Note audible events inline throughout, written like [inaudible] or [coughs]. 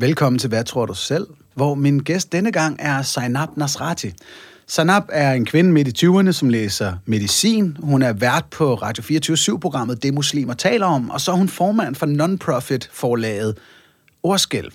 Velkommen til Hvad tror du selv? Hvor min gæst denne gang er Zainab Nasrati. Zainab er en kvinde midt i 20'erne, som læser medicin. Hun er vært på Radio 24-7-programmet Det Muslimer taler om, og så er hun formand for non-profit forlaget Ordskæld.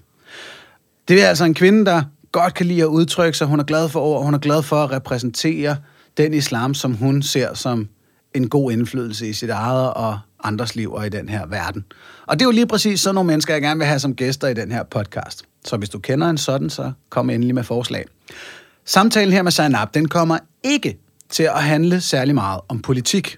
Det er altså en kvinde, der godt kan lide at udtrykke sig. Hun er glad for ord, hun er glad for at repræsentere den islam, som hun ser som en god indflydelse i sit eget og andres liv og i den her verden. Og det er jo lige præcis sådan nogle mennesker, jeg gerne vil have som gæster i den her podcast. Så hvis du kender en sådan, så kom endelig med forslag. Samtalen her med Zainab, den kommer ikke til at handle særlig meget om politik.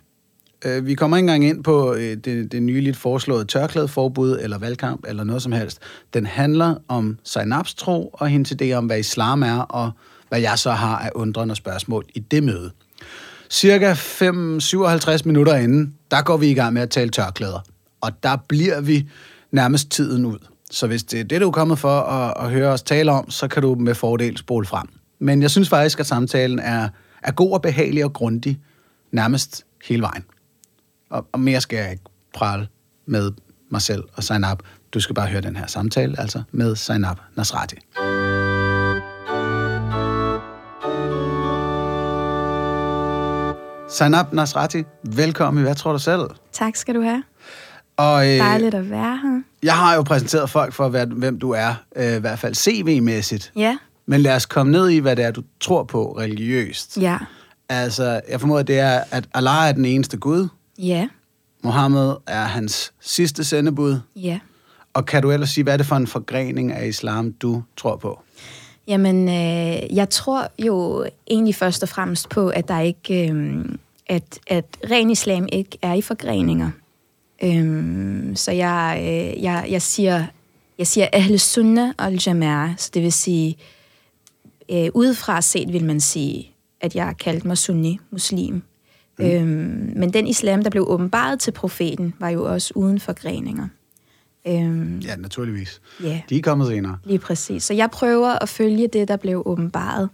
Øh, vi kommer ikke engang ind på øh, det, det nyligt foreslåede tørklædeforbud eller valgkamp eller noget som helst. Den handler om Zainabs tro og hendes idé om, hvad islam er, og hvad jeg så har af undrende spørgsmål i det møde. Cirka 5-57 minutter inden, der går vi i gang med at tale tørklæder. Og der bliver vi nærmest tiden ud. Så hvis det er det, du er kommet for at, at høre os tale om, så kan du med fordel spole frem. Men jeg synes faktisk, at samtalen er, er god og behagelig og grundig nærmest hele vejen. Og, og mere skal jeg ikke prale med mig selv og sign up. Du skal bare høre den her samtale, altså med sign up Nasrati. Zainab Nasrati, velkommen i Hvad tror du selv? Tak skal du have. Og, øh, Dejligt at være her. Jeg har jo præsenteret folk for, hvad, hvem du er, øh, i hvert fald CV-mæssigt. Ja, Men lad os komme ned i, hvad det er, du tror på religiøst. ja, Altså, jeg formoder, det er, at Allah er den eneste Gud. ja, Mohammed er hans sidste sendebud. ja. Og kan du ellers sige, hvad er det for en forgrening af islam, du tror på? Jamen, øh, jeg tror jo egentlig først og fremmest på, at der ikke, øh, at, at ren islam ikke er i forgreninger. Øh, så jeg, øh, jeg, jeg siger, jeg siger ahl sunnah al jama'a, så det vil sige, øh, udefra set vil man sige, at jeg har kaldt mig sunni, muslim. Mm. Øhm, men den islam, der blev åbenbaret til profeten, var jo også uden forgreninger. Øhm, Ja, naturligvis. ja. De er kommet senere. Lige præcis. Så jeg prøver at følge det, der blev åbenbaret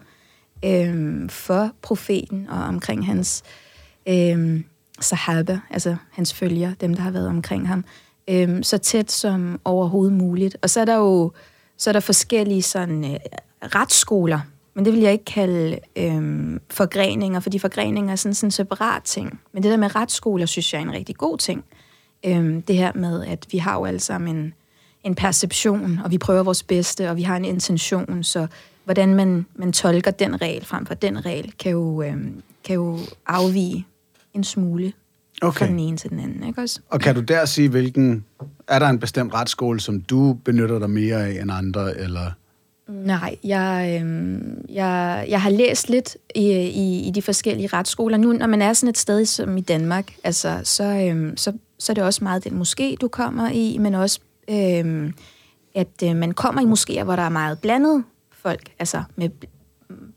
øhm, for profeten og omkring hans øhm, sahaba, altså hans følger, dem, der har været omkring ham, øhm, så tæt som overhovedet muligt. Og så er der jo så er der forskellige sådan, øh, retsskoler, men det vil jeg ikke kalde øhm, forgreninger, fordi forgreninger er sådan, sådan en separat ting. Men det der med retsskoler, synes jeg er en rigtig god ting. Øhm, det her med, at vi har jo alle sammen en, en perception, og vi prøver vores bedste, og vi har en intention, så hvordan man, man tolker den regel frem for den regel, kan jo, øhm, kan jo afvige en smule okay. fra den ene til den anden. Ikke også? Og kan du der sige, hvilken... Er der en bestemt retsskole, som du benytter dig mere af end andre, eller... Mm. Nej, jeg, øh, jeg, jeg har læst lidt i, i, i de forskellige retsskoler. Nu, når man er sådan et sted som i Danmark, altså, så, øh, så, så er det også meget den moské, du kommer i, men også, øh, at øh, man kommer i moskéer, hvor der er meget blandet folk, altså med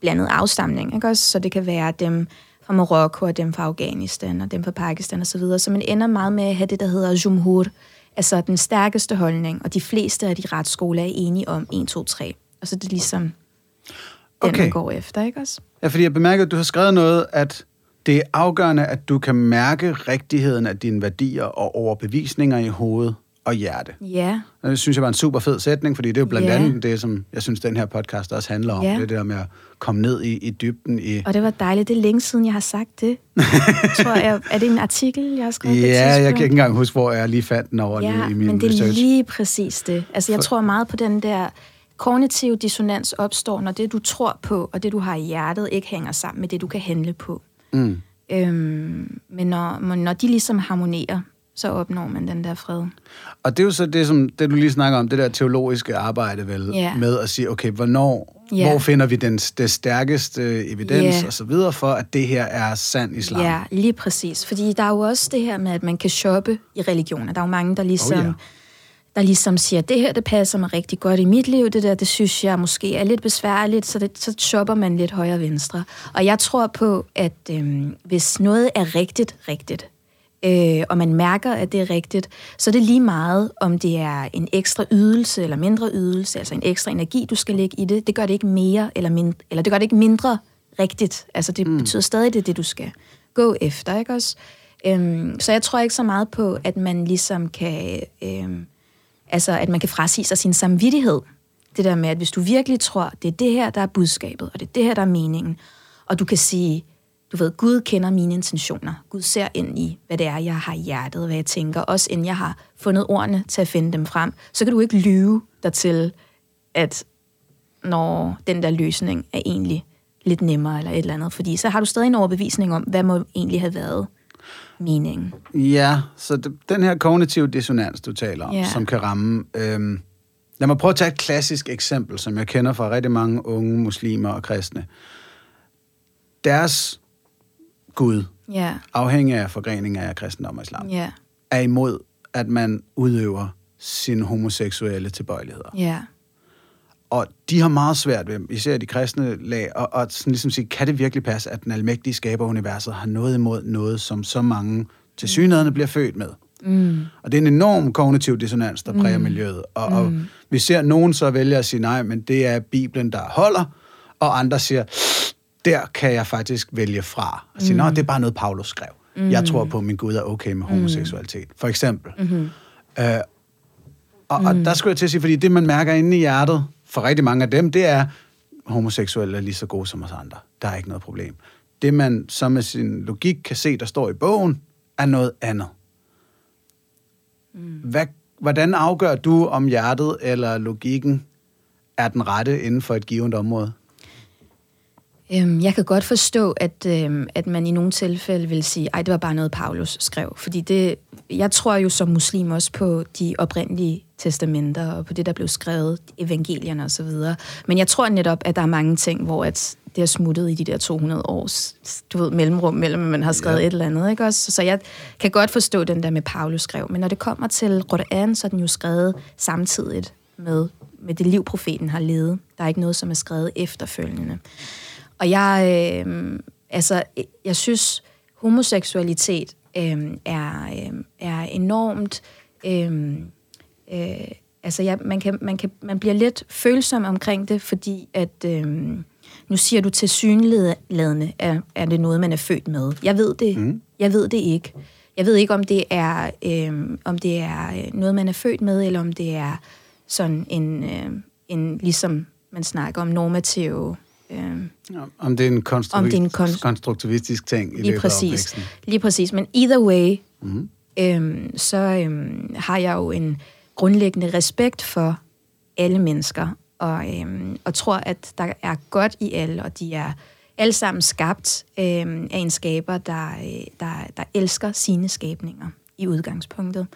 blandet afstamning, ikke også? Så det kan være dem fra Marokko, og dem fra Afghanistan, og dem fra Pakistan osv., så, videre. så man ender meget med at have det, der hedder jumhur, altså den stærkeste holdning, og de fleste af de retsskoler er enige om 1, 2, 3. Og så er det ligesom den, Okay. man går efter, ikke også? Ja, fordi jeg bemærker, at du har skrevet noget, at det er afgørende, at du kan mærke rigtigheden af dine værdier og overbevisninger i hoved og hjerte. Ja, Og det synes jeg var en super fed sætning, fordi det er jo blandt Ja. andet det, som jeg synes, den her podcast også handler om. Ja. Det er det der med at komme ned i, i dybden i... og det var dejligt. Det er længe siden, jeg har sagt det. [laughs] tror jeg, er det en artikel, jeg har skrevet Ja, jeg kan ikke engang huske, hvor jeg lige fandt den over Ja, lige i min men det er research. lige præcis det. Altså, jeg For- tror meget på den der kognitiv dissonans opstår, når det, du tror på, og det, du har i hjertet, ikke hænger sammen med det, du kan handle på. Mm. Øhm, men når, når de ligesom harmonerer, så opnår man den der fred. Og det er jo så det, som det du lige snakker om, det der teologiske arbejde vel, Ja. med at sige, okay, hvornår, Ja. hvor finder vi den, det stærkeste evidens Ja. og så videre for, at det her er sand islam? Ja, lige præcis. Fordi der er jo også det her med, at man kan shoppe i religioner. Der er jo mange, der ligesom, Oh, ja. Der ligesom siger, det her, det passer mig rigtig godt i mit liv, det der, det synes jeg måske er lidt besværligt, så, det, så shopper man lidt højre og venstre. Og jeg tror på, at øhm, hvis noget er rigtigt, rigtigt, øh, og man mærker, at det er rigtigt, så er det lige meget, om det er en ekstra ydelse eller mindre ydelse, altså en ekstra energi, du skal lægge i det. Det gør det ikke mere eller mindre, eller det gør det ikke mindre rigtigt. Altså det mm. betyder stadig, det er det, du skal gå efter, ikke også? Øhm, så jeg tror ikke så meget på, at man ligesom kan, øhm, altså at man kan frasige sig sin samvittighed. Det der med, at hvis du virkelig tror, det er det her, der er budskabet, og det er det her, der er meningen, og du kan sige, du ved, Gud kender mine intentioner. Gud ser ind i, hvad det er, jeg har i hjertet, hvad jeg tænker, også inden jeg har fundet ordene til at finde dem frem. Så kan du ikke lyve dig til, at når den der løsning er egentlig lidt nemmere eller et eller andet, fordi så har du stadig en overbevisning om, hvad må egentlig have været meningen. Ja, så det, den her kognitive dissonans, du taler om, Ja. som kan ramme... Øhm, lad mig prøve at tage et klassisk eksempel, som jeg kender fra rigtig mange unge muslimer og kristne. Deres Gud, Ja, afhængig af forgrening af kristendom og islam, ja, er imod, at man udøver sine homoseksuelle tilbøjeligheder. ja, Og de har meget svært ved, især de kristne lag, og, og sådan ligesom sige, kan det virkelig passe, at den almægtige skaber universet har noget imod noget, som så mange til synligheden bliver født med? mm, Og det er en enorm kognitiv dissonans, der præger mm. miljøet. Og, og vi ser nogen så vælge at sige nej, men det er Bibelen, der holder, og andre siger, der kan jeg faktisk vælge fra. Og sige, mm. nå, det er bare noget, Paulus skrev. Mm. Jeg tror på, at min Gud er okay med homoseksualitet, for eksempel. Mm-hmm. Øh, og, og der skulle jeg til at sige, fordi det, man mærker inde i hjertet, for rigtig mange af dem, det er, homoseksuelle er lige så gode som os andre. Der er ikke noget problem. Det, man så med sin logik kan se, der står i bogen, er noget andet. Hvad, hvordan afgør du, om hjertet eller logikken er den rette inden for et givet område? Øhm, jeg kan godt forstå, at, øhm, at man i nogle tilfælde vil sige, ej, det var bare noget, Paulus skrev. Fordi det, jeg tror jo som muslim også på de oprindelige testamenter, og på det, der blev skrevet, evangelierne osv. Men jeg tror netop, at der er mange ting, hvor at det er smuttet i de der 200 års du ved, mellemrum mellem, at man har skrevet Ja. et eller andet. Ikke også? Så jeg kan godt forstå den der med Paulus skrev. Men når det kommer til Quran, så er den jo skrevet samtidigt med, med det liv, profeten har levet. Der er ikke noget, som er skrevet efterfølgende. Og jeg, øh, altså, jeg synes, homoseksualitet øh, er, øh, er enormt... Øh, øh, altså, ja, man, kan, man, kan, man bliver lidt følsom omkring det, fordi at... Øh, nu siger du til synladende, er, er det noget, man er født med. Jeg ved det. Mm. Jeg ved det ikke. Jeg ved ikke, om det er øh, om det er noget, man er født med, eller om det er sådan en, øh, en ligesom man snakker om normative øh, Om det er en, konstruktiv, Om det er en kon- konstruktivistisk ting i Lige løbet præcis. af opvæksten. Lige præcis. Men either way, Mhm. mm. øhm, så øhm, har jeg jo en grundlæggende respekt for alle mennesker, og, øhm, og tror, at der er godt i alle, og de er alle sammen skabt øhm, af en skaber, der, øh, der, der elsker sine skabninger i udgangspunktet.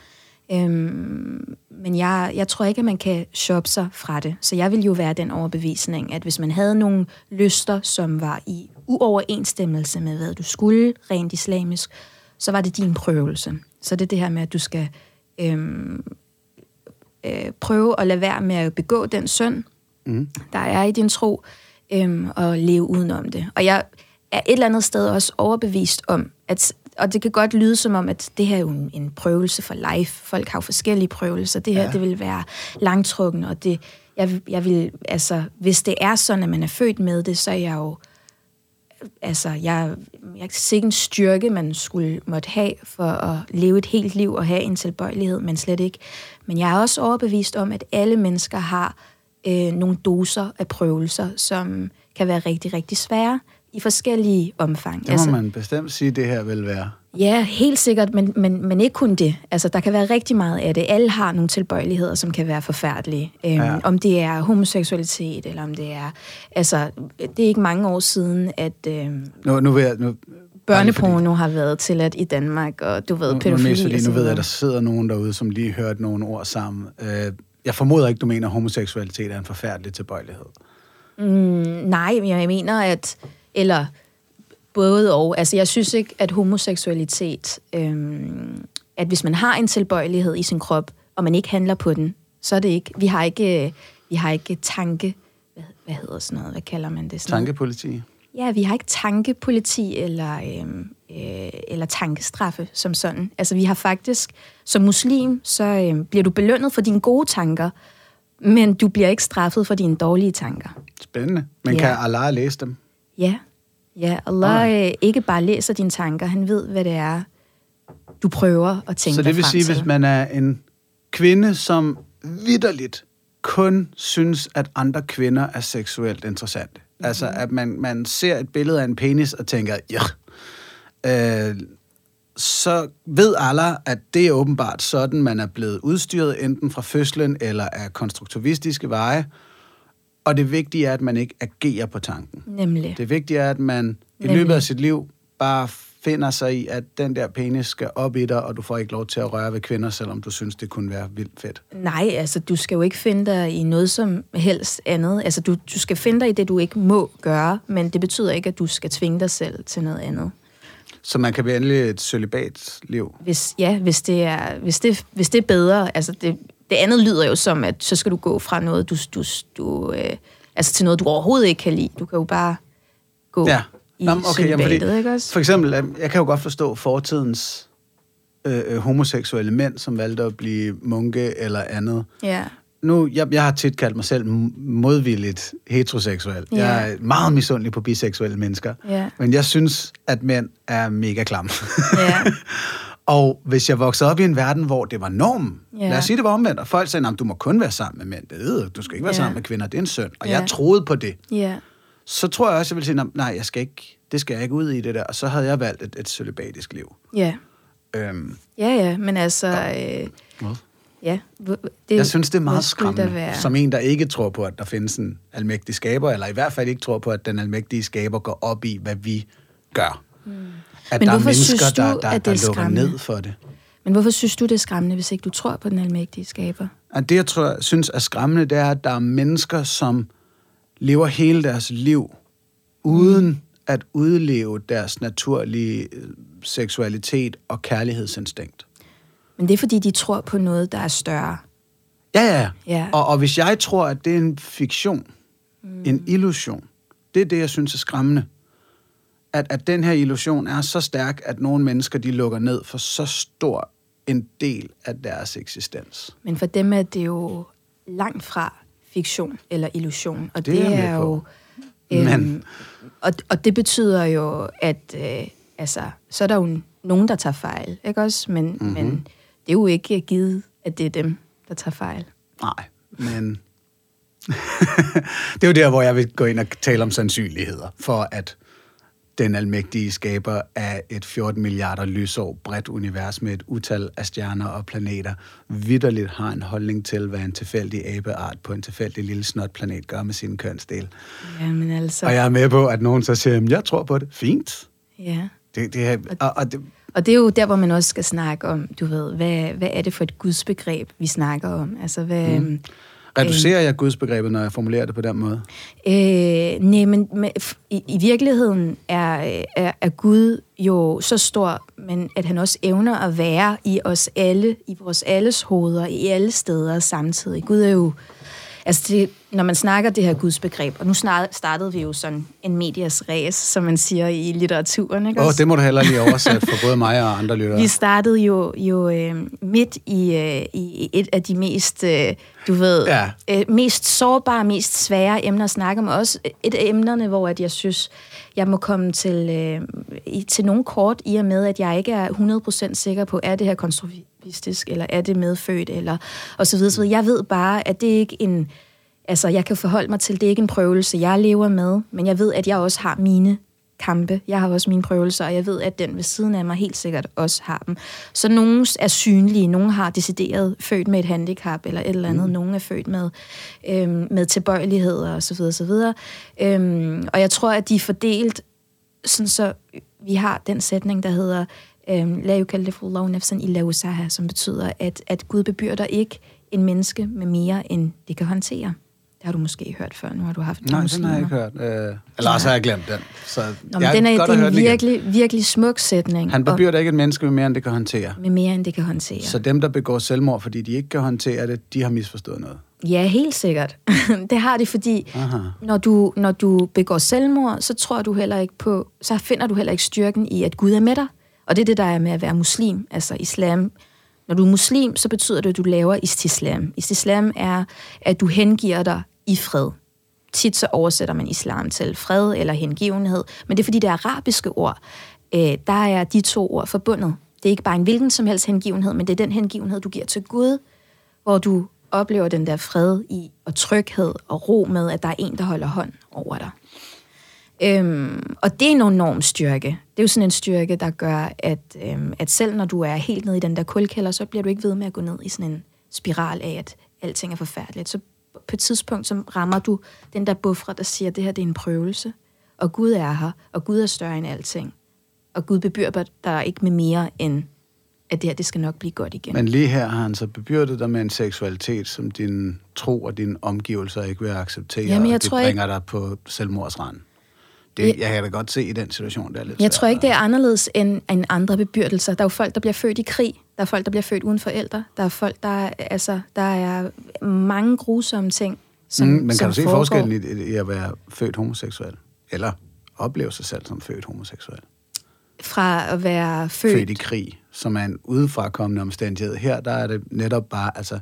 Øhm, men jeg, jeg tror ikke, at man kan shoppe sig fra det. Så jeg vil jo være den overbevisning, at hvis man havde nogle lyster, som var i uoverensstemmelse med, hvad du skulle rent islamisk, så var det din prøvelse. Så det er det her med, at du skal øhm, øh, prøve at lade være med at begå den synd, mm. der er i din tro, øhm, og leve udenom det. Og jeg er et eller andet sted også overbevist om, at og det kan godt lyde som om, at det her er jo en, en prøvelse for life. Folk har jo forskellige prøvelser. Det her, Ja. det vil være langtrukken, og det, jeg, jeg vil, altså, hvis det er sådan, at man er født med det, så er jeg jo, altså, jeg, jeg kan se en styrke, man skulle måtte have for at leve et helt liv og have en tilbøjelighed, men slet ikke. Men jeg er også overbevist om, at alle mennesker har øh, nogle doser af prøvelser, som kan være rigtig, rigtig svære i forskellige omfang. Det må man bestemt sige, det her vil være. Ja, helt sikkert, men, men, men ikke kun det. Altså, der kan være rigtig meget af det. Alle har nogle tilbøjeligheder, som kan være forfærdelige. Øhm, Ja. Om det er homoseksualitet, eller om det er... Altså, det er ikke mange år siden, at øhm, Nu, nu vil jeg... Nu, børneporno har været tilladt i Danmark, og du ved, nu, nu, pædofili og fordi, nu ved jeg, at der sidder nogen derude, som lige hørte nogle ord sammen. Øh, jeg formoder ikke, du mener, at homoseksualitet er en forfærdelig tilbøjelighed. Nej, men jeg mener, at... Eller både og. Altså, jeg synes ikke, at homoseksualitet... Øhm, at hvis man har en tilbøjelighed i sin krop, og man ikke handler på den, så er det ikke... Vi har ikke, vi har ikke tanke... Hvad, hvad hedder sådan noget? Hvad kalder man det? Sådan noget? Tankepoliti. Ja, vi har ikke tankepoliti eller, øhm, øh, eller tankestraffe som sådan. Altså, vi har faktisk... Som muslim, så øhm, bliver du belønnet for dine gode tanker, men du bliver ikke straffet for dine dårlige tanker. Spændende. Men Ja. kan Allah læse dem? Ja, ja Allah øh, ikke bare læser dine tanker, han ved, hvad det er, du prøver at tænke Så det vil sige, til. hvis man er en kvinde, som vidderligt kun synes, at andre kvinder er seksuelt interessante. Mm-hmm. Altså, at man, man ser et billede af en penis og tænker, ja, øh, så ved alle, at det er åbenbart sådan, man er blevet udstyret, enten fra fødslen eller af konstruktivistiske veje. Og det vigtige er, at man ikke agerer på tanken. Nemlig. Det vigtige er, at man i løbet af sit liv bare finder sig i, at den der penis skal op i dig, og du får ikke lov til at røre ved kvinder, selvom du synes, det kunne være vildt fedt. Nej, altså du skal jo ikke finde dig i noget som helst andet. Altså du, du skal finde dig i det, du ikke må gøre, men det betyder ikke, at du skal tvinge dig selv til noget andet. Så man kan vælge et celibatliv. Hvis, ja, hvis det, er, hvis, det, hvis det er bedre, altså det, det andet lyder jo som, at så skal du gå fra noget, du, du, du øh, altså til noget, du overhovedet ikke kan lide. Du kan jo bare gå Ja. i Nå, okay, jamen, fordi, ikke også? For eksempel, øh, jeg kan jo godt forstå fortidens øh, øh, homoseksuelle mænd, som valgte at blive munke eller andet. Ja. Nu, jeg, jeg har tit kaldt mig selv modvilligt heteroseksuel. Ja. Jeg er meget misundelig på biseksuelle mennesker. Ja. Men jeg synes, at mænd er mega klamme. Ja. [laughs] og hvis jeg voksede op i en verden, hvor det var normen, Ja. lad os sige, det var omvendt, og folk sagde, at du må kun være sammen med mænd. Det ved du, skal ikke være Ja. sammen med kvinder, det er en synd. Og Ja. jeg troede på det. Ja. Så tror jeg også, jeg ville sige, "Nå, nej, jeg skal ikke, det skal jeg ikke ud i det der. Og så havde jeg valgt et, et celibatisk liv. Ja. Øhm, Ja, ja, men altså... Øh, hvad? ja, det, Jeg synes, det er meget skræmmende. Være? Som en, der ikke tror på, at der findes en almægtig skaber, eller i hvert fald ikke tror på, at den almægtige skaber går op i, hvad vi gør. Mm. At Men der er hvorfor mennesker, synes du, der, der, at det der er lukker skræmmende? ned for det. Men hvorfor synes du, det er skræmmende, hvis ikke du tror på den almægtige skaber? Og det, jeg tror, synes er skræmmende, det er, at der er mennesker, som lever hele deres liv uden at udleve deres naturlige øh, seksualitet og kærlighedsinstinkt. Men det er, fordi de tror på noget, der er større. Ja, ja, ja. Ja. Og, og hvis jeg tror, at det er en fiktion, mm. en illusion, det er det, jeg synes er skræmmende. At, at den her illusion er så stærk, at nogle mennesker, de lukker ned for så stor en del af deres eksistens. Men for dem er det jo langt fra fiktion eller illusion. Og Det det, er er på. jo... Men- og, og det betyder jo, at øh, altså, så er der jo nogen, der tager fejl, ikke også? Men, Mhm. mm-hmm. men det er jo ikke givet, at det er dem, der tager fejl. Nej, men [laughs] det er jo der, hvor jeg vil gå ind og tale om sandsynligheder, for at den almægtige skaber af et 14 milliarder lysår bredt univers med et utal af stjerner og planeter, vidderligt har en holdning til, hvad en tilfældig abeart på en tilfældig lille snotplanet gør med sin kønsdel. Ja, men altså... Og jeg er med på, at nogen så siger, "Jamen, jeg tror på det. Fint. Ja. Det, det er, og, og det, Og det er jo der, hvor man også skal snakke om, du ved, hvad, hvad er det for et gudsbegreb, vi snakker om? Altså, hvad... Mm. Reducerer jeg gudsbegrebet, når jeg formulerer det på den måde? Øh, nej, men f- i, i virkeligheden er, øh, er, er Gud jo så stor, men at han også evner at være i os alle, i vores alles hoveder, i alle steder samtidig. Gud er jo... Altså, det, når man snakker det her gudsbegreb, og nu startede vi jo sådan en medias race, som man siger i litteraturen, ikke Åh, også? det må du heller lige oversætte for både mig og andre lyttere. Vi startede jo, jo øh, midt i, øh, i et af de mest, øh, du ved, Ja. øh, mest sårbare, mest svære emner at snakke om. Også et af emnerne, hvor at jeg synes, jeg må komme til, øh, i, til nogle kort, i og med, at jeg ikke er 100% sikker på, er det her konstruktivistisk, eller er det medfødt, eller og så videre, så videre. Jeg ved bare, at det ikke en... Altså, jeg kan forholde mig til, det er ikke en prøvelse, jeg lever med, men jeg ved, at jeg også har mine kampe. Jeg har også mine prøvelser, og jeg ved, at den ved siden af mig helt sikkert også har dem. Så nogle er synlige, nogle har decideret født med et handicap eller et eller andet, mm. nogle er født med, øhm, med tilbøjeligheder og så videre, så videre. Øhm, og jeg tror, at de er fordelt, sådan så vi har den sætning, der hedder øhm, La yukallifullahu nafsan illa wusaha, som betyder, at, at Gud bebyrder ikke en menneske med mere, end det kan håndtere. Det har du måske hørt før, nu har du haft Nej, den muslimer. har jeg ikke hørt. Øh, eller også har jeg glemt den. Så Nå, men jeg den er, godt det er en den igen. virkelig, virkelig smuk sætning. Han bebyrder ikke et menneske med mere, end det kan håndtere. med mere, end det kan håndtere. Så dem, der begår selvmord, fordi de ikke kan håndtere det, de har misforstået noget. Ja, helt sikkert. [laughs] det har det, fordi Aha. når du, når du begår selvmord, så tror du heller ikke på, så finder du heller ikke styrken i, at Gud er med dig. Og det er det, der er med at være muslim, altså islam. Når du er muslim, så betyder det, at du laver istislam. Istislam er, at du hengiver dig i fred. Tit så oversætter man islam til fred eller hengivenhed, men det er fordi det arabiske ord, øh, der er de to ord forbundet. Det er ikke bare en hvilken som helst hengivenhed, men det er den hengivenhed, du giver til Gud, hvor du oplever den der fred i, og tryghed og ro med, at der er en, der holder hånd over dig. Øhm, og det er en enorm styrke. Det er jo sådan en styrke, der gør, at, øhm, at selv når du er helt nede i den der kulkælder, så bliver du ikke ved med at gå ned i sådan en spiral af, at alting er forfærdeligt. Så på et tidspunkt, så rammer du den der buffer, der siger, at det her det er en prøvelse, og Gud er her, og Gud er større end alting. Og Gud bebyrder dig ikke med mere end, at det her det skal nok blive godt igen. Men lige her har han så bebyrdet dig med en seksualitet, som din tro og dine omgivelser ikke vil acceptere, Jamen, jeg og det tror bringer ikke- dig på selvmordsrand. Det, Jeg- jeg kan da godt se i den situation, det er lidt Jeg svært tror ikke, det er anderledes end, end andre bebyrdelser. Der er jo folk, der bliver født i krig. Der er folk, der bliver født uden forældre. Der er folk, der er, altså, der er mange grusomme ting, som, mm, men som kan du se foregår. forskellen i, i at være født homoseksuel? Eller opleve sig selv som født homoseksuel? Fra at være født... Født i krig, som er en udefrakommende omstændighed. Her der er det netop bare altså,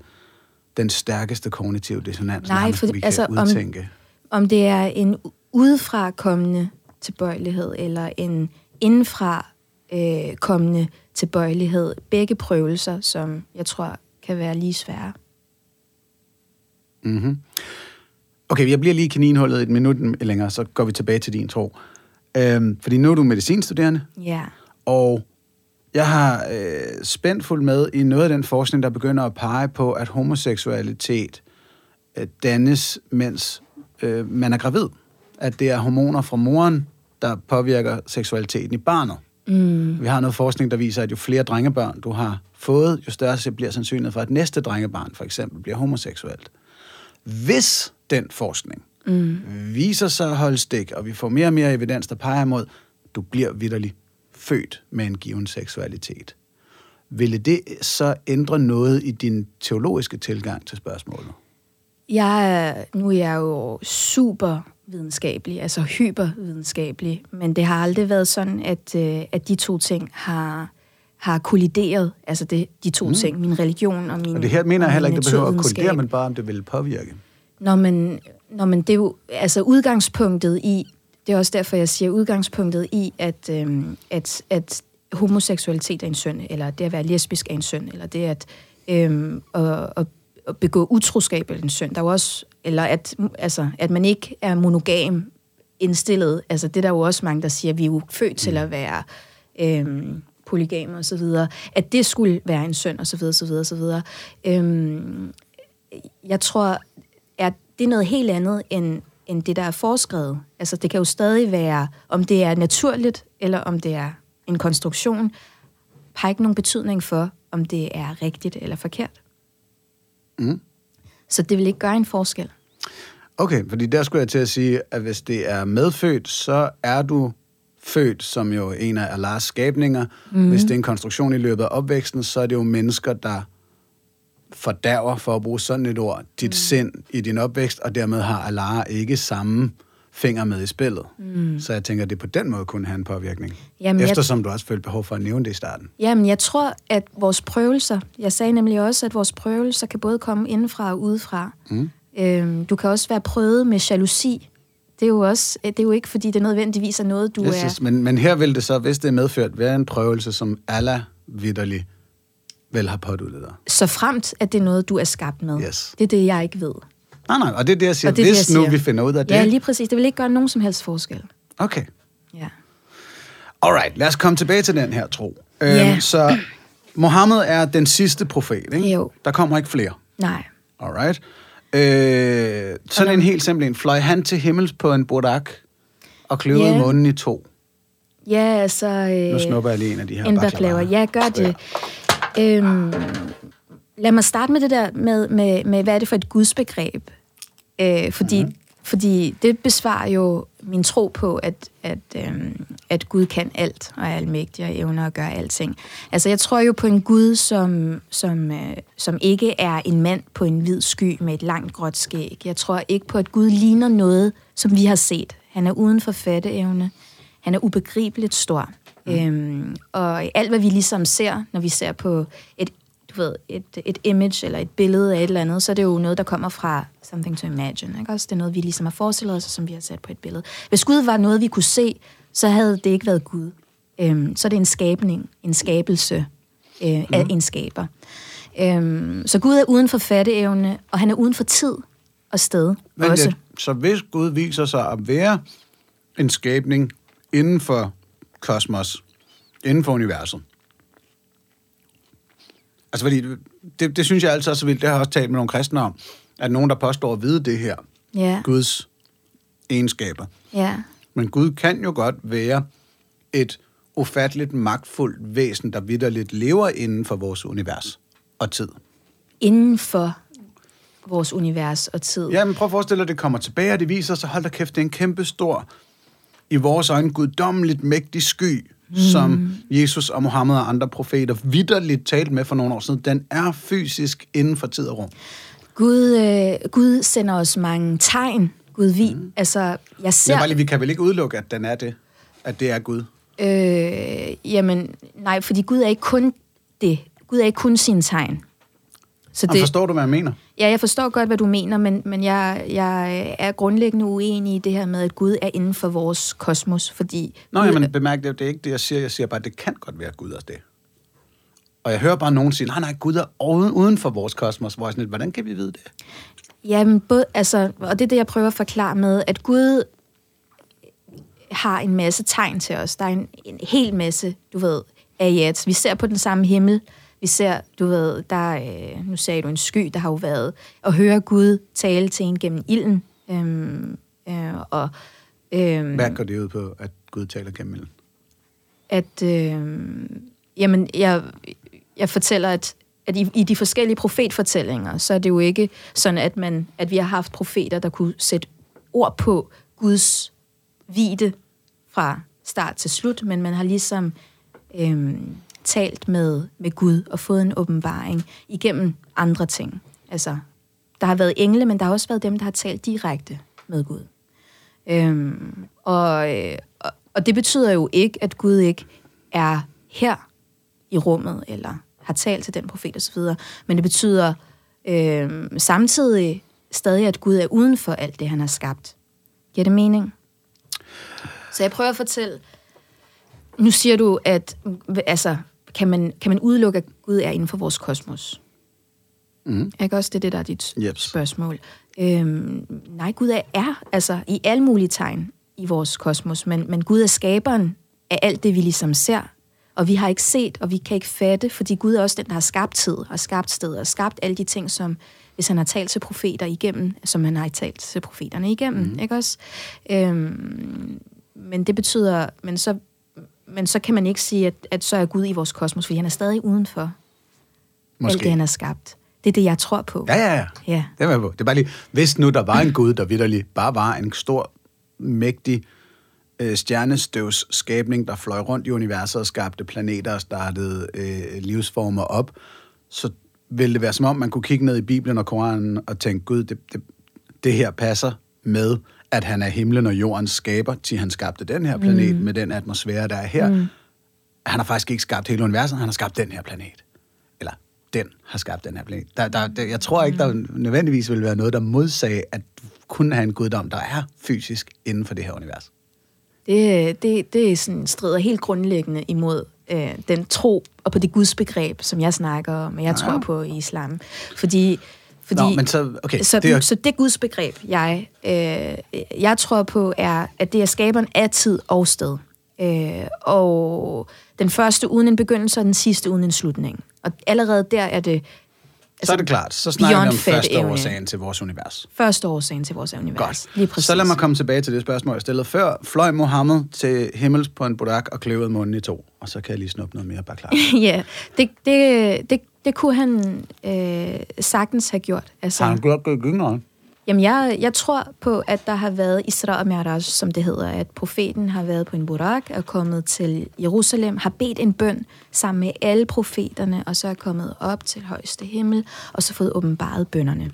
den stærkeste kognitive dissonans, Nej, for- vi altså, kan om- udtænke. Om det er en udefra kommende tilbøjelighed, eller en indenfra øh, kommende tilbøjelighed. Begge prøvelser, som jeg tror kan være lige svære. Mm-hmm. Okay, jeg bliver lige i kaninhullet et minut længere, så går vi tilbage til din tro. Øhm, fordi nu er du medicinstuderende, Ja. og jeg har øh, spændt fuldt med i noget af den forskning, der begynder at pege på, at homoseksualitet øh, dannes, mens øh, man er gravid. At det er hormoner fra moren, der påvirker seksualiteten i barnet. Mm. Vi har noget forskning, der viser, at jo flere drengebørn du har fået, jo større bliver sandsynligheden for, at næste drengebarn for eksempel bliver homoseksuelt. Hvis den forskning Mm. viser sig at holde stik, og vi får mere og mere evidens, der peger imod, du bliver vidderlig født med en given seksualitet. Ville det så ændre noget i din teologiske tilgang til spørgsmålet? Jeg nu er jeg jo super videnskabelig, altså hypervidenskabelig, men det har aldrig været sådan, at, øh, at de to ting har, har kollideret, altså det, de to mm. ting, min religion og min Og det her mener jeg heller ikke, det behøver at kollidere, men bare om det ville påvirke. Når man, når man det er jo, altså udgangspunktet i, det er også derfor, jeg siger udgangspunktet i, at, øhm, at, at homoseksualitet er en synd, eller det at være lesbisk er en synd, eller det at, at, at, at begå utroskab er en synd. Der er jo også, eller at, altså, at man ikke er monogam indstillet. Altså det er der jo også mange, der siger, at vi er jo født til at være øhm, polygame og så videre. At det skulle være en synd og så videre, så videre, så videre. Øhm, jeg tror, at det er noget helt andet end, end det, der er foreskrevet. Altså, det kan jo stadig være, om det er naturligt, eller om det er en konstruktion, har ikke nogen betydning for, om det er rigtigt eller forkert. Mm. Så det vil ikke gøre en forskel. Okay, fordi der skulle jeg til at sige, at hvis det er medfødt, så er du født som jo en af Allahs skabninger. Mm. Hvis det er en konstruktion i løbet af opvæksten, så er det jo mennesker, der fordærver, for at bruge sådan et ord, dit mm. sind i din opvækst, og dermed har Allah ikke samme finger med i spillet. Mm. Så jeg tænker, at det på den måde kunne have en påvirkning. Jamen, jeg- Eftersom du også følte behov for at nævne det i starten. Jamen, jeg tror, at vores prøvelser, jeg sagde nemlig også, at vores prøvelser kan både komme indenfra og udefra. Mm. Øhm, du kan også være prøvet med jalousi. Det er jo også, det er jo ikke, fordi det nødvendigvis er noget, du Yes, er... yes. Men, men her vil det så, hvis det er medført, være en prøvelse, som Allah vidderlig vel har påduttet dig. Så fremt, at det er noget, du er skabt med. Yes. Det er det, jeg ikke ved. Nej, nej, og det er det, jeg siger. Og det er det, hvis jeg nu siger. vi finder ud af det. Ja, lige præcis. Det vil ikke gøre nogen som helst forskel. Okay. Ja. Alright, lad os komme tilbage til den her tro. Ja. Øhm, så Mohammed er den sidste profet, ikke? Jo. Der kommer ikke flere. Nej. Alright. Øh, sådan en helt simpel en. Fløj han til himmels på en burak og kløvede Ja. munden i to. Ja, altså... Øh, Nu snupper jeg lige en af de her en baklava. Ja, gør det. Øhm, lad mig starte med det der med, med, med hvad er det for et gudsbegreb? Øh, fordi, mm. fordi det besvarer jo min tro på, at, at, øhm, at Gud kan alt og er almægtig og evner at gøre alting. Altså, jeg tror jo på en Gud, som, som, øh, som ikke er en mand på en hvid sky med et langt gråt skæg. Jeg tror ikke på, at Gud ligner noget, som vi har set. Han er uden for fatteevne. Han er ubegribeligt stor. Mm. Øhm, og alt, hvad vi ligesom ser, når vi ser på et, du ved, et, et image eller et billede af et eller andet, så er det jo noget, der kommer fra something to imagine. Ikke? Også det er noget, vi ligesom har forestillet os, og som vi har sat på et billede. Hvis Gud var noget, vi kunne se, så havde det ikke været Gud. Øhm, så er det en skabning, en skabelse øh, af en skaber. Øhm, så Gud er uden for fatteevne, og han er uden for tid og sted Men også. det, så hvis Gud viser sig at være en skabning inden for kosmos, inden for universet, altså fordi, det, det synes jeg altid er så vildt, det har jeg også talt med nogle kristne om, at nogen, der påstår at vide det her, Ja, Guds egenskaber. ja. Men Gud kan jo godt være et ufatteligt magtfuldt væsen, der vidderligt lever inden for vores univers og tid. Inden for vores univers og tid. Ja, men prøv at forestille dig, at det kommer tilbage, og det viser sig, hold da kæft, det er en kæmpe stor, i vores øjne, guddommeligt mægtig sky, mm. som Jesus og Mohammed og andre profeter vidderligt talte med for nogle år siden. Den er fysisk inden for tid og rum. Gud, øh, Gud sender os mange tegn. Gud vi, mm. altså, jeg Ja. ser... Lige, vi kan vel ikke udelukke, at den er det? At det er Gud? Øh, jamen, nej, fordi Gud er ikke kun det. Gud er ikke kun sine tegn. Så Det... Forstår du, hvad jeg mener? Ja, jeg forstår godt, hvad du mener, men, men jeg, jeg er grundlæggende uenig i det her med, at Gud er inden for vores kosmos, fordi... Nå, Gud, jamen, bemærk det, det er ikke det, jeg siger. Jeg siger bare, at det kan godt være Gud og det. Og jeg hører bare nogen sige, nej, nej, Gud er uden, uden for vores kosmos. Hvor jeg sådan lidt, hvordan kan vi vide det? Jamen, både, altså, og det er det, jeg prøver at forklare med, at Gud har en masse tegn til os. Der er en, en hel masse, du ved, ayats. Vi ser på den samme himmel. Vi ser, du ved, der er, øh, nu sagde du en sky, der har jo været, at høre Gud tale til en gennem ilden. Øhm, øh, og, øhm, Hvad går det ud på, at Gud taler gennem ilden? at øh, jamen, jeg, jeg fortæller, at, at i, i de forskellige profetfortællinger, så er det jo ikke sådan, at, man, at vi har haft profeter, der kunne sætte ord på Guds vide fra start til slut, men man har ligesom øh, talt med, med Gud og fået en åbenbaring igennem andre ting. Altså, der har været engle, men der har også været dem, der har talt direkte med Gud. Øhm, og, øh, og, og det betyder jo ikke, at Gud ikke er her i rummet, eller har talt til den profet osv., men det betyder øh, samtidig stadig, at Gud er uden for alt det, han har skabt. Giver det mening? Så jeg prøver at fortælle, nu siger du, at altså, kan, man, kan man udelukke, at Gud er inden for vores kosmos? Mm. Ikke også det, er det der er dit Jeps. spørgsmål? Øhm, nej, Gud er, er altså i alle mulige tegn i vores kosmos, men, men Gud er skaberen af alt det, vi ligesom ser. Og vi har ikke set, og vi kan ikke fatte, fordi Gud er også den, der har skabt tid, og skabt sted, og skabt alle de ting, som hvis han har talt til profeter igennem, som han har talt til profeterne igennem, mm. ikke også? Øhm, men det betyder, men så, men så kan man ikke sige, at, at så er Gud i vores kosmos, fordi han er stadig udenfor alt Måske. det, han har skabt. Det er det, jeg tror på. Ja, ja, ja. Ja. Det er på. Det er bare lige, hvis nu der var en Gud, der vidderligt bare var en stor, mægtig øh, stjernestøvs skabning, der fløj rundt i universet og skabte planeter og startede øh, livsformer op, så ville det være som om, man kunne kigge ned i Bibelen og Koranen og tænke, Gud, det, det, det her passer med, at han er himlen og jordens skaber, til han skabte den her planet mm. med den atmosfære, der er her. Mm. Han har faktisk ikke skabt hele universet, han har skabt den her planet. Eller den har skabt den her planet. Der, der, der, jeg tror ikke, der nødvendigvis vil være noget, der modsagde, at kun have en guddom, der er fysisk inden for det her univers. Det, det, det er sådan, strider helt grundlæggende imod øh, den tro og på det gudsbegreb, som jeg snakker om, og jeg Ja. tror på i islam. Fordi, fordi Nå, men så, okay, så, det er, så det gudsbegreb, jeg, øh, jeg tror på, er, at det er skaberen af tid og sted. Øh, og den første uden en begyndelse, og den sidste uden en slutning. Og allerede der er det så er det klart. Så snakker vi om første fatteevne. årsagen til vores univers. første årsagen til vores univers. Godt. Lige præcis. Så lad mig komme tilbage til det spørgsmål, jeg stillede før. Fløj Mohammed til himmels på en budak og kløvede munden i to. Og så kan jeg lige snuppe noget mere, bare klar. [laughs] ja, det, det, det, det kunne han øh, sagtens have gjort. Altså, Har han godt gået gyngere? Jamen, jeg, jeg tror på, at der har været Isra og Mi'raj, som det hedder, at profeten har været på en burak, er kommet til Jerusalem, har bedt en bøn sammen med alle profeterne, og så er kommet op til højeste himmel, og så fået åbenbaret bønderne.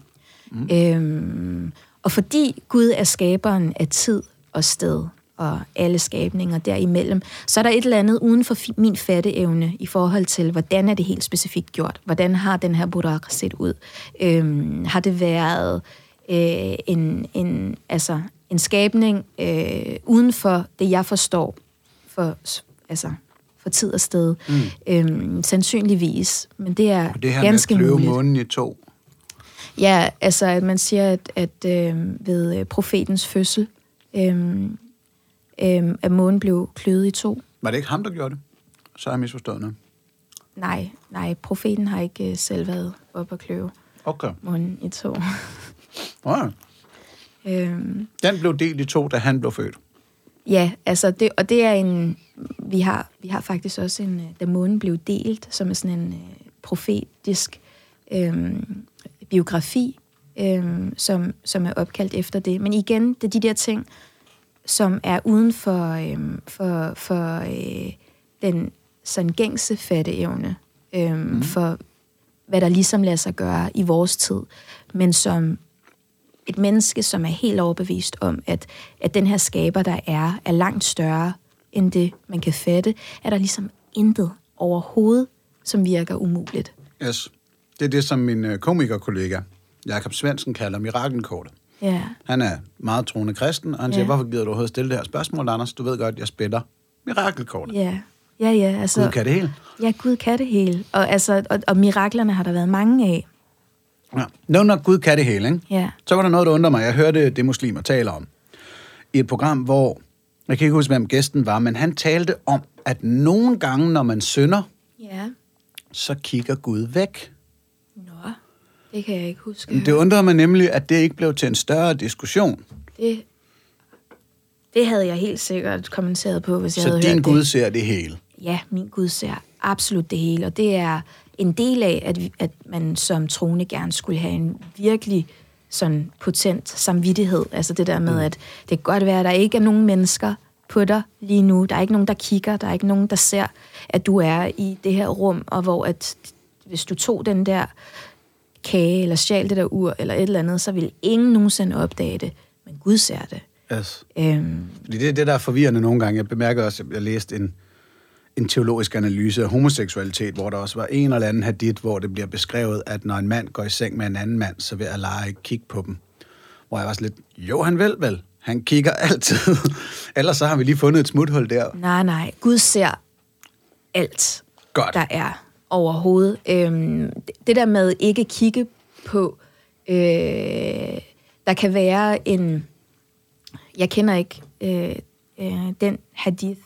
Mm. Øhm, og fordi Gud er skaberen af tid og sted, og alle skabninger derimellem, så er der et eller andet uden for min fatteevne i forhold til, hvordan er det helt specifikt gjort? Hvordan har den her burak set ud? Øhm, har det været øh, en, en, altså, en skabning øh, uden for det, jeg forstår for, altså, for tid og sted. Mm. Øhm, sandsynligvis, men det er Og det her ganske med at månen i to. Ja, altså at man siger, at, at øh, ved øh, profetens fødsel, øh, øh, at månen blev kløvet i to. Var det ikke ham, der gjorde det? Så har jeg misforstået noget. Nej, nej, profeten har ikke øh, selv været op og kløve Okay. månen i to. Ja. øh, Den blev delt i to, da han blev født. ja, altså det, og det er en, vi har, vi har faktisk også en, øh, da månen blev delt, som er sådan en øh, profetisk øh, biografi, øh, som, som er opkaldt efter det. Men igen, det er de der ting, som er uden for, øh, for, for øh, den sådan gængse fatteevne øh, mm. for, hvad der ligesom lader sig gøre i vores tid, men som et menneske, som er helt overbevist om, at, at den her skaber, der er, er langt større end det, man kan fatte, er der ligesom intet overhovedet, som virker umuligt. Yes. Det er det, som min øh, komikerkollega, Jakob Svendsen, kalder mirakelkortet. Ja, Han er meget troende kristen, og han Ja. siger, hvorfor gider du overhovedet stille det her spørgsmål, Anders? Du ved godt, jeg spiller mirakelkortet. ja, ja, ja. Altså, Gud kan det hele. Ja, Gud kan det hele. Og, altså, og, og miraklerne har der været mange af. Ja. Nå, når Gud kan det hele, ikke? Ja. Så var der noget, der undrer mig. Jeg hørte det, muslimer taler om. I et program, hvor, jeg kan ikke huske, hvem gæsten var, men han talte om, at nogle gange, når man synder, Ja. så kigger Gud væk. Det kan jeg ikke huske. Det undrede mig nemlig, at det ikke blev til en større diskussion. Det, det havde jeg helt sikkert kommenteret på, hvis jeg Så havde din hørt Gud det. ser det hele. Ja, min Gud ser absolut det hele, og det er en del af, at, vi, at man som troende gerne skulle have en virkelig sådan potent samvittighed. Altså det der med, at det kan godt være, at der ikke er nogen mennesker på dig lige nu. Der er ikke nogen, der kigger. Der er ikke nogen, der ser, at du er i det her rum, og hvor at hvis du tog den der kage, eller stjal det der ur, eller et eller andet, så vil ingen nogensinde opdage det. Men Gud ser det. Yes. Øhm, Fordi det er det, der er forvirrende nogle gange. Jeg bemærker også, at jeg læste en, en teologisk analyse af homoseksualitet, hvor der også var en eller anden hadith, hvor det bliver beskrevet, at når en mand går i seng med en anden mand, så vil Allah ikke kigge på dem. Hvor jeg var sådan lidt, jo, han vil vel. Han kigger altid. [laughs] Ellers så har vi lige fundet et smuthul der. nej, nej. Gud ser alt. Godt. der er overhovedet. Øhm, det der med ikke kigge på, øh, der kan være en, jeg kender ikke øh, øh, den hadith,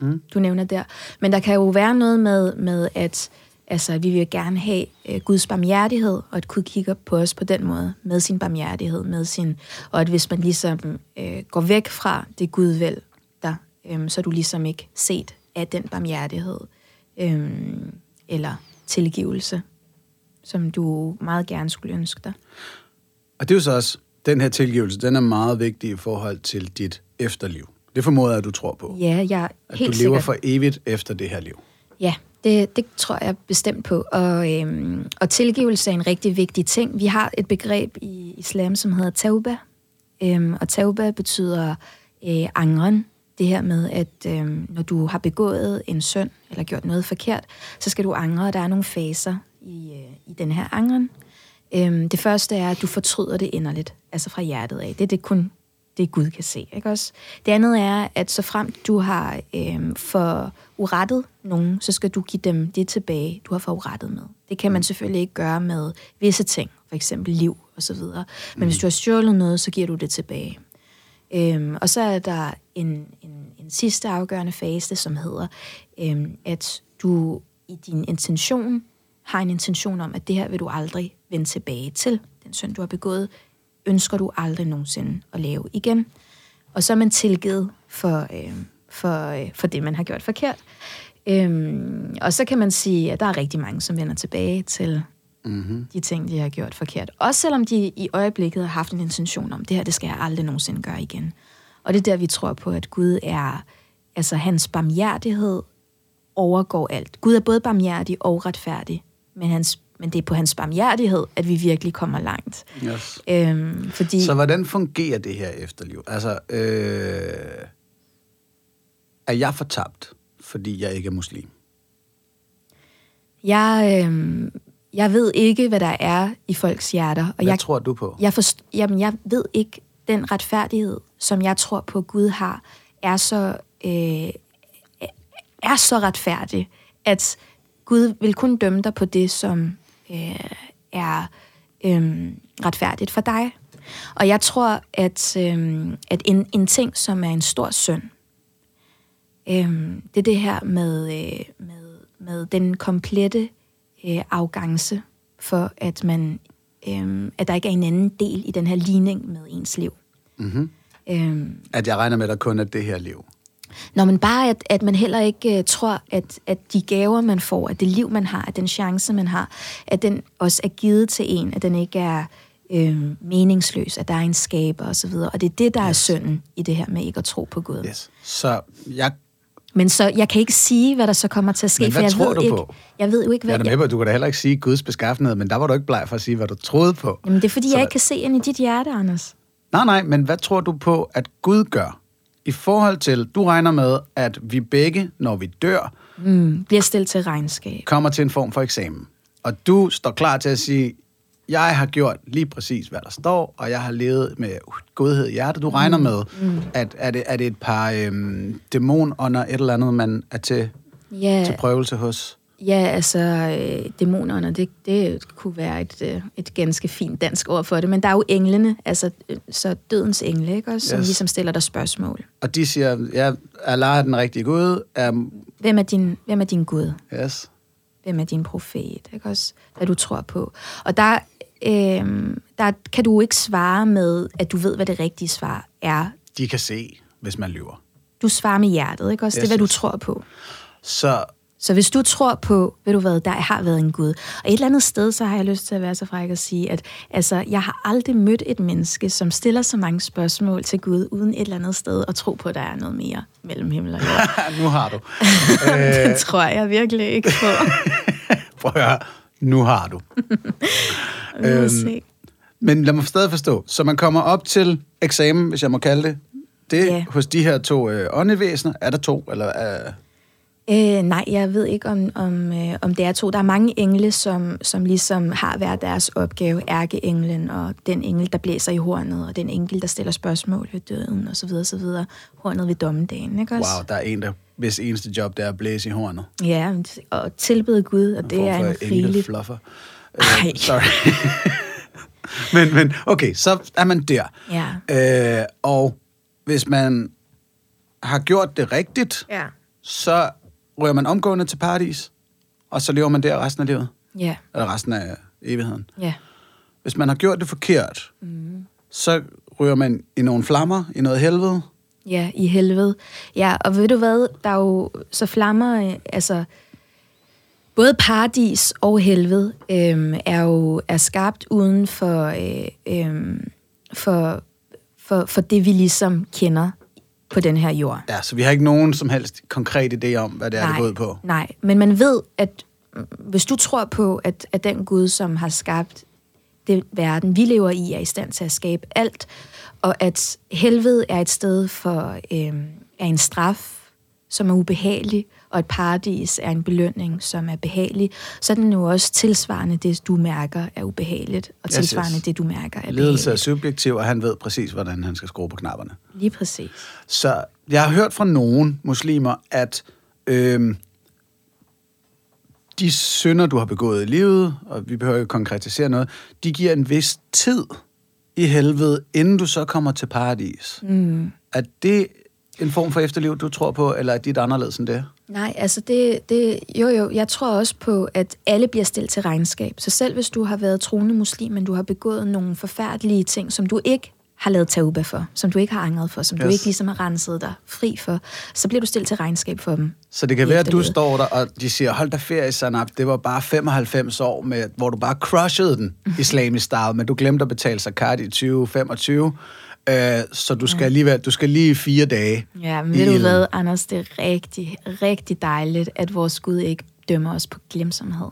mm. du nævner der, men der kan jo være noget med, med at altså, vi vil gerne have øh, Guds barmhjertighed, og at Gud kigger på os på den måde, med sin barmhjertighed, med sin, og at hvis man ligesom øh, går væk fra det Gud vil der, øh, så er du ligesom ikke set af den barmhjertighed øhm, eller tilgivelse, som du meget gerne skulle ønske dig. Og det er jo så også, den her tilgivelse, den er meget vigtig i forhold til dit efterliv. Det formoder jeg, at du tror på. Ja, jeg er At helt du lever sikkert. for evigt efter det her liv. Ja, det, det tror jeg bestemt på. Og, øhm, og tilgivelse er en rigtig vigtig ting. Vi har et begreb i islam, som hedder tauba. Øhm, og tauba betyder øh, angren. Det her med, at øhm, når du har begået en synd eller gjort noget forkert, så skal du angre, og der er nogle faser i, øh, i den her angren. Øhm, det første er, at du fortryder det inderligt, altså fra hjertet af. Det er det kun det Gud kan se. Ikke også? Det andet er, at så frem du har øhm, for urettet nogen, så skal du give dem det tilbage, du har for urettet med. Det kan man selvfølgelig ikke gøre med visse ting, for eksempel liv og så videre. Men hvis du har stjålet noget, så giver du det tilbage. Øhm, og så er der en, en, en sidste afgørende fase, som hedder, øhm, at du i din intention har en intention om, at det her vil du aldrig vende tilbage til. Den synd, du har begået, ønsker du aldrig nogensinde at lave igen. Og så er man tilgivet for, øh, for, øh, for det, man har gjort forkert. Øhm, og så kan man sige, at der er rigtig mange, som vender tilbage til mm-hmm. de ting, de har gjort forkert. Også selvom de i øjeblikket har haft en intention om, det her, det skal jeg aldrig nogensinde gøre igen. Og det er der, vi tror på, at Gud er, altså hans barmhjertighed overgår alt. Gud er både barmhjertig og retfærdig, men, hans, men det er på hans barmhjertighed, at vi virkelig kommer langt. Yes. Øhm, fordi, Så hvordan fungerer det her efterliv? Altså, øh, er jeg fortabt, fordi jeg ikke er muslim? jeg, øhm, jeg ved ikke, hvad der er i folks hjerter. Og Hvad jeg, tror du på? Jeg, forst- jamen, jeg ved ikke, den retfærdighed, som jeg tror på, Gud har, er så, øh, er så retfærdig, at Gud vil kun dømme dig på det, som øh, er øh, retfærdigt for dig. Og jeg tror, at, øh, at en, en ting, som er en stor synd, øh, det er det her med, øh, med, med den komplette øh, afgangse for, at man øh, at der ikke er en anden del i den her ligning med ens liv. Mm-hmm. Øhm, At jeg regner med, at der kun er det her liv. Når man bare, at, at man heller ikke uh, tror, at, at de gaver, man får, at det liv, man har, at den chance, man har, at den også er givet til en, at den ikke er øh, meningsløs, at der er en skaber osv. Og, og det er det, der yes. er synden i det her med ikke at tro på Gud. Yes. Så jeg Men så, jeg kan ikke sige, hvad der så kommer til at ske, Men hvad for jeg tror ved du ikke, på? jeg ved jo ikke, Jeg er hvad... med på, du kan da heller ikke sige Guds beskaffenhed, men der var du ikke bleg for at sige, hvad du troede på. Jamen, det er fordi, Så jeg hvad- ikke kan se ind i dit hjerte, Anders. Nej, nej, men hvad tror du på, at Gud gør? I forhold til, du regner med, at vi begge, når vi dør, Mm, bliver stillet til regnskab. kommer til en form for eksamen. Og du står klar til at sige, jeg har gjort lige præcis, hvad der står, og jeg har levet med godhed i hjertet. Du regner med, mm. at er det, er det et par øhm, dæmonånder, et eller andet, man er til, Ja, til prøvelse hos? Ja, altså øh, dæmonerne, det, det kunne være et, øh, et ganske fint dansk ord for det, men der er jo englene, altså øh, så dødens engle, ikke også, som Yes. ligesom stiller dig spørgsmål. Og de siger, ja, Allah er den rigtige Gud. Um, Hvem er din, hvem er din Gud? yes. Hvem er din profet? Ikke også? Hvad du tror på. Og der, øh, der kan du ikke svare med, at du ved, hvad det rigtige svar er. De kan se, hvis man lyver. Du svarer med hjertet, ikke også? Det er, hvad du tror på. Så Så hvis du tror på, ved du hvad, der har været en Gud. Og et eller andet sted, så har jeg lyst til at være så fræk at sige, at altså, jeg har aldrig mødt et menneske, som stiller så mange spørgsmål til Gud, uden et eller andet sted at tro på, at der er noget mere mellem himmel og jord. [laughs] nu har du. [laughs] det tror jeg virkelig ikke på. [laughs] Prøv at høre. Nu har du. [laughs] Øhm, se. Men lad mig stadig forstå. Så man kommer op til eksamen, hvis jeg må kalde det. Det Ja. hos de her to øh, åndevæsener. Er der to? Eller, øh, Øh, nej, jeg ved ikke, om, om, øh, om det er to. Der er mange engle, som, som ligesom har hver deres opgave. Ærkeenglen og den engel, der blæser i hornet, og den engel, der stiller spørgsmål ved døden, og så videre, så videre. Hornet ved dommedagen, ikke også? wow, der er en, der hvis eneste job, det er at blæse i hornet. Ja, og tilbede Gud, og det er en rigelig... englefluffer. Ej. Øh, sorry. [laughs] men, men okay, så er man der. Ja. Øh, og hvis man har gjort det rigtigt, Ja. så rører man omgående til paradis, og så lever man der resten af livet. Ja, Eller resten af evigheden. ja. Hvis man har gjort det forkert, mm. så rører man i nogle flammer, i noget helvede. Ja, i helvede. Ja, og ved du hvad, der er jo så flammer, øh, altså både paradis og helvede øhm, er jo er skabt uden for, øh, øhm, for, for, for det, vi ligesom kender på den her jord. Ja, så vi har ikke nogen som helst konkret idé om, hvad det er, det går ud på. Nej, men man ved, at hvis du tror på, at, at den Gud, som har skabt det verden, vi lever i, er i stand til at skabe alt, og at helvede er et sted for øh, er en straf, som er ubehagelig, og et paradis er en belønning, som er behagelig, så er den jo også tilsvarende det, du mærker er ubehageligt, og Yes, tilsvarende yes. det, du mærker er Ledelse er subjektiv, og han ved præcis, hvordan han skal skrue på knapperne. Lige præcis. Så jeg har hørt fra nogle muslimer, at øhm, de synder, du har begået i livet, og vi behøver ikke konkretisere noget, de giver en vis tid i helvede, inden du så kommer til paradis. Mm. Er det en form for efterliv, du tror på, eller er dit anderledes end det? Nej, altså det, det, jo jo, jeg tror også på, at alle bliver stillet til regnskab. Så selv hvis du har været troende muslim, men du har begået nogle forfærdelige ting, som du ikke har lavet tauba for, som du ikke har angret for, som yes. du ikke ligesom har renset dig fri for, så bliver du stillet til regnskab for dem. Så det kan være, at du står der, og de siger, hold da ferie, Sanab, det var bare 95 år, med, hvor du bare crushede den islamisk style, men du glemte at betale zakat i 2025, øh, så du skal, alligevel, du skal lige fire dage Ja, men ved du hvad, Anders, det er rigtig, rigtig dejligt, at vores Gud ikke dømmer os på glemsomhed.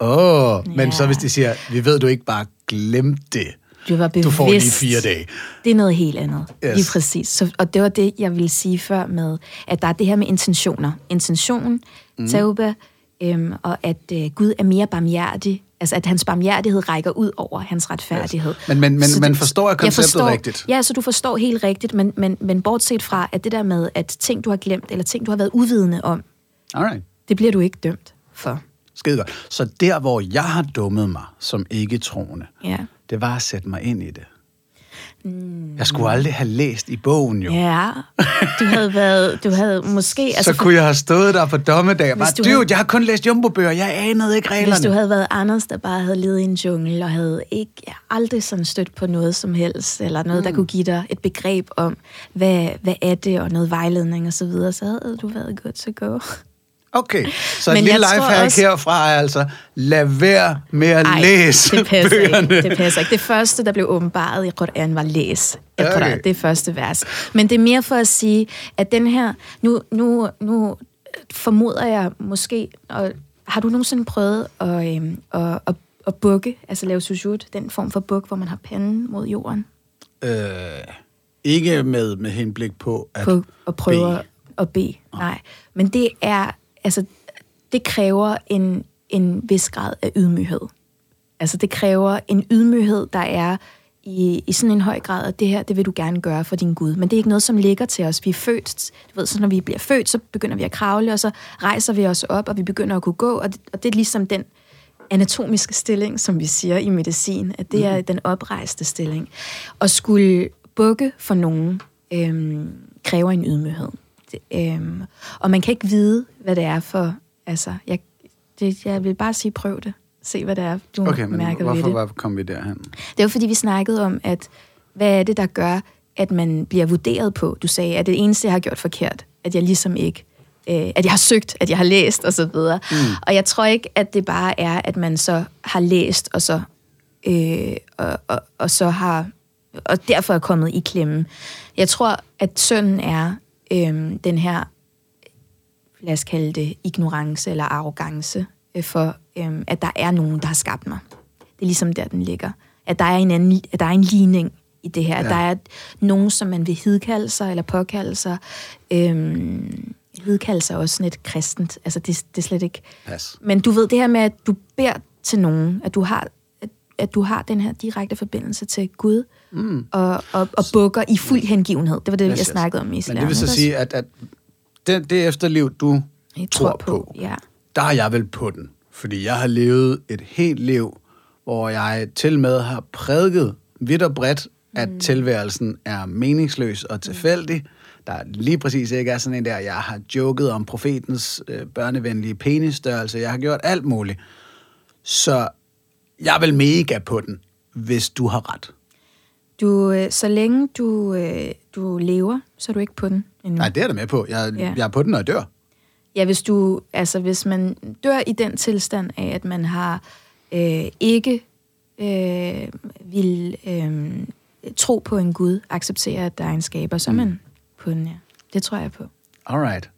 Åh, oh, men Ja. så hvis de siger, vi ved, du ikke bare glemte det, Du var bevidst. du får lige fire dage. Det er noget helt andet. Yes. Yes. Lige præcis. Så, og det var det, jeg ville sige før med, at der er det her med intentioner. Intention, mm. tauba, øhm, og at øh, Gud er mere barmhjertig, Altså, at hans barmhjertighed rækker ud over hans retfærdighed. Men, men, men Så man forstår jeg konceptet forstår, rigtigt. Ja, så du forstår helt rigtigt, men, men, men bortset fra, at det der med, at ting, du har glemt, eller ting, du har været uvidende om, Alright. det bliver du ikke dømt for. Skide godt. Så der, hvor jeg har dummet mig som ikke troende, Ja. Det var at sætte mig ind i det. Mm. Jeg skulle aldrig have læst i bogen jo. Ja, du havde været, du havde måske... Altså, så kunne jeg have stået der på dommedag og bare, du havde- jeg har kun læst jumbobøger, jeg anede ikke reglerne. Hvis du havde været Anders, der bare havde levet i en jungle, og havde ikke aldrig sådan stødt på noget som helst, eller noget, mm. der kunne give dig et begreb om, hvad, hvad er det, og noget vejledning og så videre, så havde du været good to go. Okay, så Men lille jeg tror lifehack også- herfra er altså, lad være med at Ej, læse det passer bøgerne. ikke. Det passer ikke. Det første, der blev åbenbaret i Quran, var læs. Okay. okay. Det første vers. Men det er mere for at sige, at den her... Nu, nu, nu formoder jeg måske... Og har du nogensinde prøvet at, øhm, at, at, at bukke, altså lave sujud, den form for buk, hvor man har panden mod jorden, Øh, ikke med, med henblik på at på at prøve bede. at, at bede. Nej. Men det er, altså, det kræver en, en vis grad af ydmyghed. Altså, det kræver en ydmyghed, der er i, i sådan en høj grad, at det her, det vil du gerne gøre for din Gud. Men det er ikke noget, som ligger til os. Vi er født, du ved, så når vi bliver født, så begynder vi at kravle, og så rejser vi os op, og vi begynder at kunne gå, og det, og det er ligesom den anatomiske stilling, som vi siger i medicin, at det er den oprejste stilling. Og skulle bukke for nogen, øhm, kræver en ydmyghed. Øhm, og man kan ikke vide, hvad det er for... Altså, jeg, det, jeg vil bare sige, prøv det. Se, hvad det er, du Okay, men mærker ved hvorfor, det. hvorfor kom vi derhen? Det jo fordi, vi snakkede om, at hvad er det, der gør, at man bliver vurderet på? Du sagde, at det eneste, jeg har gjort forkert, at jeg ligesom ikke, øh, at jeg har søgt, at jeg har læst og så videre. Mm. Og jeg tror ikke, at det bare er, at man så har læst, og så, øh, og, og, og så har, og derfor er kommet i klemme. Jeg tror, at synden er øh, den her lad os kalde det ignorance eller arrogance øh, for, øh, at der er nogen, der har skabt mig. Det er ligesom der, den ligger. At der er en, anden, at der er en ligning i det her. Ja. At der er nogen, som man vil hidkalde sig eller påkalde sig. Øhm, hidkalde sig også sådan et kristent. Altså, det, det er slet ikke... Pas. Men du ved det her med, at du beder til nogen, at du har, at du har den her direkte forbindelse til Gud, mm. og, og, og bukker i fuld hengivenhed. Det var det, Yes, jeg snakkede om i islam. Men det vil så sige, at, at det, det efterliv, du Jeg tror på, Ja. der er jeg vel på den. Fordi jeg har levet et helt liv, hvor jeg til med har prædiket vidt og bredt, at mm. tilværelsen er meningsløs og tilfældig. Der lige præcis ikke er sådan en der, jeg har joket om profetens øh, børnevenlige penisstørrelse. Jeg har gjort alt muligt. Så jeg er vel mega på den, hvis du har ret. Du, øh, så længe du, øh, du lever, så er du ikke på den endnu. Nej, det er jeg da med på. Jeg, Ja. jeg er på den, når jeg dør. Ja, hvis du, altså hvis man dør i den tilstand af, at man har øh, ikke øh, vil øh, tro på en Gud, acceptere, at der er en skaber, så er man på den, ja. Det tror jeg på. Alright.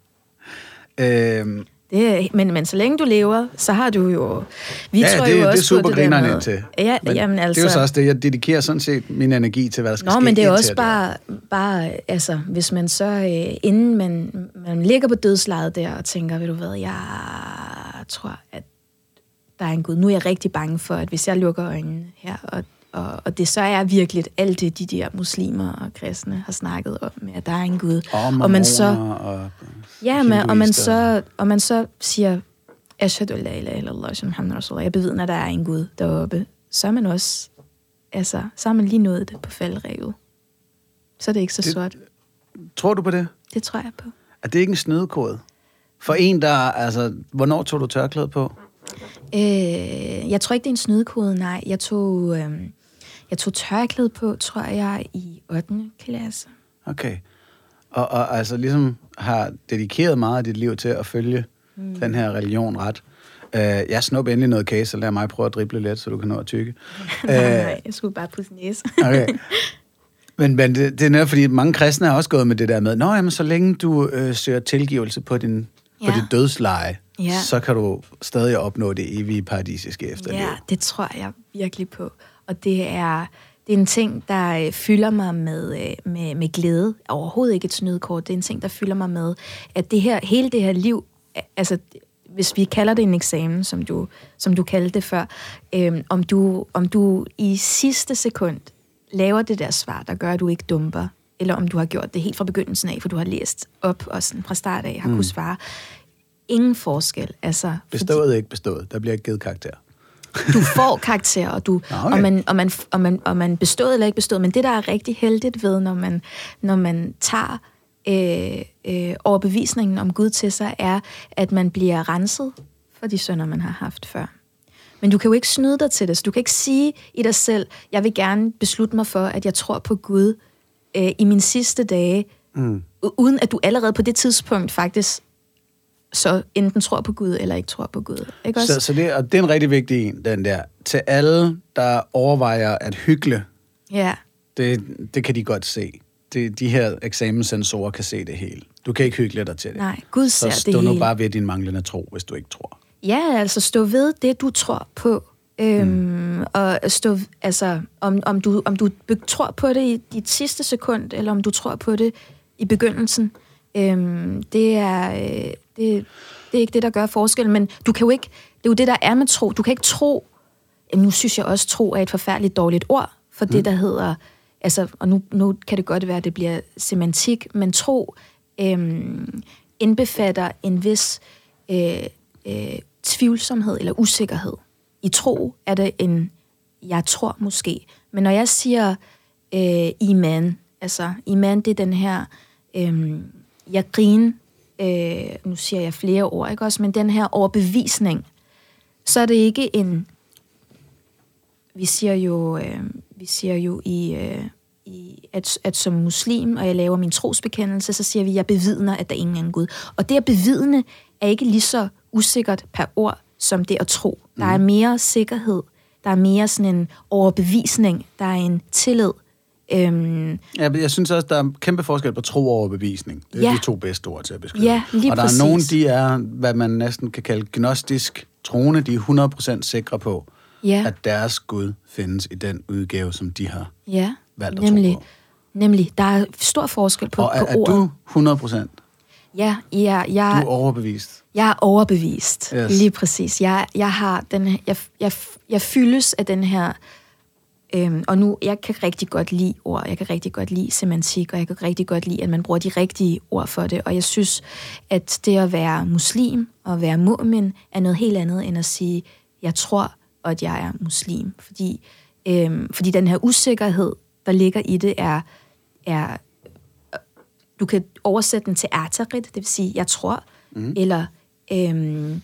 Øhm, Det er, men, men så længe du lever, så har du jo... Vi ja, tror det, jo det er også super det der grineren med... indtil. Ja, men jamen altså... Det er jo så også det, jeg dedikerer sådan set min energi til, hvad der skal Nå, ske men det er også bare, bare, altså, hvis man så, øh, inden man, man ligger på dødslejet der og tænker, ved du hvad, jeg tror, at der er en Gud. Nu er jeg rigtig bange for, at hvis jeg lukker øjnene her, og, og, og det så er virkelig alt det, de der muslimer og kristne har snakket om, at der er en Gud. Og, og man så, og ja, man, og, man så, og man så siger, Ashhadu la ilaha illallah, Muhammad Rasulullah, jeg bevidner, at der er en Gud deroppe, så er man også, altså, så har man lige nået det på faldrevet. Så er det ikke så Det- sort. Tror du på det? Det tror jeg på. Er det ikke en snydekode? For en, der... Altså, hvornår tog du tørklæde på? Øh, jeg tror ikke, det er en snydekode, nej. Jeg tog, øh, jeg tog tørklæde på, tror jeg, i 8. klasse. Okay. Og, og altså ligesom har dedikeret meget af dit liv til at følge mm. den her religion ret. Uh, jeg snupper endelig noget kage, så lad mig prøve at drible lidt, så du kan nå at tykke. [laughs] nej, nej, jeg skulle bare pusse næse. [laughs] Okay. Men, men det, det er netop, fordi mange kristne har også gået med det der med, Nå, jamen, så længe du øh, søger tilgivelse på, din, ja. på dit dødsleje, Ja. så kan du stadig opnå det evige paradisiske efterliv. Ja, det tror jeg virkelig på. Og det er, det er en ting, der øh, fylder mig med, øh, med, med glæde. Overhovedet ikke et snydekort. Det er en ting, der fylder mig med, at det her, hele det her liv, altså hvis vi kalder det en eksamen, som du, som du kaldte det før, øhm, om, du, om du i sidste sekund laver det der svar, der gør, at du ikke dumper, eller om du har gjort det helt fra begyndelsen af, for du har læst op og sådan fra start af har mm. kunnet svare. Ingen forskel. Altså, Bestået er ikke bestået. Der bliver ikke givet karakter. Du får karakter, og, du, [laughs] okay. og, man, og, man, og, man, og man bestået eller ikke bestået. Men det, der er rigtig heldigt ved, når man, når man tager øh, øh, overbevisningen om Gud til sig, er, at man bliver renset for de sønder, man har haft før. Men du kan jo ikke snyde dig til det, så du kan ikke sige i dig selv, jeg vil gerne beslutte mig for, at jeg tror på Gud øh, i mine sidste dage, mm. uden at du allerede på det tidspunkt faktisk så enten tror på Gud eller ikke tror på Gud. Ikke også? Så, så det, og det er en rigtig vigtig en, den der. Til alle, der overvejer at hygge, Ja. det, det kan de godt se. Det, de her eksamenssensorer kan se det hele. Du kan ikke hygge dig til det. Nej, Gud ser så det stå nu hele. bare ved din manglende tro, hvis du ikke tror. Ja, altså stå ved det, du tror på. Øhm, mm. Og stå, altså, om, om, du, om du tror på det i dit sidste sekund, eller om du tror på det i begyndelsen, øhm, det, er, øh, det, det er ikke det, der gør forskellen. Men du kan jo ikke, det er jo det, der er med tro. Du kan ikke tro, nu synes jeg også, tro er et forfærdeligt dårligt ord, for mm. det, der hedder, altså, og nu, nu kan det godt være, at det bliver semantik, men tro øhm, indbefatter en vis øh, øh, tvivlsomhed eller usikkerhed. I tro er det en, jeg tror måske. Men når jeg siger øh, iman, altså iman, det er den her, øh, jeg griner, øh, nu siger jeg flere ord, ikke også, men den her overbevisning, så er det ikke en, vi siger jo, øh, vi siger jo i, øh, i at, at som muslim, og jeg laver min trosbekendelse, så siger vi, at jeg bevidner, at der er ingen anden Gud. Og det at bevidne er ikke lige så usikkert per ord, som det at tro. Der er mere sikkerhed, der er mere sådan en overbevisning, der er en tillid. Øhm, Ja, men jeg synes også, der er kæmpe forskel på tro og overbevisning. Det er Ja. de to bedste ord til at beskrive. Ja, lige Og der præcis. er nogen, de er, hvad man næsten kan kalde gnostisk troende. De er 100% sikre på, Ja. at deres Gud findes i den udgave, som de har. ja, Valgt at tro nemlig, på. nemlig, der er stor forskel på, og er, på er ordet. du 100%? Ja, ja, Du jeg, er overbevist. Jeg er overbevist. Yes. Lige præcis. Jeg, jeg har den jeg, jeg, jeg fyldes af den her øhm, og nu jeg kan rigtig godt lide ord. Jeg kan rigtig godt lide semantik, og jeg kan rigtig godt lide at man bruger de rigtige ord for det. Og jeg synes at det at være muslim og være mu'min er noget helt andet end at sige jeg tror at jeg er muslim, fordi øhm, fordi den her usikkerhed der ligger i det er er du kan oversætte den til atarit, det vil sige, jeg tror, mm. eller øhm,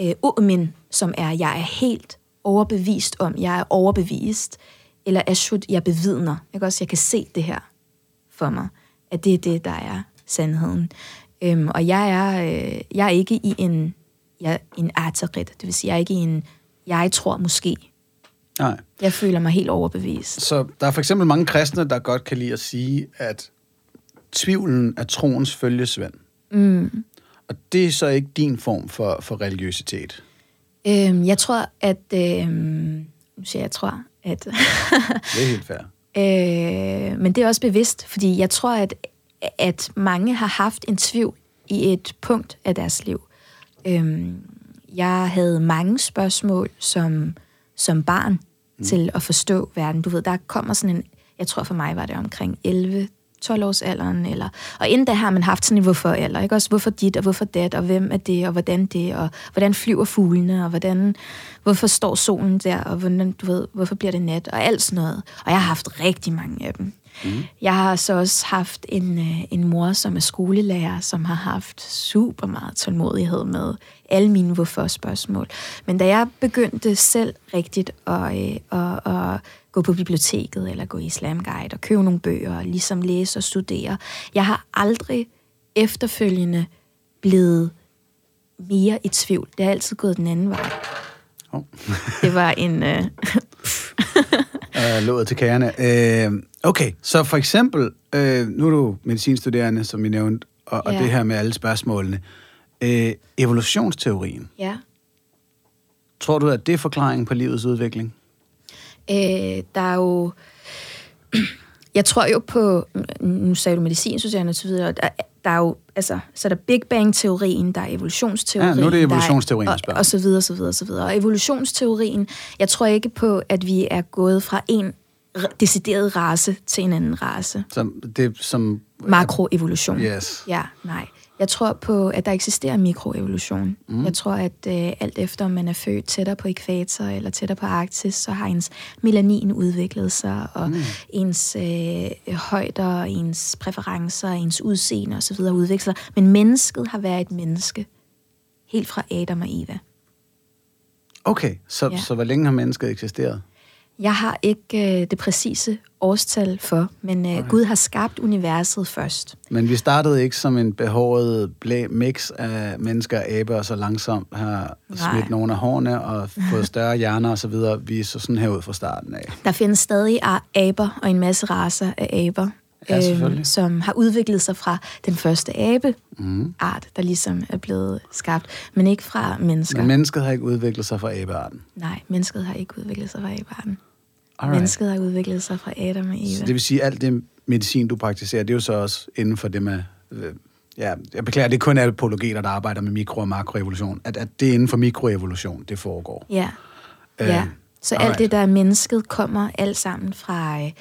øh, u'min, som er, jeg er helt overbevist om, jeg er overbevist, eller ashud, jeg bevidner, ikke også, jeg kan se det her for mig, at det er det, der er sandheden. Øhm, og jeg er, øh, jeg er ikke i en, jeg, en atarit, det vil sige, jeg er ikke i en, jeg tror måske. Nej. Jeg føler mig helt overbevist. Så der er for eksempel mange kristne, der godt kan lide at sige, at tvivlen er troens følgesvend. Mm. Og det er så ikke din form for, for religiøsitet. Øhm, jeg tror, at... Øhm, nu siger jeg, jeg tror, at... Det er helt fair. [laughs] øh, men det er også bevidst, fordi jeg tror, at, at mange har haft en tvivl i et punkt af deres liv. Øhm, jeg havde mange spørgsmål som, som barn mm. til at forstå verden. Du ved, der kommer sådan en... Jeg tror for mig var det omkring 11 12 års alderen, eller, og inden da har man haft sådan en hvorfor alder, ikke også hvorfor dit, og hvorfor dat, og hvem er det, og hvordan det, og hvordan flyver fuglene, og hvordan, hvorfor står solen der, og hvordan, du ved, hvorfor bliver det nat, og alt sådan noget. Og jeg har haft rigtig mange af dem. Mm. Jeg har så også haft en, øh, en mor, som er skolelærer, som har haft super meget tålmodighed med alle mine hvorfor-spørgsmål. Men da jeg begyndte selv rigtigt at, øh, at, at gå på biblioteket, eller gå i Islam Guide, og købe nogle bøger, og ligesom læse og studere, jeg har aldrig efterfølgende blevet mere i tvivl. Det har altid gået den anden vej. Oh. [laughs] Det var en... Øh, [laughs] øh, låget til kagerne. Øh, okay, så for eksempel, øh, nu er du medicinstuderende, som vi nævnte, og, og Ja. det her med alle spørgsmålene. Øh, evolutionsteorien, ja. tror du, at det er forklaringen på livets udvikling? Øh, der er jo... [clears throat] Jeg tror jo på... Nu sagde du medicinstuderende og så videre. Der, der er jo, altså, så er der Big Bang-teorien, der er evolutionsteorien. Ja, nu er det evolutionsteorien, der er, og, og så videre, så videre, så videre. Og evolutionsteorien, jeg tror ikke på, at vi er gået fra en decideret race til en anden race. Som, det, som, Makroevolution. Yes. Ja, nej. Jeg tror på, at der eksisterer mikroevolution. Mm. Jeg tror, at øh, alt efter om man er født tættere på ekvator eller tættere på Arktis, så har ens melanin udviklet sig, og mm. ens øh, højder, ens præferencer, ens udseende osv. udviklet sig. Men mennesket har været et menneske helt fra Adam og Eva. Okay, så, Ja. så hvor længe har mennesket eksisteret? Jeg har ikke øh, det præcise årstal for, men øh, okay. Gud har skabt universet først. Men vi startede ikke som en behåret blæ mix af mennesker og aber, og så langsomt har Nej. smidt nogle af hårene og fået større hjerner og så videre. Vi så sådan her ud fra starten af. Der findes stadig aber og en masse raser af aber, Ja, selvfølgelig. som har udviklet sig fra den første abe-art, der ligesom er blevet skabt, men ikke fra mennesker. Men mennesket har ikke udviklet sig fra abearten. Nej, mennesket har ikke udviklet sig fra abearten. Alright. Mennesket har udviklet sig fra Adam og Så Eva. det vil sige, at alt det medicin, du praktiserer, det er jo så også inden for det med... Øh, ja, jeg beklager, det er kun apologeter, der arbejder med mikro- og makroevolution. At, at det er inden for mikroevolution, det foregår. Ja. Øh, ja. Så alt alright. det, der er mennesket, kommer alt sammen fra, øh,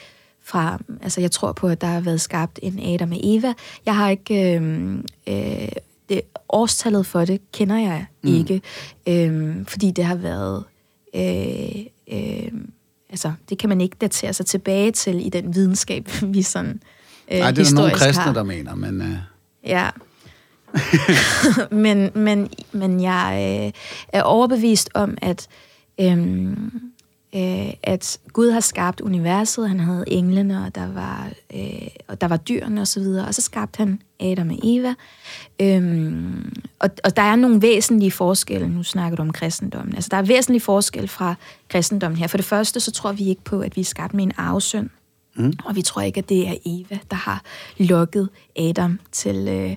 fra... Altså, jeg tror på, at der har været skabt en Adam og Eva. Jeg har ikke... Øh, øh, det, årstallet for det kender jeg mm. ikke, øh, fordi det har været... Øh, øh, altså, det kan man ikke datere sig tilbage til i den videnskab, [laughs] vi sådan øh, Nej, det er der nogle kristne, har. der mener, men... Øh, Ja. [laughs] men, men, men jeg øh, er overbevist om, at, øhm, øh, at Gud har skabt universet. Han havde englene, og der var, øh, og der var dyrene osv., og, så videre, og så skabte han Adam og Eva. Øhm, og, og der er nogle væsentlige forskelle. Nu snakker du om kristendommen. Altså, der er væsentlige forskel fra kristendommen her. For det første, så tror vi ikke på, at vi er skabt med en arvesøn. Mm. Og vi tror ikke, at det er Eva, der har lokket Adam til øh,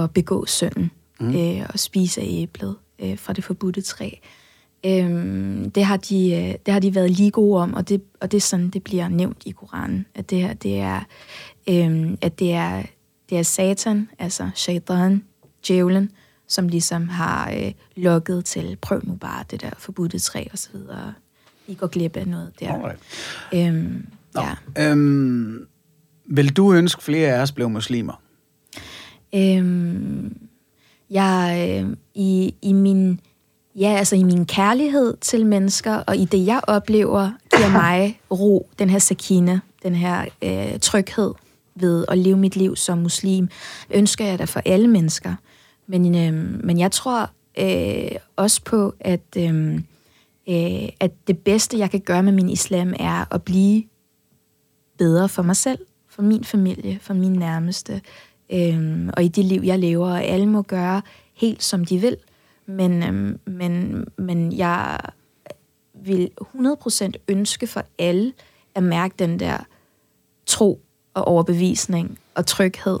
at begå synden mm. øh, og spise af æblet øh, fra det forbudte træ. Øhm, det, har de, øh, det har de været lige gode om, og det, og det er sådan, det bliver nævnt i Koranen, at det her, det er, øhm, at det er, det er Satan, altså shaitan, djævlen, som ligesom har øh, lokket til, prøv nu bare det der forbudte træ og så videre. I går glip af noget der. alright. Øhm, ja. Øhm, vil du ønske flere af os blev muslimer? Øhm, jeg øh, i, i min ja, altså i min kærlighed til mennesker og i det jeg oplever giver [coughs] mig ro, den her sakina, den her øh, tryghed ved at leve mit liv som muslim, ønsker jeg da for alle mennesker. Men øh, men jeg tror øh, også på at øh, øh, at det bedste jeg kan gøre med min islam er at blive bedre for mig selv, for min familie, for min nærmeste, øhm, og i det liv, jeg lever. Og alle må gøre helt, som de vil. Men, øhm, men, men jeg vil 100% ønske for alle at mærke den der tro og overbevisning og tryghed,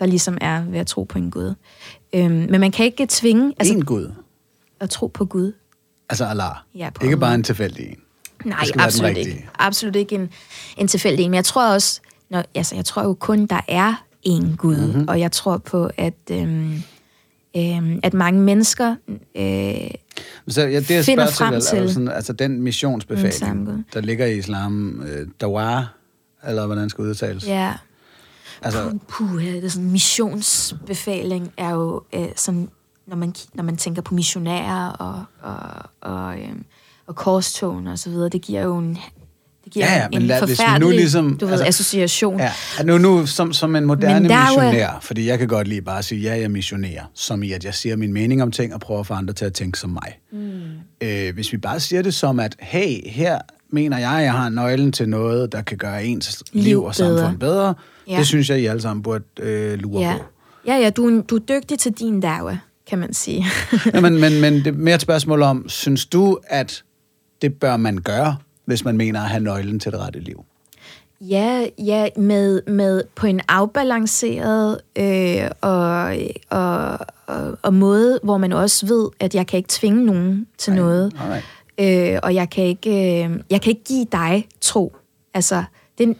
der ligesom er ved at tro på en Gud. Øhm, men man kan ikke tvinge Altså, en Gud. at tro på Gud. Altså Allah. Ja, på ikke Allah. bare en tilfældig en. Nej, absolut ikke. Absolut ikke en, en tilfældig en. Men jeg tror også, når, altså, jeg tror jo kun, der er én Gud. Mhm. Mm-hmm. Og jeg tror på, at, øhm, øhm, at mange mennesker... Øh, Så ja, det jeg Finder frem til, er sådan, altså den missionsbefaling, der ligger i islam, øh, dawar, eller hvordan skal udtales. ja, Altså, puh, det er sådan, missionsbefaling er jo øh, sådan, når man, når man tænker på missionærer og, og, og, øhm, og korstogen og så videre, det giver jo en, giver Ja, ja, men en lad- hvis vi nu forfærdelig ligesom- du ved, altså- association. ja, at nu, nu som, som en moderne er jo- missionær, fordi jeg kan godt lide bare at sige, ja, jeg er missionær, som i, at jeg siger min mening om ting og prøver at få andre til at tænke som mig. Mm. Øh, hvis vi bare siger det som, at hey, her mener jeg, jeg har nøglen til noget, der kan gøre ens liv, Liv og samfund bedre, Ja. det synes jeg, I alle sammen burde øh, lure Ja, på. ja, ja du, du er dygtig til din dawa, kan man sige. ja, men, men, men [laughs] det er mere et spørgsmål om, synes du, at det bør man gøre, hvis man mener at have nøglen til det rette liv? ja, ja med, med på en afbalanceret øh, og, og, og, og måde, hvor man også ved, at jeg kan ikke tvinge nogen til Nej, noget. alright. Øh, og jeg kan, ikke, øh, jeg kan ikke give dig tro. Altså, den,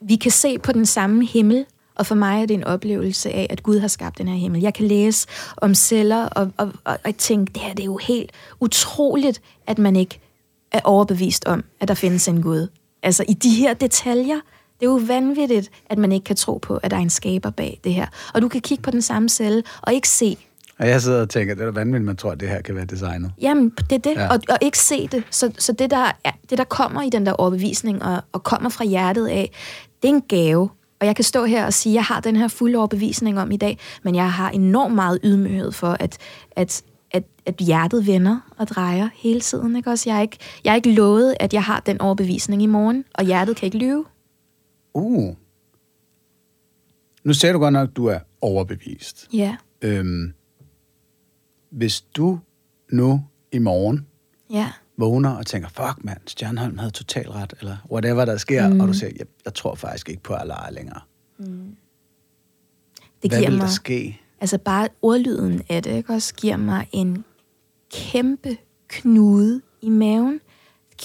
vi kan se på den samme himmel, Og for mig er det en oplevelse af, at Gud har skabt den her himmel. Jeg kan læse om celler og, og, og, og tænke, det her det er jo helt utroligt, at man ikke er overbevist om, at der findes en Gud. Altså i de her detaljer, det er jo vanvittigt, at man ikke kan tro på, at der er en skaber bag det her. Og du kan kigge på den samme celle og ikke se, Og jeg sidder og tænker, det er vanvittigt, man tror, at det her kan være designet. Jamen, det er det, Ja. ja. og, og ikke se det. Så, så det, der, er, det, der kommer i den der overbevisning, og, og kommer fra hjertet af, det er en gave. Og jeg kan stå her og sige, at jeg har den her fulde overbevisning om i dag, men jeg har enormt meget ydmyghed for, at, at, at, at hjertet vender og drejer hele tiden. Ikke? Også jeg, er ikke, jeg er ikke lovet, at jeg har den overbevisning i morgen, og hjertet kan ikke lyve. Uh. Nu sagde du godt nok, at du er overbevist. Ja, Øhm, hvis du nu i morgen ja. vågner og tænker, fuck mand, Stjernholm havde total ret, eller whatever der sker, mm. og du siger, jeg, jeg tror faktisk ikke på Allah længere. Det Hvad giver vil mig... der ske? Altså bare ordlyden af det, ikke også, giver mig en kæmpe knude i maven.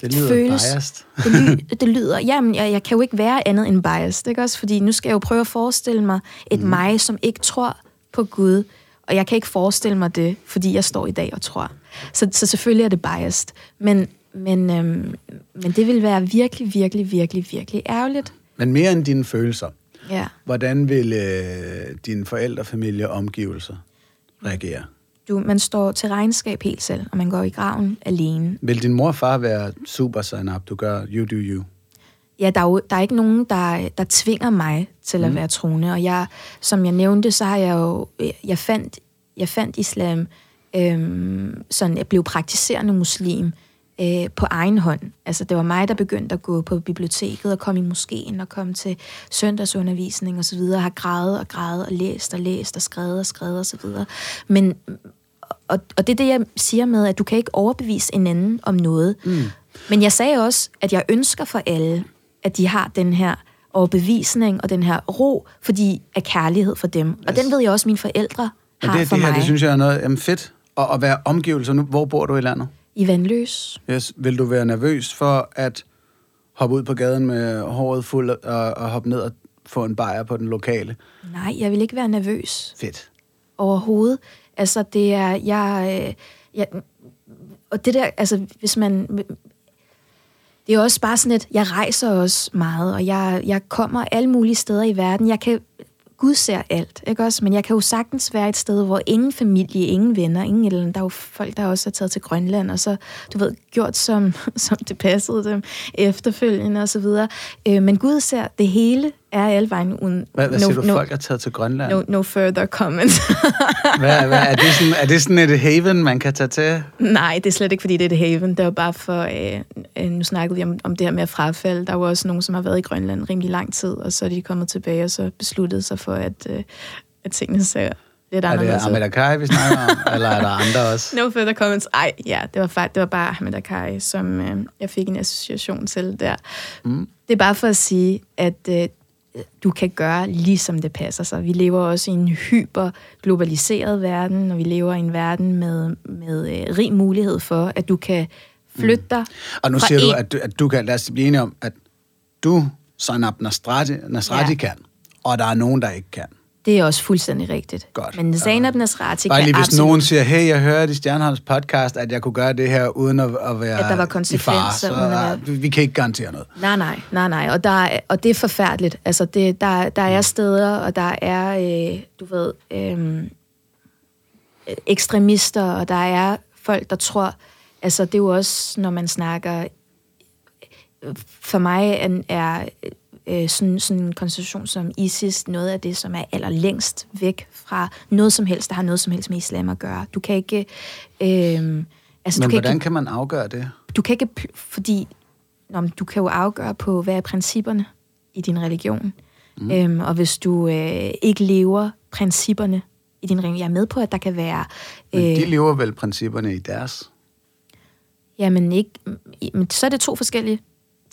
Det lyder biased. Det, ly, det lyder, jamen, jeg, jeg kan jo ikke være andet end biased, ikke også? Fordi nu skal jeg jo prøve at forestille mig et mm. mig, som ikke tror på Gud. Og jeg kan ikke forestille mig det, fordi jeg står i dag og tror. Så, så selvfølgelig er det biased. Men, men, øhm, men det vil være virkelig, virkelig, virkelig, virkelig ærgerligt. Men mere end dine følelser. Ja. Hvordan vil øh, din forældrefamilie og omgivelser reagere? Du, man står til regnskab helt selv, og man går i graven alene. Vil din mor og far være super sign up? Du gør you do you. Ja, der er, jo, der er ikke nogen, der, der tvinger mig til Mhm. at være troende. Og jeg, som jeg nævnte, så har jeg jo... Jeg fandt, jeg fandt islam, øhm, sådan jeg blev praktiserende muslim øh, på egen hånd. Altså, det var mig, der begyndte at gå på biblioteket og komme i moskeen og komme til søndagsundervisning og så videre, har grædet og grædet og læst og læst og skrevet og skrevet og så videre. Men, og, og det er det, jeg siger med, at du kan ikke overbevise en anden om noget. Mm. Men jeg sagde også, at jeg ønsker for alle, at de har den her overbevisning og den her ro, fordi af kærlighed for dem. Og den ved jeg også, at mine forældre har det, for det her, mig. det synes jeg er noget jamen fedt. Og at være omgivelser nu. Hvor bor du i landet? I Vandløs. Yes. Vil du være nervøs for at hoppe ud på gaden med håret fuld og, og hoppe ned og få en bajer på den lokale? Nej, jeg vil ikke være nervøs Fedt. overhovedet. Altså, det er... Jeg, øh, jeg, og det der, altså, hvis man... Det er også bare sådan et, jeg rejser også meget, og jeg, jeg kommer alle mulige steder i verden. Jeg kan, Gud ser alt, ikke også? Men jeg kan jo sagtens være et sted, hvor ingen familie, ingen venner, ingen eller andet. Der er jo folk, der også er taget til Grønland, og så, du ved, gjort som, [laughs] som det passede dem efterfølgende og så videre. Øh, men Gud ser det hele, er alle vejen uden... Hvad, hvad no, siger du, no, folk er taget til Grønland? no, no further comments. [laughs] Hvad, hvad, er, det sådan, er det sådan et haven, man kan tage til? Nej, det er slet ikke, fordi det er det haven. Det var bare for... Øh, øh, nu snakkede vi om, om det her med at frafalde. Der var også nogen, som har været i Grønland rimelig lang tid, og så er de kommet tilbage, og så besluttede sig for, at, øh, at tingene ser lidt Er det anderledes. Ahmed Akai, vi snakker om? [laughs] eller er der andre også? No further comments. Ej, ja, det var, faktisk, det var bare Ahmed Akai, som øh, jeg fik en association til der. Mm. Det er bare for at sige, at øh, du kan gøre lige som det passer sig. Vi lever også i en hyper globaliseret verden, og vi lever i en verden med, med øh, rig mulighed for, at du kan flytte dig Og nu siger du, en- at du, at du kan, lad os blive enige om, at du, Sanab Nasrati, Nasrati Ja. kan, og der er nogen, der ikke kan. Det er også fuldstændig rigtigt. Godt. Men Zainab Nasrati Bare lige, hvis absolut... nogen siger, hey, jeg hørte i Stjernholms podcast, at jeg kunne gøre det her, uden at, at være At der var konsekvenser, så uden at ah, vi, kan ikke garantere noget. Nej, nej, nej, nej. Og, der er, og det er forfærdeligt. Altså, det, der, der er steder, og der er, øh, du ved, øh, ekstremister, og der er folk, der tror... Altså, det er jo også, når man snakker... For mig er øh, sådan, sådan en konstitution som ISIS noget af det, som er allerlængst væk fra noget som helst, der har noget som helst med islam at gøre. Du kan ikke... Øh, altså, Men du kan hvordan ikke, kan man afgøre det? du kan ikke, fordi nå, men du kan jo afgøre på, hvad er principperne i din religion. Mm. Øhm, og hvis du øh, ikke lever principperne i din religion, jeg er med på, at der kan være... Men Øh, de lever vel principperne i deres? jamen ikke, men så er det to forskellige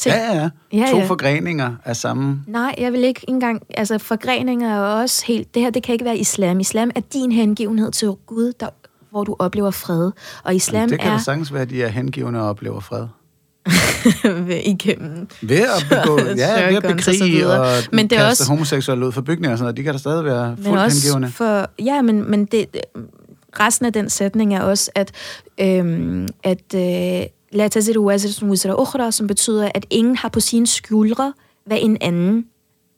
ting. Ja, ja, ja. To ja. forgreninger af samme... Nej, jeg vil ikke engang... Altså, forgreninger er også helt... Det her, det kan ikke være islam. Islam er din hengivenhed til Gud, der, hvor du oplever fred. Og islam det kan er... da sagtens være, at de er hengivende og oplever fred. [laughs] igennem Ved at begå, [laughs] ja, ved at og bekrige videre. og, Men det er kaste også- homoseksuelle ud for bygninger og sådan noget, de kan da stadig være Men fuldt også hengivende. for, ja, men, men det, resten af den sætning er også, at, øhm, at øh, la taziru wizra ukhra, som betyder, at ingen har på sine skuldre, hvad en anden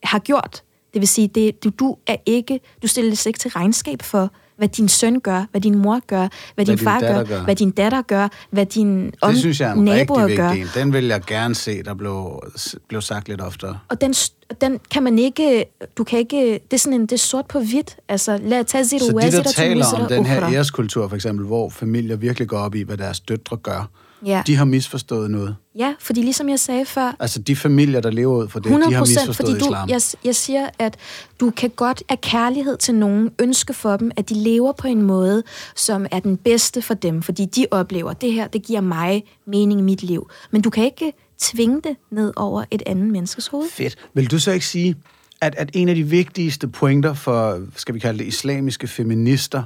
har gjort. Det vil sige, det, du, du er ikke, du stilles ikke til regnskab for, hvad din søn gør, hvad din mor gør, hvad, din din far gør, gør. hvad din datter gør, hvad din om, Det synes jeg er en naboer rigtig gør. vigtig en. Den vil jeg gerne se, der blev, blev sagt lidt oftere. Og den, den kan man ikke, du kan ikke, det er sådan en, det er sort på hvidt. Altså, lad tage zero Så de, der taler om den her æreskultur, for eksempel, hvor familier virkelig går op i, hvad deres døtre gør, Ja. de har misforstået noget. Ja, fordi ligesom jeg sagde før, Altså de familier, der lever ud for det, 100 de har misforstået fordi du, islam. jeg, jeg siger, at du kan godt af kærlighed til nogen ønske for dem, at de lever på en måde, som er den bedste for dem, fordi de oplever, det her, det giver mig mening i mit liv. Men du kan ikke tvinge det ned over et andet menneskes hoved. Fedt. Vil du så ikke sige, at, at en af de vigtigste pointer for, skal vi kalde det, islamiske feminister,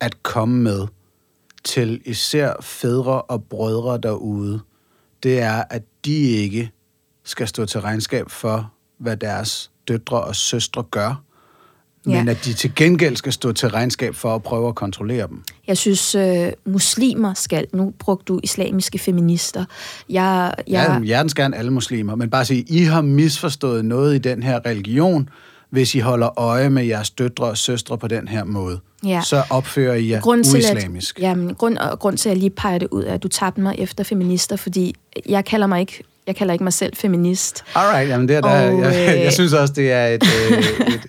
at komme med til især fædre og brødre derude, det er, at de ikke skal stå til regnskab for, hvad deres døtre og søstre gør, Ja. men at de til gengæld skal stå til regnskab for at prøve at kontrollere dem. Jeg synes, øh, muslimer skal, nu brugte du islamiske feminister. Jeg, jeg, Ja, hjertens gerne alle muslimer, men bare sige, I har misforstået noget i den her religion, hvis I holder øje med jeres døtre og søstre på den her måde. Ja. Så opfører I jer grund til, uislamisk. at, jamen, grund, og grund til, at jeg lige peger det ud, er, at du tabte mig efter feminister, fordi jeg kalder mig ikke, jeg kalder ikke mig selv feminist. Alright, jamen det er der, Og, [laughs] jeg, øh, jeg synes også, det er et, øh, et,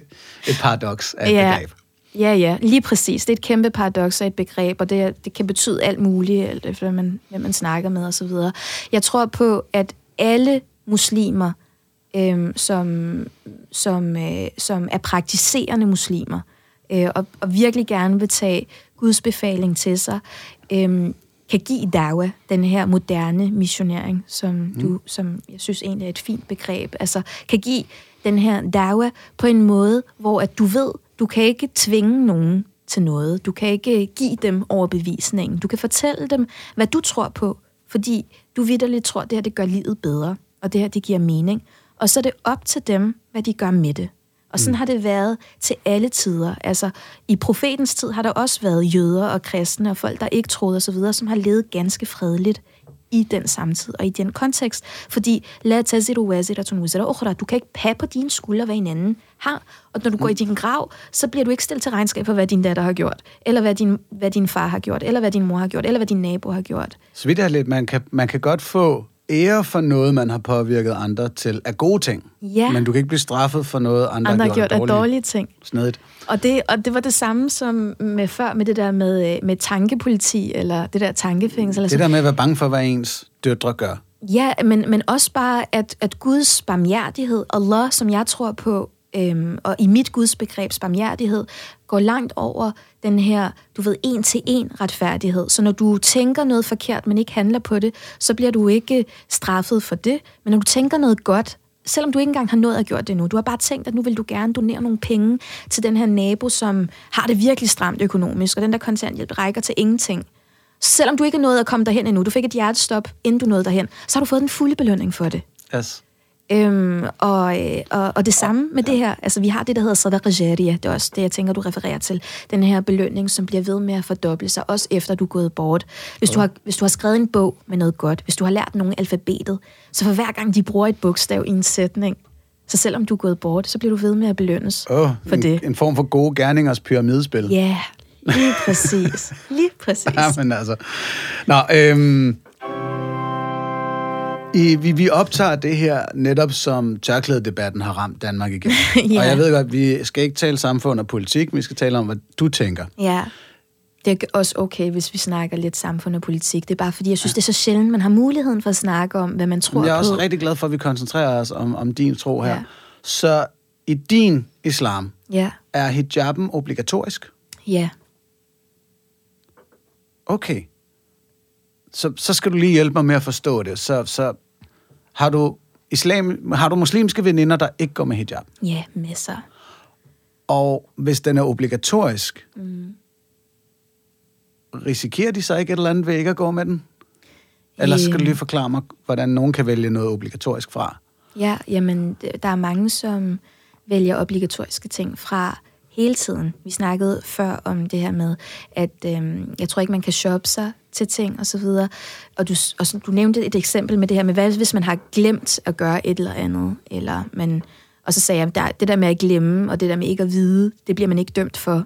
et paradoks af Ja. begreb. Ja, ja, lige præcis. Det er et kæmpe paradoks af et begreb, og det, det kan betyde alt muligt, alt efter man, hvem man snakker med osv. Jeg tror på, at alle muslimer, øhm, som, som, øh, som er praktiserende muslimer, øh, og, og virkelig gerne vil tage Guds befaling til sig, øhm, kan give dawa, den her moderne missionering, som, mm. du, som jeg synes egentlig er et fint begreb, altså kan give den her dawa på en måde, hvor at du ved, du kan ikke tvinge nogen til noget. Du kan ikke give dem overbevisningen. Du kan fortælle dem, hvad du tror på, fordi du vidderligt tror, at det her det gør livet bedre, og det her det giver mening. Og så er det op til dem, hvad de gør med det. Og sådan mm. har det været til alle tider. Altså, i profetens tid har der også været jøder og kristne og folk, der ikke troede osv., som har levet ganske fredeligt i den samtid og i den kontekst. Fordi, la taziru waziratun wizra ukhra, du kan ikke have på dine skuldre, hvad en anden har. Og når du går i din grav, så bliver du ikke stillet til regnskab for, hvad din datter har gjort, eller hvad din, hvad din far har gjort, eller hvad din mor har gjort, eller hvad din nabo har gjort. Så vidt jeg lidt, man kan, man kan godt få ære for noget, man har påvirket andre til af gode ting. Ja. Men du kan ikke blive straffet for noget, andre, Andre har gjort af dårlige. dårlige ting. Snedigt. Og det, og det var det samme som med før, med det der med, øh, med tankepoliti, eller det der tankefængsel. Det der med at være bange for, hvad ens døtre gør. Ja, men, men også bare, at, at Guds barmhjertighed, Allah, som jeg tror på, øhm, og i mit Guds begreb barmhjertighed, går langt over den her, du ved, en-til-en retfærdighed. Så når du tænker noget forkert, men ikke handler på det, så bliver du ikke øh, straffet for det. Men når du tænker noget godt, selvom du ikke engang har nået at gjort det nu, du har bare tænkt, at nu vil du gerne donere nogle penge til den her nabo, som har det virkelig stramt økonomisk, og den der kontanthjælp rækker til ingenting. Selvom du ikke er nået at komme derhen endnu, du fik et hjertestop, inden du nåede derhen, så har du fået den fulde belønning for det. Yes. Øhm, og, øh, og, og det samme med det her, altså vi har det, der hedder sadaqa jariya, det er også det, jeg tænker, du refererer til, den her belønning, som bliver ved med at fordoble sig, også efter du er gået bort. Hvis du, har, hvis du har skrevet en bog med noget godt, hvis du har lært nogen alfabetet, så for hver gang de bruger et bogstav i en sætning, så selvom du er gået bort, så bliver du ved med at belønnes Oh, for en, det. en form for gode gerningers pyramidespil. Ja, lige præcis. Lige præcis. [laughs] Ja, men altså. Nå, øhm, i, vi, vi optager det her netop som tørklædedebatten har ramt Danmark igen. [laughs] Ja. Og jeg ved godt, vi skal ikke tale samfund og politik, vi skal tale om, hvad du tænker. Ja, det er også okay, hvis vi snakker lidt samfund og politik. Det er bare fordi, jeg synes, det er så sjældent, man har muligheden for at snakke om, hvad man tror Men jeg er på. også rigtig glad for, at vi koncentrerer os om, om din tro her. Ja. Så i din islam, Ja, er hijaben obligatorisk? ja. Okay. Så, så skal du lige hjælpe mig med at forstå det. Så, så har du islam, har du muslimske veninder, der ikke går med hijab? Ja, masser. Og hvis den er obligatorisk, mm. risikerer de så ikke et eller andet ved ikke at gå med den? Ellers skal du lige forklare mig, hvordan nogen kan vælge noget obligatorisk fra. Ja, jamen, der er mange, som vælger obligatoriske ting fra hele tiden. Vi snakkede før om det her med, at øh, jeg tror ikke, man kan shoppe sig til ting og så videre. Og du, og så, du nævnte et eksempel med det her med, hvad hvis man har glemt at gøre et eller andet, eller man, og så sagde jeg, der, det der med at glemme, og det der med ikke at vide, det bliver man ikke dømt for.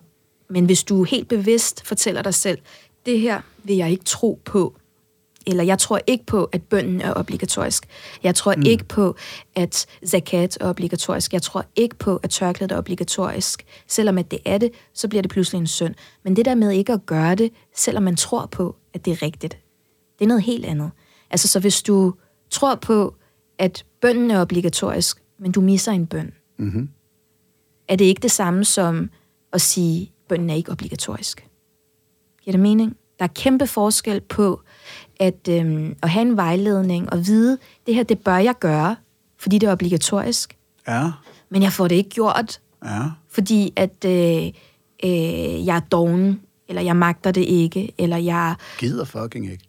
Men hvis du helt bevidst fortæller dig selv, det her vil jeg ikke tro på, eller jeg tror ikke på, at bønden er obligatorisk. Jeg tror mm. ikke på, at zakat er obligatorisk. Jeg tror ikke på, at tørklædet er obligatorisk. Selvom at det er det, så bliver det pludselig en synd. Men det der med ikke at gøre det, selvom man tror på, at det er rigtigt, det er noget helt andet. Altså, så hvis du tror på, at bønden er obligatorisk, men du misser en bøn, Mm-hmm. er det ikke det samme som at sige, at bønnen er ikke obligatorisk. Giver det mening? Der er kæmpe forskel på at, øhm, at have en vejledning og vide, det her, det bør jeg gøre, fordi det er obligatorisk, Ja, men jeg får det ikke gjort, ja. fordi at øh, øh, jeg er doven, eller jeg magter det ikke, eller jeg Gider fucking ikke.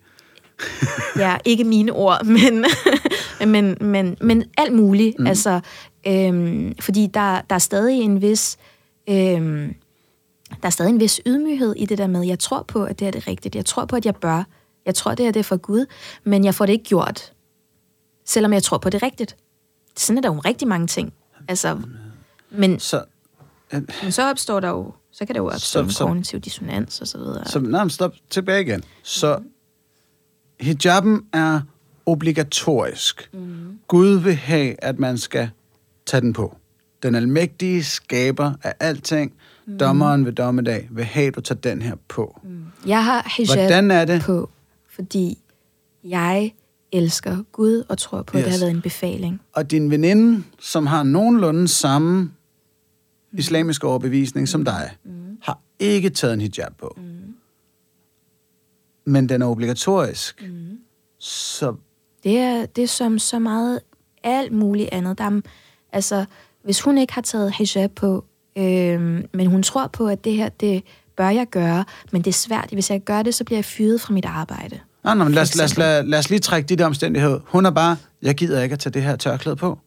[laughs] ja, ikke mine ord, men, [laughs] men, men, men alt muligt. Mm. Altså, øhm, fordi der, der er stadig en vis... Øhm, der er stadig en vis ydmyghed i det der med, jeg tror på, at det er det rigtigt. Jeg tror på, at jeg bør. Jeg tror, det er det for Gud, men jeg får det ikke gjort. Selvom jeg tror på, det er rigtigt. Sådan er der jo rigtig mange ting. Altså, men, Så, øh, men så opstår der jo, så kan der jo opstå Så- en så- kognitiv dissonans og så videre. så nej, stop tilbage igen. Så hijaben er obligatorisk. Mm. Gud vil have, at man skal tage den på. Den almægtige skaber af alting, mm. dommeren ved dommedag, vil have, at du tager den her på. Mm. Jeg har hijab Hvordan er det? på, fordi jeg elsker Gud og tror på, yes. at det har været en befaling. Og din veninde, som har nogenlunde samme islamiske overbevisning som dig, mm. har ikke taget en hijab på. Mm. Men den er obligatorisk. Mm. Så Det er, det er som så meget alt muligt andet. Der er, altså, hvis hun ikke har taget hijab på, øhm, men hun tror på, at det her, det bør jeg gøre, men det er svært. Hvis jeg gør det, så bliver jeg fyret fra mit arbejde. Nej, nej, men lad os, lad, os, lad, lad os lige trække de der omstændigheder. Hun er bare, jeg gider ikke at tage det her tørklæde på.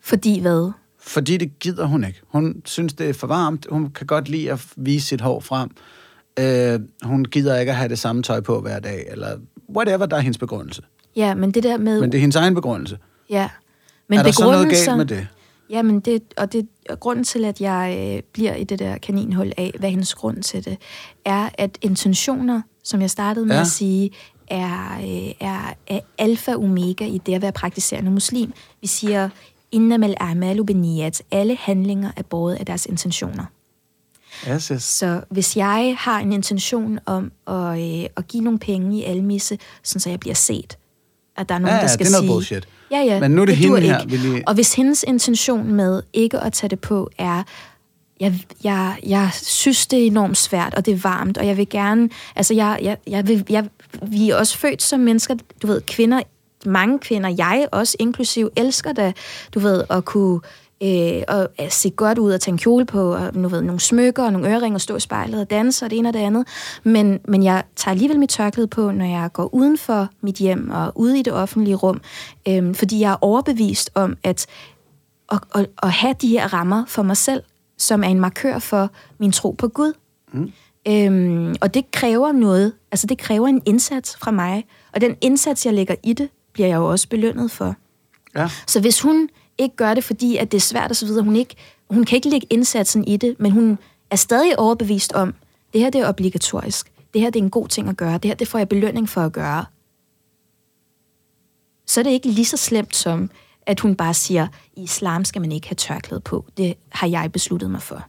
Fordi hvad? Fordi det gider hun ikke. Hun synes, det er for varmt. Hun kan godt lide at vise sit hår frem. Øh, hun gider ikke at have det samme tøj på hver dag, eller whatever, der er hendes begrundelse. Ja, men det der med... Men det er hendes egen begrundelse. Ja. Men er der så noget galt med det? Ja, men det, og det, og grunden til, at jeg øh, bliver i det der kaninhul af, hvad hendes grund til det, er, at intentioner, som jeg startede med Ja. at sige, er, øh, er, er alfa og omega i det at være praktiserende muslim. Vi siger, innamal a'malu beniyat. Alle handlinger er båret af deres intentioner. Yes, yes. Så hvis jeg har en intention om at, øh, at give nogle penge i almisse, sådan så jeg bliver set, at der er nogen, Ja, der ja, skal det er noget sige... bullshit. Ja, ja, Men nu er det hende duer her, ikke. lige- Og hvis hendes intention med ikke at tage det på er, jeg, jeg, jeg synes, det er enormt svært, og det er varmt, og jeg vil gerne... Altså, jeg, jeg, jeg vil, jeg, vi er også født som mennesker, du ved, kvinder, mange kvinder, jeg også inklusiv, elsker da, du ved, at kunne øh, og at se godt ud og tage en kjole på, og nu ved, nogle smykker og nogle øreringe og stå i spejlet og danse og det ene og det andet. Men, men jeg tager alligevel mit tørklæde på, når jeg går uden for mit hjem og ude i det offentlige rum, øh, fordi jeg er overbevist om, at at, at, at have de her rammer for mig selv, som er en markør for min tro på Gud. Mm. Øhm, og det kræver noget, altså det kræver en indsats fra mig, og den indsats, jeg lægger i det, bliver jeg jo også belønnet for. Ja. Så hvis hun ikke gør det, fordi at det er svært og så videre, hun, ikke, hun kan ikke lægge indsatsen i det, men hun er stadig overbevist om, det her det er obligatorisk, det her det er en god ting at gøre, det her det får jeg belønning for at gøre, så er det ikke lige så slemt som, at hun bare siger, i islam skal man ikke have tørklæde på. Det har jeg besluttet mig for.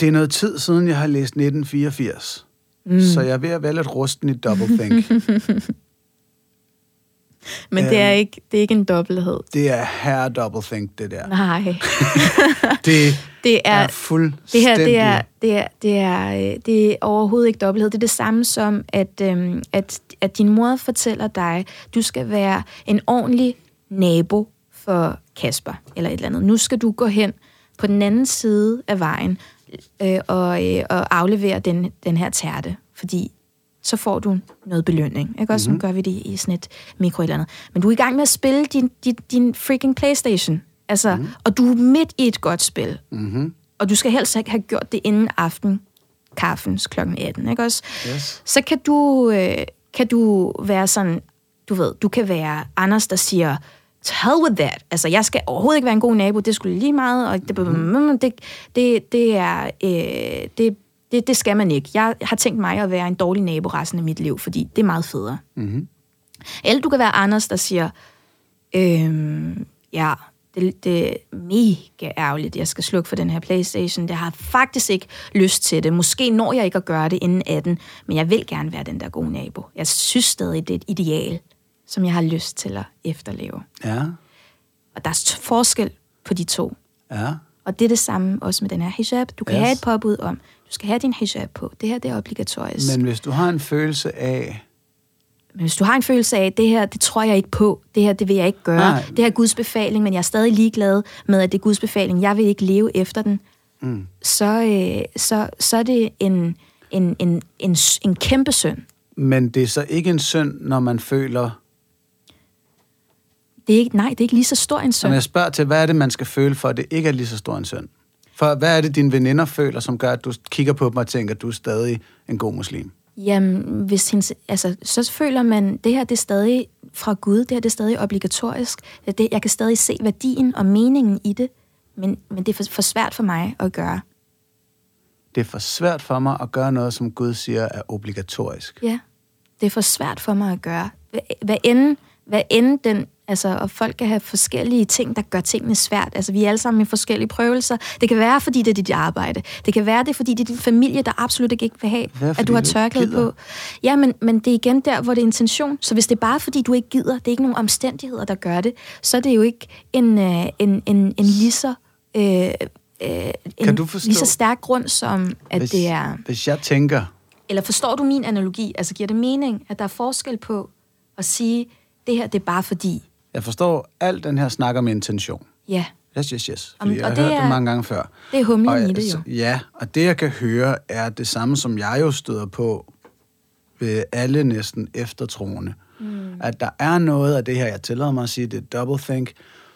Det er noget tid siden, jeg har læst 1984. Mm. Så jeg er ved at være lidt rusten i doublethink. [laughs] Men Øhm. det, er ikke, det er ikke en dobbelthed. det er her doublethink, det der. Nej. [laughs] Det, [laughs] Det er, er fuldstændig... det her det er, det, er, det, er, øh, det er overhovedet ikke dobbelthed. Det er det samme som, at, øhm, at, at din mor fortæller dig, du skal være en ordentlig nabo for Kasper, eller et eller andet. Nu skal du gå hen på den anden side af vejen øh, og, øh, og aflevere den, den her tærte, fordi så får du noget belønning. Ikke? Også mm-hmm. gør vi det i sådan et mikro eller andet. Men du er i gang med at spille din, din, din freaking Playstation. Altså, mm-hmm. Og du er midt i et godt spil. Mm-hmm. Og du skal helst ikke have gjort det inden aften kaffens kl. 18. Ikke også? Yes. Så kan du, øh, kan du være sådan, du ved, du kan være Anders, der siger, to hell with that. Altså, jeg skal overhovedet ikke være en god nabo, det skulle lige meget, og det, mm-hmm. det, det, det er, øh, det, det, det skal man ikke. Jeg har tænkt mig at være en dårlig nabo resten af mit liv, fordi det er meget federe. Mm-hmm. Eller du kan være Anders, der siger, øhm, ja, det, det er mega ærgerligt, jeg skal slukke for den her Playstation. Jeg har faktisk ikke lyst til det. Måske når jeg ikke at gøre det inden 18, men jeg vil gerne være den der gode nabo. Jeg synes stadig, det er et ideal, som jeg har lyst til at efterleve. Ja, Og der er forskel på de to. ja. Og det er det samme også med den her hijab. Du kan yes. have et påbud om, du skal have din hijab på. Det her, det er obligatorisk. Men hvis du har en følelse af, Men hvis du har en følelse af, det her, det tror jeg ikke på, det her, det vil jeg ikke gøre, Nej. Det her er Guds befaling, men jeg er stadig ligeglad med, at det er Guds befaling, jeg vil ikke leve efter den, mm, så, øh, så, så er det en, en, en, en, en kæmpe synd. men det er så ikke en synd, når man føler... Det er ikke, nej, det er ikke lige så stor en synd. jeg spørger til, hvad er det, man skal føle for, at det ikke er lige så stor en synd? For hvad er det, dine veninder føler, som gør, at du kigger på dem og tænker, at du er stadig en god muslim? Jamen, hvis hendes, altså, så føler man, det her det er stadig fra Gud, det her det er stadig obligatorisk. Det, jeg kan stadig se værdien og meningen i det, men, men det er for, for svært for mig at gøre. Det er for svært for mig at gøre noget, som Gud siger er obligatorisk. Ja, det er for svært for mig at gøre. Hvad, hvad end, hvad end den, altså, og folk kan have forskellige ting, der gør tingene svært. Altså, vi er alle sammen i forskellige prøvelser. Det kan være, fordi det er dit arbejde. Det kan være, det er, fordi det er din familie, der absolut ikke vil have, Hvad, at du har tørklæde på. Ja, men, men det er igen der, hvor det er intention. Så hvis det er bare, fordi du ikke gider, det er ikke nogen omstændigheder, der gør det, så er det jo ikke en, øh, en, en, en lige så... Øh, øh, en du forstå- lige så stærk grund som, at hvis, det er... Hvis jeg tænker, Eller forstår du min analogi? Altså giver det mening, at der er forskel på at sige, det her det er bare fordi, jeg forstår alt den her snak om intention. ja, Yes, yes, yes. Om- Fordi jeg og har det hørt det er- mange gange før. det er humlen Og, i det jo. Ja, og det jeg kan høre er det samme, som jeg jo støder på ved alle næsten eftertroende. Mm. At der er noget af det her, jeg tillader mig at sige, det er double think,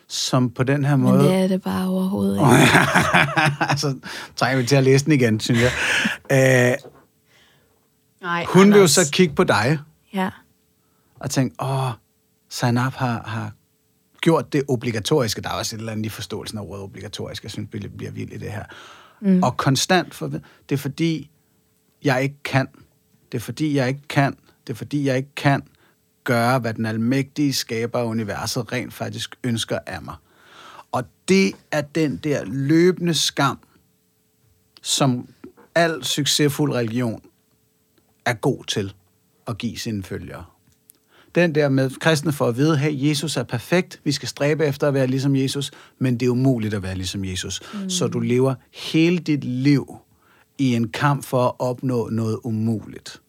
som på den her men måde... det er det bare overhovedet ikke. [laughs] altså, trænger vi til at læse den igen, synes jeg. [laughs] Øh, Nej, hun vil jo så kigge på dig Ja, og tænke, åh, Zainab har, har gjort det obligatoriske. Der er også et eller andet i forståelsen af ordet obligatorisk. Jeg synes, det bliver vildt i det her. Mm. Og konstant, for, det er fordi, jeg ikke kan. Det er fordi, jeg ikke kan. Det er fordi, jeg ikke kan gøre, hvad den almægtige skaber af universet rent faktisk ønsker af mig. Og det er den der løbende skam, som al succesfuld religion er god til at give sine følgere. Den der med kristne for at vide, hey, Jesus er perfekt, vi skal stræbe efter at være ligesom Jesus, men det er umuligt at være ligesom Jesus. Mm. Så du lever hele dit liv i en kamp for at opnå noget umuligt.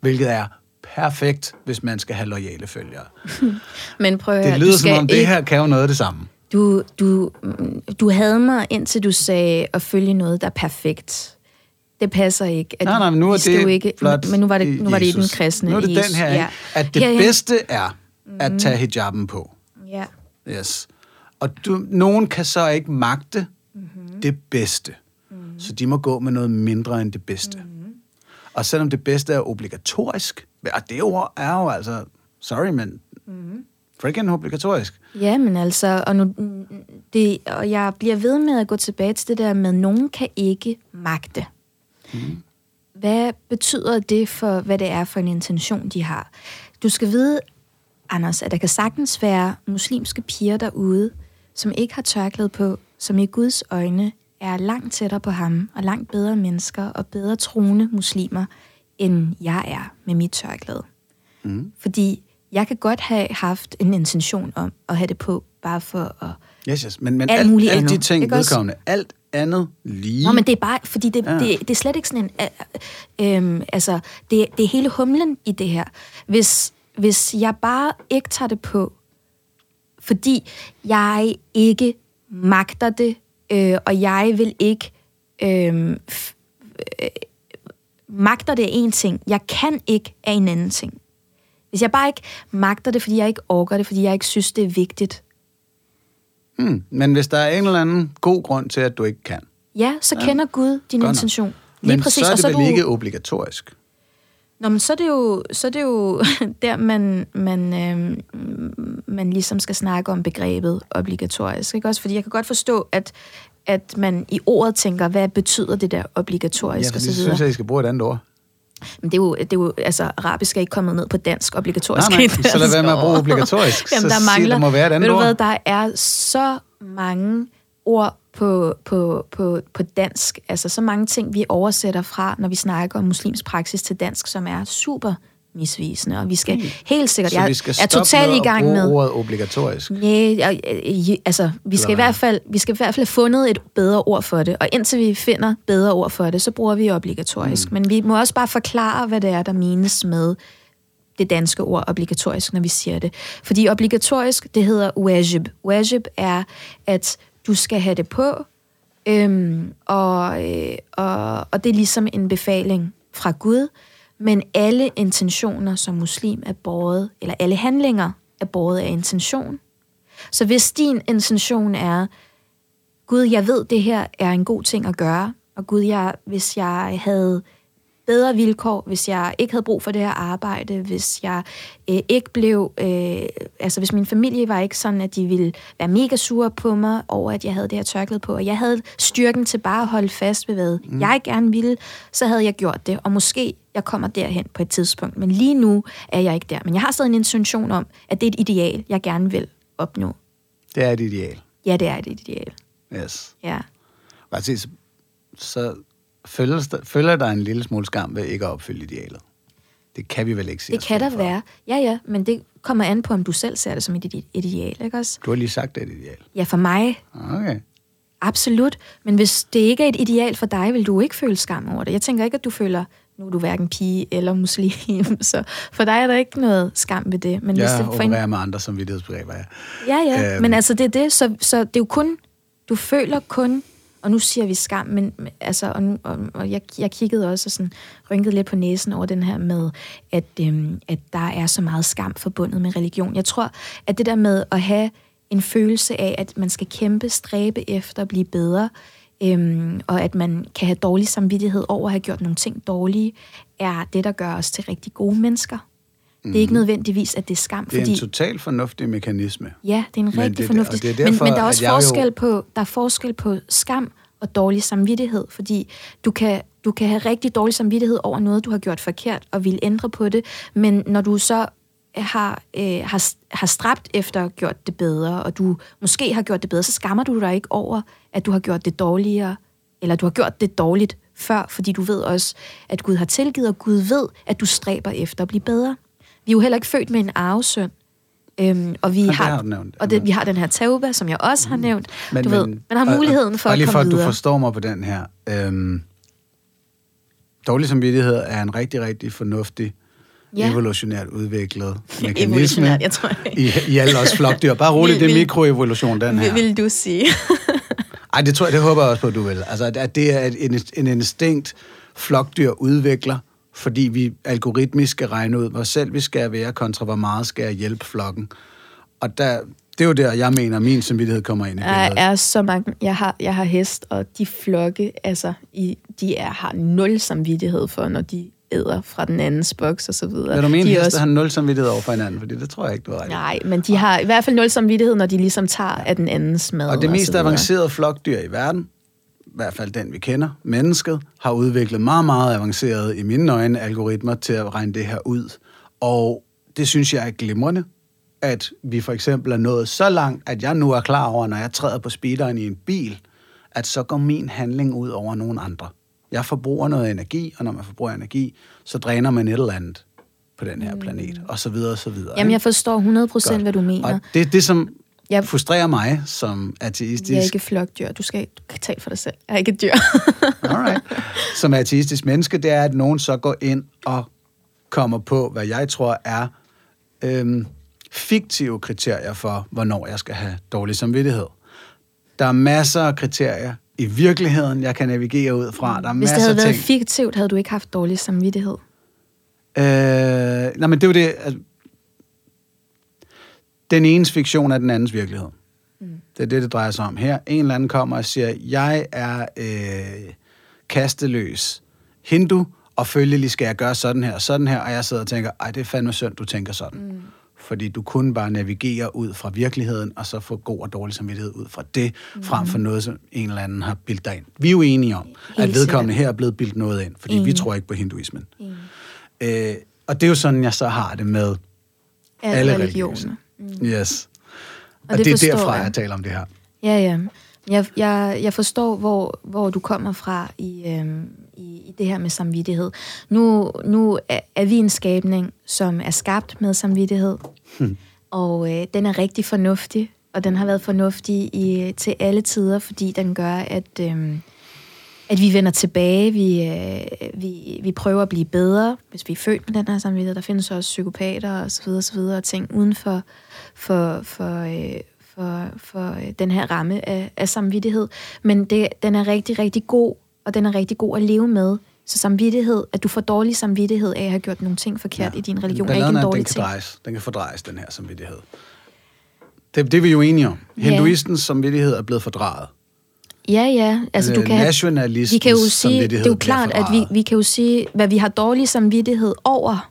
Hvilket er perfekt, hvis man skal have lojale følgere. [laughs] men prøv at høre, Det lyder som om, det ikke, her kan jo noget af det samme. Du, du, du havde mig, indtil du sagde at følge noget, der er perfekt. Det passer ikke. At Nej, nej, men nu er det ikke, flot Men nu var det, nu var det i den kristne. Nu er det Jesus, den her, ikke? at det Herhen- bedste er at tage hijaben på. Ja. Yes. Og du, nogen kan så ikke magte Mhm. mm-hmm. det bedste. Mm-hmm. Så de må gå med noget mindre end det bedste. Mhm. Mm-hmm. Og selvom det bedste er obligatorisk, og det ord er jo altså, sorry, men Mhm. mm-hmm. freaking obligatorisk. Ja, men altså, og, nu, det, og jeg bliver ved med at gå tilbage til det der med, nogen kan ikke magte. Mm. Hvad betyder det for, hvad det er for en intention, de har? Du skal vide, Anders, at der kan sagtens være muslimske piger derude, som ikke har tørklæde på, som i Guds øjne er langt tættere på ham, og langt bedre mennesker og bedre troende muslimer, end jeg er med mit tørklæde. Mm. Fordi jeg kan godt have haft en intention om at have det på, bare for at... Yes, yes. Men, men Alt alt, alt de ting vedkommende, alt andet lige. Nå, men det er bare, fordi det, Ja. det, det er slet ikke sådan en... Øh, øh, altså, det, det er hele humlen i det her. Hvis, hvis jeg bare ikke tager det på, fordi jeg ikke magter det, øh, og jeg vil ikke... Øh, øh, magter det af en ting, jeg kan ikke af en anden ting. Hvis jeg bare ikke magter det, fordi jeg ikke orker det, fordi jeg ikke synes, det er vigtigt, Hmm. Men hvis der er en eller anden god grund til, at du ikke kan, ja, så ja. kender Gud din Godt nok. intention. Lige men præcis. så er og det så er vel du, ikke obligatorisk. Nå, men så er det jo, så er det jo [laughs] der, man, man, øh, man ligesom skal snakke om begrebet obligatorisk. Ikke? Også fordi jeg kan godt forstå, at, at man i ordet tænker, hvad betyder det der Ja, obligatorisk for og så det videre. synes jeg, I skal bruge et andet ord. Men det er jo, det er jo altså, arabisk er ikke kommet ned på dansk obligatorisk. Nej, nej, [laughs] så lad være med at bruge obligatorisk. Jamen, Så der sig, mangler, der må være et andet ved du ord. Hvad, der er så mange ord på, på, på, på dansk, altså så mange ting, vi oversætter fra, når vi snakker om muslims praksis til dansk, som er super misvisende, og vi skal helt sikkert. Så jeg vi skal er stoppe totalt i gang med, ordet obligatorisk. Nej, jeg- jeg- altså, vi skal, i hvert fald, vi skal i hvert fald have fundet et bedre ord for det, og indtil vi finder bedre ord for det, så bruger vi obligatorisk. Mm. Men vi må også bare forklare, hvad det er, der menes med det danske ord obligatorisk, når vi siger det. Fordi obligatorisk, det hedder wajib. Wajib er, at du skal have det på, øhm, og, øh, og, og det er ligesom en befaling fra Gud, men alle intentioner som muslim er båret, eller alle handlinger er båret af intention. Så hvis din intention er, Gud, jeg ved, det her er en god ting at gøre, og Gud, jeg, hvis jeg havde bedre vilkår, hvis jeg ikke havde brug for det her arbejde, hvis jeg øh, ikke blev, øh, altså hvis min familie var ikke sådan, at de ville være mega sure på mig over, at jeg havde det her tørklæde på, og jeg havde styrken til bare at holde fast ved, hvad mm. jeg gerne ville, så havde jeg gjort det, og måske jeg kommer derhen på et tidspunkt, men lige nu er jeg ikke der. Men jeg har stadig en intention om, at det er et ideal, jeg gerne vil opnå. Det er et ideal. Ja, det er et ideal. Yes. Ja. Så, så følger, følger der en lille smule skam ved ikke at opfylde idealet. Det kan vi vel ikke sige Det kan der for. være. Ja, ja, men det kommer an på, om du selv ser det som et et ideal, ikke også? Du har lige sagt, det er et ideal. Ja, for mig, Okay. absolut. Men hvis det ikke er et ideal for dig, vil du ikke føle skam over det. Jeg tænker ikke, at du føler, nu er du hverken pige eller muslim, [laughs] så for dig er der ikke noget skam ved det. Men hvis Jeg det for en, opererer med andre samvittighedsbegreber, ja. Ja, ja, Øhm. men altså det er det, så, så det er jo kun, du føler kun, og nu siger vi skam, men altså, og, nu, og, og jeg, jeg kiggede også og sådan, rynkede lidt på næsen over den her med, at, øhm, at der er så meget skam forbundet med religion. Jeg tror, at det der med at have en følelse af, at man skal kæmpe, stræbe efter at blive bedre, øhm, og at man kan have dårlig samvittighed over at have gjort nogle ting dårlige, er det, der gør os til rigtig gode mennesker. Det er ikke nødvendigvis, at det er skam, Mhm. Det er fordi... en totalt fornuftig mekanisme. Ja, det er en Men rigtig det- fornuftig. det er men, derfor, men der er også jeg jo- forskel på der er forskel på skam og dårlig samvittighed, fordi du kan du kan have rigtig dårlig samvittighed over noget du har gjort forkert og vil ændre på det, men når du så har, øh, har, har stræbt efter at gjort det bedre, og du måske har gjort det bedre, så skammer du dig ikke over, at du har gjort det dårligere, eller du har gjort det dårligt før, fordi du ved også, at Gud har tilgivet, og Gud ved, at du stræber efter at blive bedre. Vi er jo heller ikke født med en arvesøn, øhm, og vi har, har nævnt. og det, vi har den her tauba, som jeg også har nævnt. Men, du ved, man har og- muligheden og- for og at lige for, komme at du videre. forstår mig på den her. Øhm, dårlig samvittighed er en rigtig, rigtig fornuftig, Ja. evolutionært udviklet [laughs] mekanisme Evolutionært, jeg tror i, i alle os flokdyr. Bare roligt, det er mikroevolution, den her. Vil, vil du sige? [laughs] Ej, det tror jeg, det håber jeg også på, at du vil. Altså, at- at det er et, en, en instinkt, flokdyr udvikler, fordi vi algoritmisk skal regne ud, hvor selv vi skal være, kontra hvor meget skal jeg hjælpe flokken. Og der, det er jo der, jeg mener, min samvittighed kommer ind i Der billedet. er så mange... Jeg har, jeg har hest, og de flokke, altså, i, de er, har nul samvittighed for, når de æder fra den andens boks og så videre. Vil du mene, de heste har nul samvittighed over for hinanden? Fordi det tror jeg ikke, du har. Nej, men de har i hvert fald nul samvittighed, når de ligesom tager af den andens mad. Og det mest videre. avancerede flokdyr i verden, i hvert fald den vi kender, mennesket, har udviklet meget, meget avancerede, i mine øjne, algoritmer til at regne det her ud. Og det synes jeg er glimrende, at vi for eksempel er nået så langt, at jeg nu er klar over, når jeg træder på speederen i en bil, at så går min handling ud over nogen andre. Jeg forbruger noget energi, og når man forbruger energi, så dræner man et eller andet på den her planet, og så videre, og så videre. Jamen, jeg forstår 100 procent, Godt. hvad du mener. Og det, det som Jeg- frustrerer mig som ateistisk... Vi er ikke flokdyr. Du skal du kan tale for dig selv. Jeg er ikke et dyr. [laughs] Alright. Som ateistisk menneske, det er, at nogen så går ind og kommer på, hvad jeg tror er øhm, fiktive kriterier for, hvornår jeg skal have dårlig samvittighed. Der er masser af kriterier i virkeligheden, jeg kan navigere ud fra. Der er Hvis det havde været ting. fiktivt, havde du ikke haft dårlig samvittighed. Øh, nej, men det er jo det... Altså, den enes fiktion er den andens virkelighed. Mm. Det er det, det drejer sig om her. En eller anden kommer og siger, jeg er øh, kasteløs hindu, og følgelig skal jeg gøre sådan her og sådan her, og jeg sidder og tænker, ej, det er fandme synd, du tænker sådan. Mm. Fordi du kun bare navigerer ud fra virkeligheden, og så får god og dårlig samvittighed ud fra det, mm. frem for noget, som en eller anden har bildt dig ind. Vi er jo enige om, at Helt vedkommende sikkert. her er blevet bildt noget ind, fordi vi Enig. tror ikke på hinduismen. Mm. Øh, og det er jo sådan, jeg så har det med Alle, alle religioner. religioner. Yes. Og, Og det det, er derfra, jeg. jeg taler om det her. Ja, ja. Jeg, jeg, jeg forstår, hvor, hvor du kommer fra i, øhm, i, i det her med samvittighed. Nu, nu er, er vi en skabning, som er skabt med samvittighed, Hmm. og øh, den er rigtig fornuftig, og den har været fornuftig i, til alle tider, fordi den gør, at, øhm, at vi vender tilbage, vi, øh, vi, vi prøver at blive bedre, hvis vi er født med den her samvittighed. Der findes også psykopater og så videre, så videre, og ting uden for, for, for, øh, for, for øh, den her ramme af, af samvittighed. Men det, den er rigtig, rigtig god, og den er rigtig god at leve med. Så samvittighed, at du får dårlig samvittighed af at have gjort nogle ting forkert ja. i din religion, er ikke en dårlig den kan ting. drejes. Den kan fordrejes, den her samvittighed. Det, det er vi jo enige om. Ja. Hinduistens samvittighed er blevet fordrejet. Ja, ja. Altså, du Øh, kan have, Nationalistens vi kan jo sige, det er jo klart, at vi, vi kan jo sige, hvad vi har dårlig samvittighed over,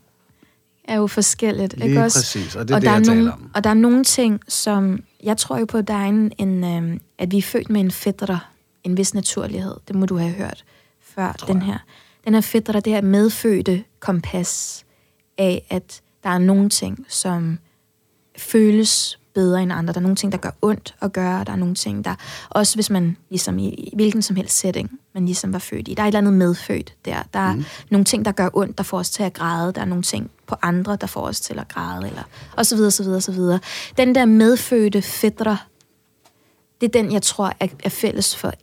er jo forskelligt. Lige ikke også? præcis, og det er og det, der jeg er taler nogle, om. Og der er nogle ting, som... Jeg tror jo på, at der er en, en øhm, at vi er født med en fætter, en vis naturlighed. Det må du have hørt før, Tror den jeg. her. Den her fætter, det her medfødte kompas af, at der er nogle ting, som føles bedre end andre. Der er nogle ting, der gør ondt at gøre. Der er nogle ting, der... Også hvis man, ligesom i, i hvilken som helst setting, man ligesom var født i. Der er et eller andet medfødt der. Der er mm. nogle ting, der gør ondt, der får os til at græde. Der er nogle ting på andre, der får os til at græde. Eller, og så videre, så videre, så videre. Den der medfødte fætter, det er den, jeg tror, er, er fælles for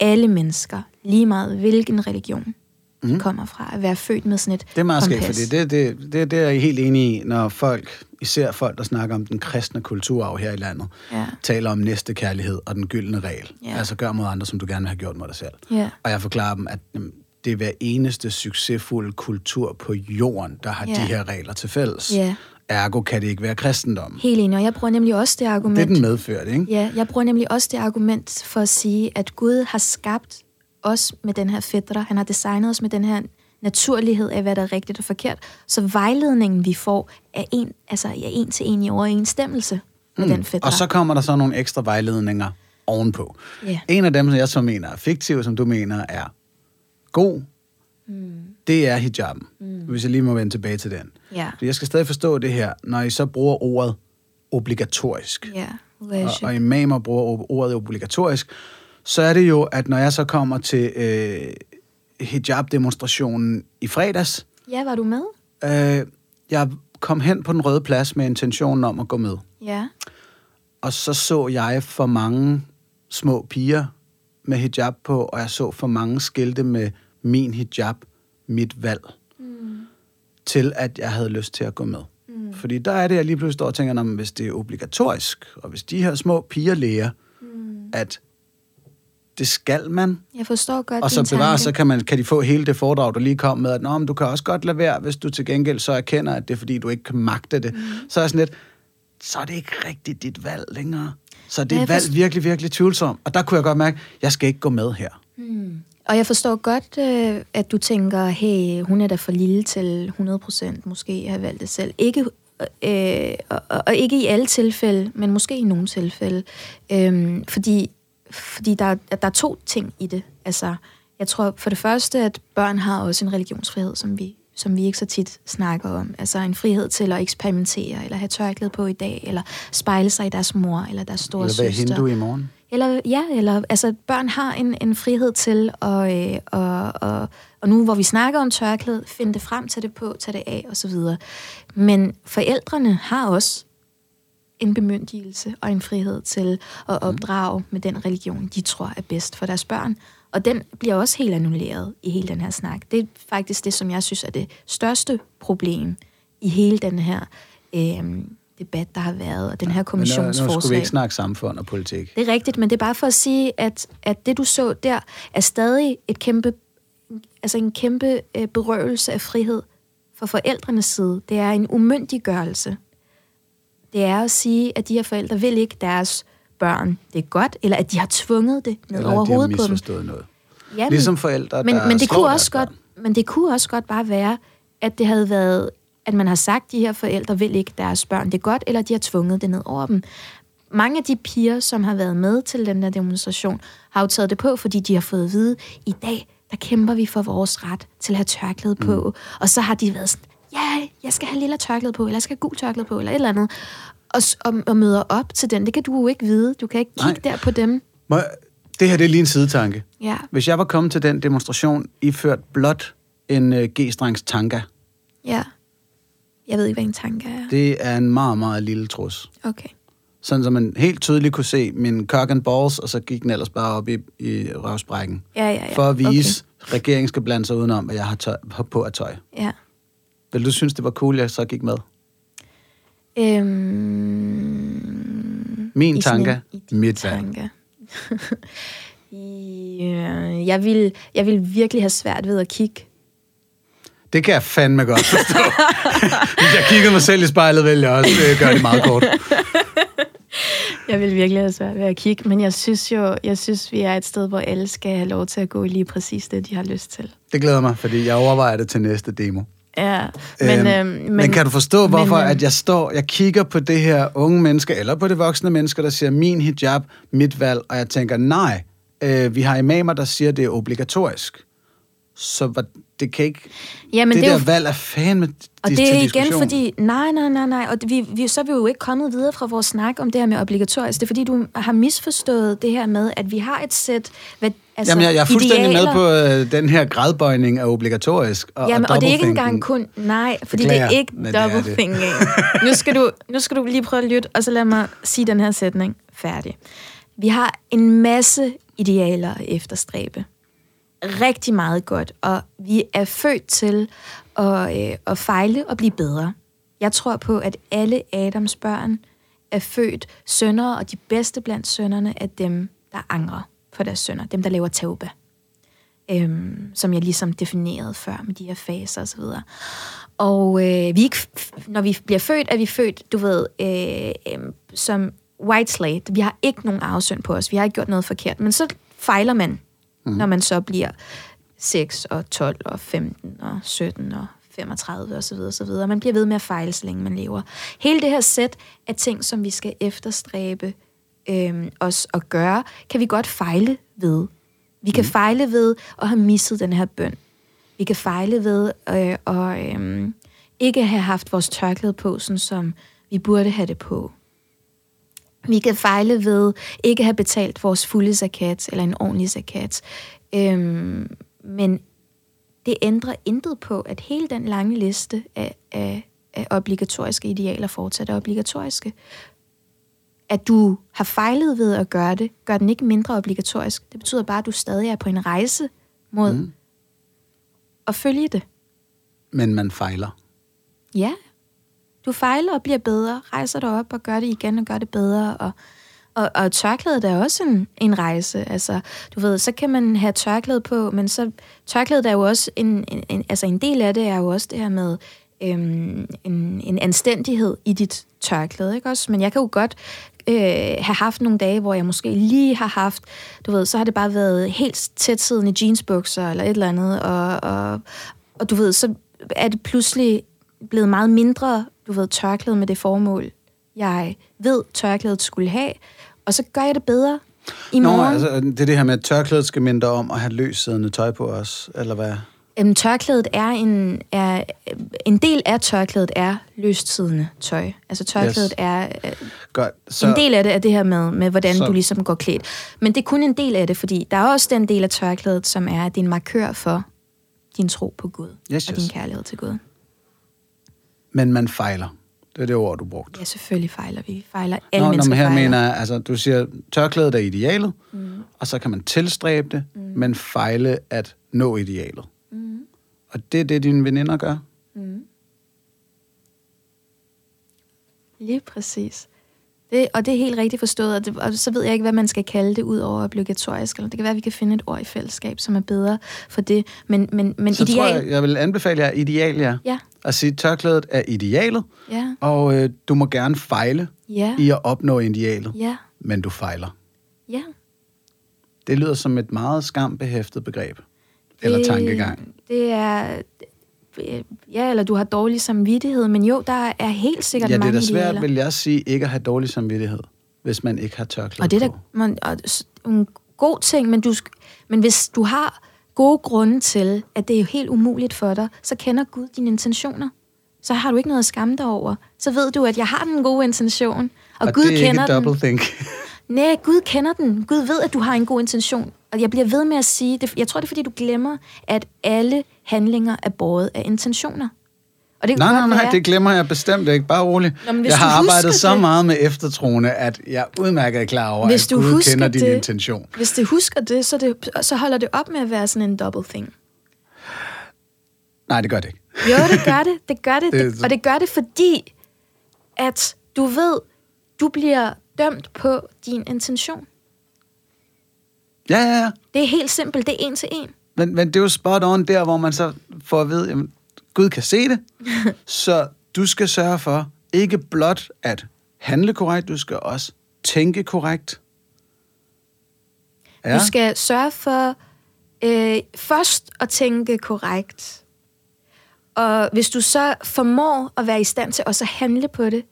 alle mennesker. Lige meget hvilken religion mm. kommer fra. At være født med sådan et Det er meget skægt, fordi det, det, det, det er jeg helt enig i, når folk, især folk, der snakker om den kristne kulturarv her i landet, Ja. taler om næstekærlighed og den gyldne regel. Ja. Altså gør mod andre, som du gerne vil have gjort mod dig selv. Ja. Og jeg forklarer dem, at jamen, det er hver eneste succesfulde kultur på jorden, der har Ja. de her regler til fælles. Ja. Ergo kan det ikke være kristendom. Helt enig, og jeg bruger nemlig også det argument. Det er den medført, ikke? Ja, jeg bruger nemlig også det argument for at sige, at Gud har skabt os med den her fætter. Han har designet os med den her naturlighed af, hvad der er rigtigt og forkert. Så vejledningen, vi får, er en, altså, er en til en i overensstemmelse med den fætter. Mm. Og så kommer der så nogle ekstra vejledninger ovenpå. Ja. En af dem, som jeg så mener er fiktiv, som du mener er god, mm. det er hijaben. Mm. Hvis jeg lige må vende tilbage til den. Ja. For jeg skal stadig forstå det her, når I så bruger ordet obligatorisk. Ja, og, og imamer bruger ordet obligatorisk, så er det jo, at når jeg så kommer til øh, hijab-demonstrationen i fredags, Ja, var du med? øh, jeg kom hen på den røde plads med intentionen om at gå med. Ja. Og så så jeg for mange små piger med hijab på, og jeg så for mange skilte med min hijab, mit valg, mm. til at jeg havde lyst til at gå med. Mm. Fordi der er det, jeg lige pludselig står og tænker, "Nå, men hvis det er obligatorisk, og hvis de her små piger lærer, mm. at det skal man, Jeg forstår godt og så bevarer, så kan, man, kan de få hele det foredrag, du lige kom med, at Nå, men du kan også godt lade være, hvis du til gengæld så erkender, at det er fordi, du ikke kan magte det. Mm. Så er sådan lidt, så er det ikke rigtigt dit valg længere. Så det er jeg valg forst- virkelig, virkelig tvivlsomt. Og der kunne jeg godt mærke, at jeg skal ikke gå med her. Og jeg forstår godt, øh, at du tænker, hey, hun er da for lille til 100% måske have valgt det selv. Ikke, øh, og, og- og ikke i alle tilfælde, men måske i nogle tilfælde. Øhm, fordi fordi der, er- der er to ting i det. Altså, jeg tror for det første, at børn har også en religionsfrihed, som vi, som vi ikke så tit snakker om. Altså en frihed til at eksperimentere, eller have tørklæde på i dag, eller spejle sig i deres mor, eller deres store Eller være søster. hindu i morgen. Eller, ja, eller altså, børn har en, en frihed til at, øh, og, og, og nu hvor vi snakker om tørklæde, finde det frem, tage det på, tage det af osv. Men forældrene har også en bemyndigelse og en frihed til at opdrage med den religion, de tror er bedst for deres børn. Og den bliver også helt annulleret i hele den her snak. Det er faktisk det, som jeg synes er det største problem i hele den her øh, debat, der har været, og den her Men nu, nu kommissionsforslag. skulle vi ikke snakke samfund og politik. Det er rigtigt, men det er bare for at sige, at, at det, du så der, er stadig et kæmpe, altså en kæmpe øh, berøvelse af frihed fra forældrenes side. Det er en umyndiggørelse. Det er at sige, at de her forældre vil ikke deres børn det er godt, eller at de har tvunget det ned Eller over hovedet på dem. misforstået noget. Ja, men- Ligesom forældre, men, der men det kunne også godt, børn. men det kunne også godt bare være, at det havde været, at man har sagt, at de her forældre vil ikke deres børn det godt, eller de har tvunget det ned over dem. Mange af de piger, som har været med til den der demonstration, har jo taget det på, fordi de har fået at vide, i dag, der kæmper vi for vores ret til at have tørklæde på. Mm. Og så har de været sådan, ja, jeg skal have lille tørklæde på, eller jeg skal have gul tørklæde på, eller et eller andet. Og, og, og møder op til den. Det kan du jo ikke vide. Du kan ikke kigge Nej. der på dem. Må Det her det er lige en sidetanke. Ja, Hvis jeg var kommet til den demonstration, iført blot en uh, G-strengs tanka, ja. Jeg ved ikke, hvad en tanke er. det er en meget, meget lille trus. Okay. Sådan, så man helt tydeligt kunne se min cock and balls, og så gik den ellers bare op i, i røvsprækken. Ja, ja, ja. For at vise, at regeringen skal blande sig udenom, hvad jeg har, tøj, har på af tøj. Okay. Ja. Vil du synes, det var cool, jeg så gik med? Øhm, Min sådan tanke, din mit tanke. ja, [laughs] jeg vil, jeg vil virkelig have svært ved at kigge. Det kan jeg fandme godt forstå. [laughs] Hvis jeg kiggede mig selv i spejlet, ville jeg også øh, gøre det meget kort. [laughs] Jeg vil virkelig have svært ved at kigge, men jeg synes jo, jeg synes, vi er et sted, hvor alle skal have lov til at gå lige præcis det, de har lyst til. Det glæder mig, fordi jeg overvejer det til næste demo. Ja, men, øhm, men, men kan du forstå, hvorfor men, øhm, at jeg står, jeg kigger på det her unge menneske, eller på det voksne mennesker, der siger, min hijab, mit valg, og jeg tænker, nej, øh, vi har imamer, der siger, det er obligatorisk. Så hvad, det kan ikke... Ja, men det, det er der jo- valg er fandme Og det er igen fordi, nej, nej, nej, nej, og vi, vi, så er vi jo ikke kommet videre fra vores snak om det her med obligatorisk. Det er fordi, du har misforstået det her med, at vi har et sæt hvad, altså, Jamen, jeg, jeg er fuldstændig idealer. med på øh, den her gradbøjning af obligatorisk og, Jamen, og, og det er ikke engang kun... Nej, fordi Beklager, det er ikke er double thinking. [laughs] Nu skal, du, nu skal du lige prøve at lytte, og så lad mig sige den her sætning færdig. Vi har en masse idealer at efterstræbe. Rigtig meget godt, og vi er født til at, øh, at fejle og blive bedre. Jeg tror på, at alle Adams børn er født søndere, og de bedste blandt sønderne er dem, der angrer på deres sønner. Dem, der laver tauba øhm, som jeg ligesom definerede før med de her faser osv. Og øh, vi ikke, når vi bliver født, er vi født, du ved, øh, øh, som white slate. Vi har ikke nogen arvesynd på os. Vi har ikke gjort noget forkert. Men så fejler man, mm. når man så bliver 6 og 12 og 15 og 17 og 35 og så videre, så videre. Man bliver ved med at fejle, så længe man lever. Hele det her sæt af ting, som vi skal efterstræbe øh, os at gøre, kan vi godt fejle ved. Vi kan mm. fejle ved at have misset den her bøn. Vi kan fejle ved øh, at øh, ikke have haft vores tørklæde på, sådan som vi burde have det på. Vi kan fejle ved ikke have betalt vores fulde zakat, eller en ordentlig zakat. Øhm, men det ændrer intet på, at hele den lange liste af, af, af obligatoriske idealer fortsat er obligatoriske. At du har fejlet ved at gøre det, gør den ikke mindre obligatorisk. Det betyder bare, at du stadig er på en rejse mod mm. at følge det. Men man fejler. Ja. Du fejler og bliver bedre, rejser dig op og gør det igen og gør det bedre. Og, og, og tørklædet er også en, en rejse. Altså, du ved, så kan man have tørklæde på, men så tørklædet er jo også en, en, en, altså en del af det er jo også det her med øhm, en, en anstændighed i dit tørklæde, ikke også? Men jeg kan jo godt øh, have haft nogle dage, hvor jeg måske lige har haft, du ved, så har det bare været helt tætsiddende jeansbukser eller et eller andet, og, og, og du ved, så er det pludselig blevet meget mindre, du ved, tørklæde med det formål, jeg ved, tørklædet skulle have, og så gør jeg det bedre i Nå, morgen. altså, det er det her med, at tørklædet skal mindre om at have løssiddende tøj på os, eller hvad? Øhm, tørklædet er en, er, en del af tørklædet er løstsiddende tøj. Altså tørklædet Yes. er øh, Godt. så, en del af det er det her med, med hvordan Så- du ligesom går klædt. Men det er kun en del af det, fordi der er også den del af tørklædet, som er din markør for din tro på Gud Yes, og yes. din kærlighed til Gud. Men man fejler. Det er det ord, du brugte. Ja, selvfølgelig fejler vi. Vi fejler. Alle Nå, når mennesker man her fejler. mener, altså du siger, tørklædet er idealet, mm. og så kan man tilstræbe det, mm. men fejle at nå idealet. Mm. Og det er det, dine veninder gør. Lige præcis. Det, og det er helt rigtigt forstået, og, det, og så ved jeg ikke, hvad man skal kalde det, ud over obligatorisk. Eller det kan være, at vi kan finde et ord i fællesskab, som er bedre for det. Men, men, men Så ideal... tror jeg, jeg vil anbefale jer ideal, ja. Ja, At sige, at tørklædet er idealet, ja, og øh, du må gerne fejle ja, i at opnå idealet, ja, men du fejler. ja. Det lyder som et meget skambehæftet begreb. Eller Det- tankegang. Det er... Ja, eller du har dårlig samvittighed, men jo, der er helt sikkert Ja, det er mange da svært, idealer. vil jeg sige, ikke at have dårlig samvittighed, hvis man ikke har tørklæde Og det er da man, og en god ting, men, du, men hvis du har gode grunde til, at det er helt umuligt for dig, så kender Gud dine intentioner. Så har du ikke noget at skamme dig over. Så ved du, at jeg har den gode intention, og, Og Gud det er kender ikke den. double think. [laughs] Nej, Gud kender den. Gud ved, at du har en god intention. Og jeg bliver ved med at sige, det, jeg tror, det er, fordi du glemmer, at alle handlinger er båret af intentioner. Og det Nej, nej, nej, være, det glemmer jeg bestemt ikke. Bare rolig. Nå, men hvis jeg du har arbejdet så det- meget med eftertroende, at jeg udmærket er klar over, Hvis at du Gud husker kender din det- intention. Hvis det husker det så, det, så holder det op med at være sådan en double thing. Nej, det gør det ikke. Jo, det gør det. Det gør det. [laughs] Det- det og det gør det, fordi at du ved, du bliver dømt på din intention. Ja, ja, ja. Det er helt simpelt. Det er en til en. Men, men det er jo spot on der, hvor man så får at vide, jamen, Gud kan se det, [laughs] så du skal sørge for ikke blot at handle korrekt, du skal også tænke korrekt. Ja. Du skal sørge for øh, først at tænke korrekt. Og hvis du så formår at være i stand til også at handle på det,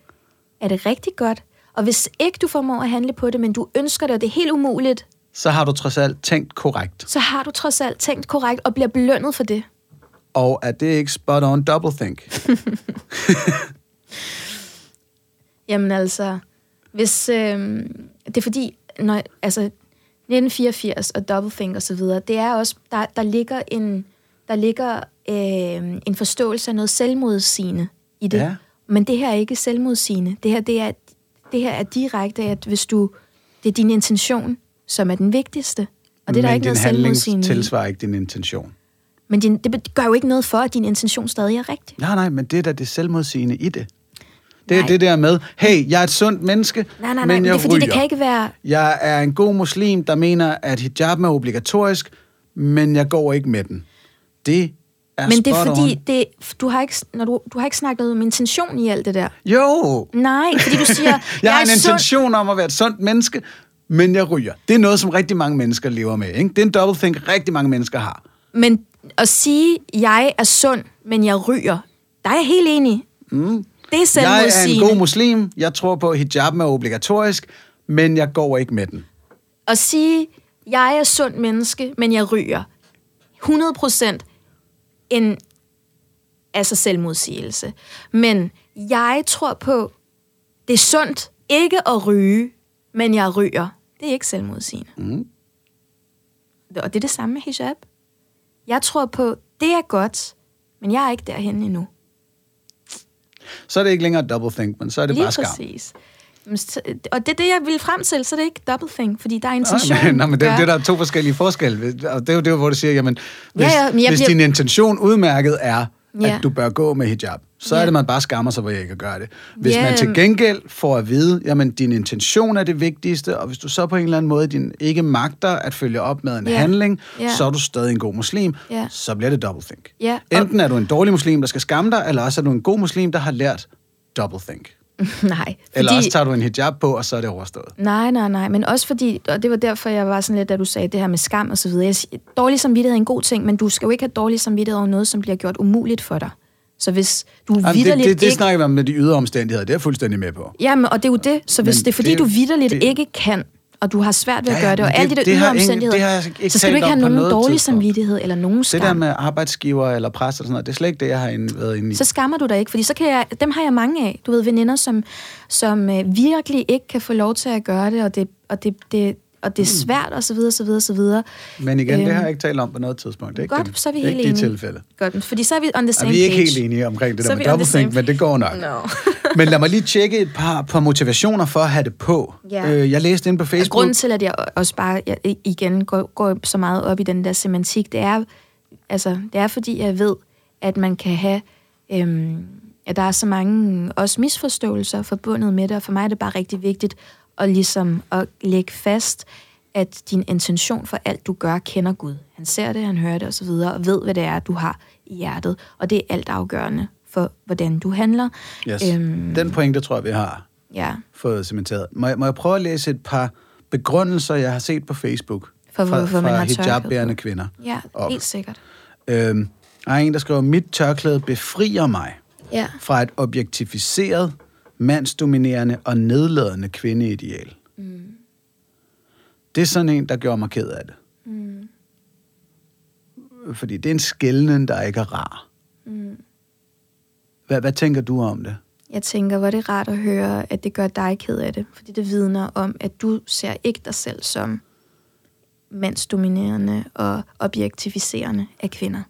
er det rigtig godt. Og hvis ikke du formår at handle på det, men du ønsker det, og det er helt umuligt, så har du trods alt tænkt korrekt. så har du trods alt tænkt korrekt og bliver belønnet for det. Og er det ikke spot on double think? [laughs] Jamen altså, hvis, øh, det er fordi, når, altså, 1984 og Doublethink og så videre, det er også, der, der ligger en, der ligger øh, en forståelse af noget selvmodsigende i det. Ja. Men det her er ikke selvmodsigende. Det her, det er, det her er direkte, at hvis du, det er din intention, som er den vigtigste. Og det er der Men ikke noget handling tilsvarer ikke din intention. Men din, det gør jo ikke noget for, at din intention stadig er rigtig. Nej, nej, men det er da det selvmodsigende i det. Det er Nej. det der med, hey, jeg er et sundt menneske, Nej, nej, nej, men men jeg det er fordi, ryger. det kan ikke være... Jeg er en god muslim, der mener, at hijab er obligatorisk, men jeg går ikke med den. Det er Men det er fordi, det, du, har ikke, når du, du har ikke snakket om intention i alt det der. Jo, Nej, fordi du siger, [laughs] jeg har en sund. intention om at være et sundt menneske, men jeg ryger. Det er noget, som rigtig mange mennesker lever med. Ikke? Det er en double think, rigtig mange mennesker har. Men at sige, jeg er sund, men jeg ryger, der er jeg helt enig. Mm. Det er Jeg er en god muslim. Jeg tror på, at hijab er obligatorisk, men jeg går ikke med den. At sige, jeg er sund menneske, men jeg ryger. 100 procent en altså selvmodsigelse. Men jeg tror på, det er sundt ikke at ryge, men jeg ryger. Det er ikke selvmodsigende. Mm. Og det er det samme med hijab. Jeg tror på, det er godt, men jeg er ikke derhen endnu. Så er det ikke længere double think, men så er det Lige bare skam. præcis. Og det er det, jeg vil frem til, så det er ikke double thing, fordi der er intention. Nej, men, nej, men det, det der er to forskellige forskelle. Og det er jo det, hvor du siger, jamen, hvis, Ja, ja, hvis bliver- din intention udmærket er, Ja. at du bør gå med hijab, så Ja. er det, man bare skammer sig, hvor jeg ikke at gøre det. Hvis Ja, man til gengæld får at vide, jamen, din intention er det vigtigste, og hvis du så på en eller anden måde din ikke magter at følge op med en Ja. handling, Ja. så er du stadig en god muslim, Ja. så bliver det double think. Ja, Enten er du en dårlig muslim, der skal skamme dig, eller også er du en god muslim, der har lært double [laughs] Nej, Eller fordi... også tager du en hijab på, og så er det overstået. Nej, nej, nej, men også fordi, og det var derfor, jeg var sådan lidt, da du sagde det her med skam og så videre. Jeg siger, dårlig samvittighed er en god ting, men du skal jo ikke have dårlig samvittighed over noget, som bliver gjort umuligt for dig. Så hvis du Jamen, det, vidderligt det, det ikke... snakker vi om med de ydre omstændigheder, det er jeg fuldstændig med på. Jamen, og det er jo det. Så hvis Men det er fordi, det- du vidderligt det- ikke kan, og du har svært ved at Ja, ja, gøre det, og men alle det- de der det ydre omstændigheder, det har jeg ikke så skal du ikke have nogen dårlig tidspunkt. samvittighed eller nogen skam. Det der med arbejdsgiver eller præst og sådan noget, det er slet ikke det, jeg har ind- været inde i. så skammer du dig ikke, fordi så kan jeg, dem har jeg mange af. Du ved, veninder, som, som øh, virkelig ikke kan få lov til at gøre det, og det, og det, det, og det er svært, og så videre, så videre, så videre. Men igen, det Øhm, har jeg ikke talt om på noget tidspunkt. Det er ikke Godt, det, så er vi det er helt ikke de enige. tilfælde. Godt, fordi så er vi on the same vi er ikke page. helt enige omkring det der er med vi on double the same think, men det går nok. No. Men lad mig lige tjekke et par, par motivationer for at have det på. Ja. Øh, jeg læste ind på Facebook. grunden til, at jeg også bare jeg, igen går, går så meget op i den der semantik, det er, altså, det er fordi, jeg ved, at man kan have øhm, ja, der er så mange også misforståelser forbundet med det, og for mig er det bare rigtig vigtigt at ligesom at lægge fast, at din intention for alt, du gør, kender Gud. Han ser det, han hører det osv., og ved, hvad det er, du har i hjertet. Og det er alt afgørende for, hvordan du handler. Yes. Øhm, Den pointe tror jeg, vi har ja. fået cementeret. Må jeg, må jeg prøve at læse et par begrundelser, jeg har set på Facebook for, fra, hvorfor fra man har hijab-bærende kvinder? Ja, op. helt sikkert. Øhm, der er en, der skriver, mit tørklæde befrier mig ja. fra et objektificeret, mandsdominerende og nedladende kvindeideal. Mm. Det er sådan en, der gjorde mig ked af det. Mm. Fordi det er en skældning, der ikke er rar. Mm. Hvad, hvad tænker du om det? Jeg tænker, hvor det er rart at høre, at det gør dig ked af det. Fordi det vidner om, at du ser ikke dig selv som mandsdominerende og objektificerende af kvinder.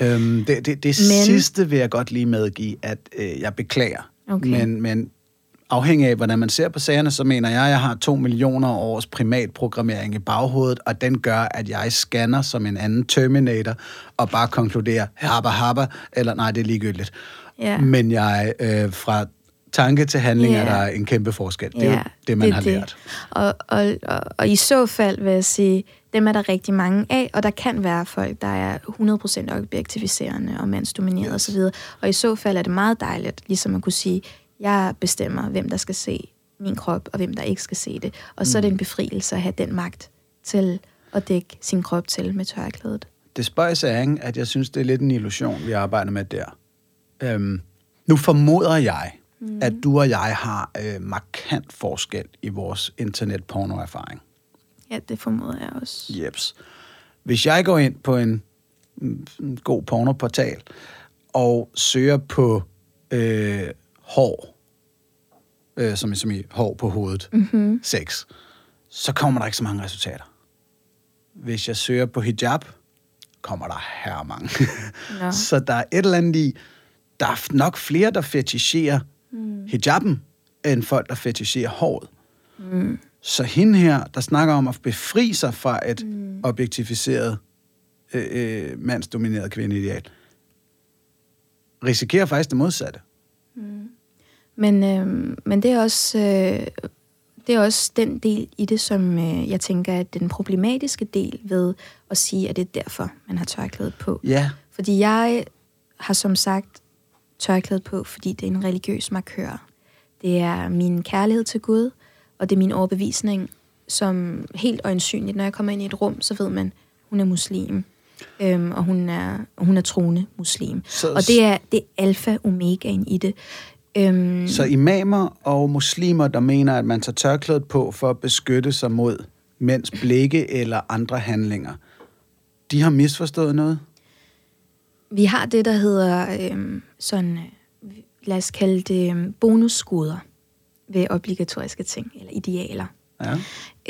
Øhm, det det, det men, sidste vil jeg godt lige medgive, at øh, jeg beklager. Okay. Men, men afhængig af, hvordan man ser på sagerne, så mener jeg, at jeg har to millioner års primatprogrammering i baghovedet, og den gør, at jeg scanner som en anden Terminator, og bare konkluderer, habba habba, eller nej, det er ligegyldigt. Yeah. Men jeg øh, fra tanke til handling yeah. er der en kæmpe forskel. Det er yeah, jo det, man det, har det. lært. Og, og, og, og i så fald vil jeg sige, dem er der rigtig mange af, og der kan være folk, der er 100% objektiviserende og mandsdomineret yes. osv. Og i så fald er det meget dejligt, ligesom at kunne sige, jeg bestemmer, hvem der skal se min krop, og hvem der ikke skal se det. Og så mm. er det en mm. befrielse at have den magt til at dække sin krop til med tørklædet. Det spøjs er, ikke, at jeg synes, det er lidt en illusion, vi arbejder med der. Øhm, nu formoder jeg, mm. at du og jeg har øh, markant forskel i vores internetpornoerfaring. Ja, det formoder jeg også. Jeps. Hvis jeg går ind på en, en god pornoportal og søger på øh, hår, øh, som, som i hår på hovedet, mm-hmm. sex, så kommer der ikke så mange resultater. Hvis jeg søger på hijab, kommer der her mange. Ja. [laughs] så der er et eller andet i, der er nok flere, der fetisherer mm. hijaben, end folk, der fetisherer håret. Mm. Så hende her, der snakker om at befri sig fra et mm. objektificeret, øh, øh, mandsdomineret kvindeideal, risikerer faktisk det modsatte. Mm. Men, øh, men det er også... Øh, det er også den del i det, som øh, jeg tænker er den problematiske del ved at sige, at det er derfor, man har tørklædet på. Ja. Fordi jeg har som sagt tørklædet på, fordi det er en religiøs markør. Det er min kærlighed til Gud, og det er min overbevisning, som helt øjensynligt, når jeg kommer ind i et rum, så ved man, hun er muslim. Øhm, og hun er, hun er troende muslim. Så, og det er, det er alfa omegaen i det. Øhm, så imamer og muslimer, der mener, at man tager tørklædet på for at beskytte sig mod mænds blikke eller andre handlinger, de har misforstået noget? Vi har det, der hedder øhm, sådan, lad os kalde det øhm, bonusskoder ved obligatoriske ting, eller idealer. Ja.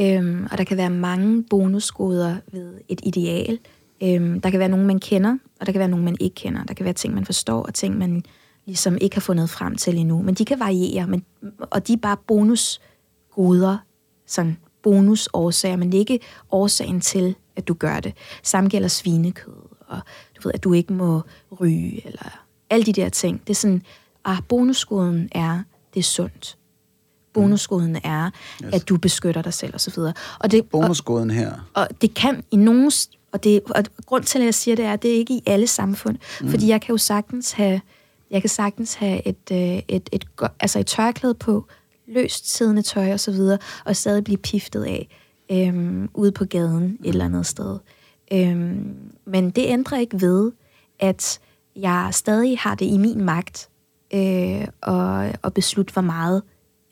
Øhm, og der kan være mange bonusskoder ved et ideal. Øhm, der kan være nogen, man kender, og der kan være nogen, man ikke kender. Der kan være ting, man forstår, og ting, man ligesom ikke har fundet frem til endnu. Men de kan variere, men, og de er bare bonusgoder, sådan bonusårsager, men ikke årsagen til, at du gør det. Samme gælder svinekød, og ved, at du ikke må ryge, eller alle de der ting. Det er sådan, ah, bonusskoden er, det er sundt. Bonuskoden er, yes. at du beskytter dig selv osv. Og det, Bonuskoden her. Og, og det kan i nogen... Og, det, og grund til, at jeg siger det, er, at det er ikke i alle samfund. Mm. Fordi jeg kan jo sagtens have, jeg kan sagtens have et, øh, et, et, et, altså et tørklæde på, løst siddende tøj og så videre, og stadig blive piftet af øhm, ude på gaden mm. et eller andet sted. Øhm, men det ændrer ikke ved, at jeg stadig har det i min magt øh, og, og beslutte, hvor meget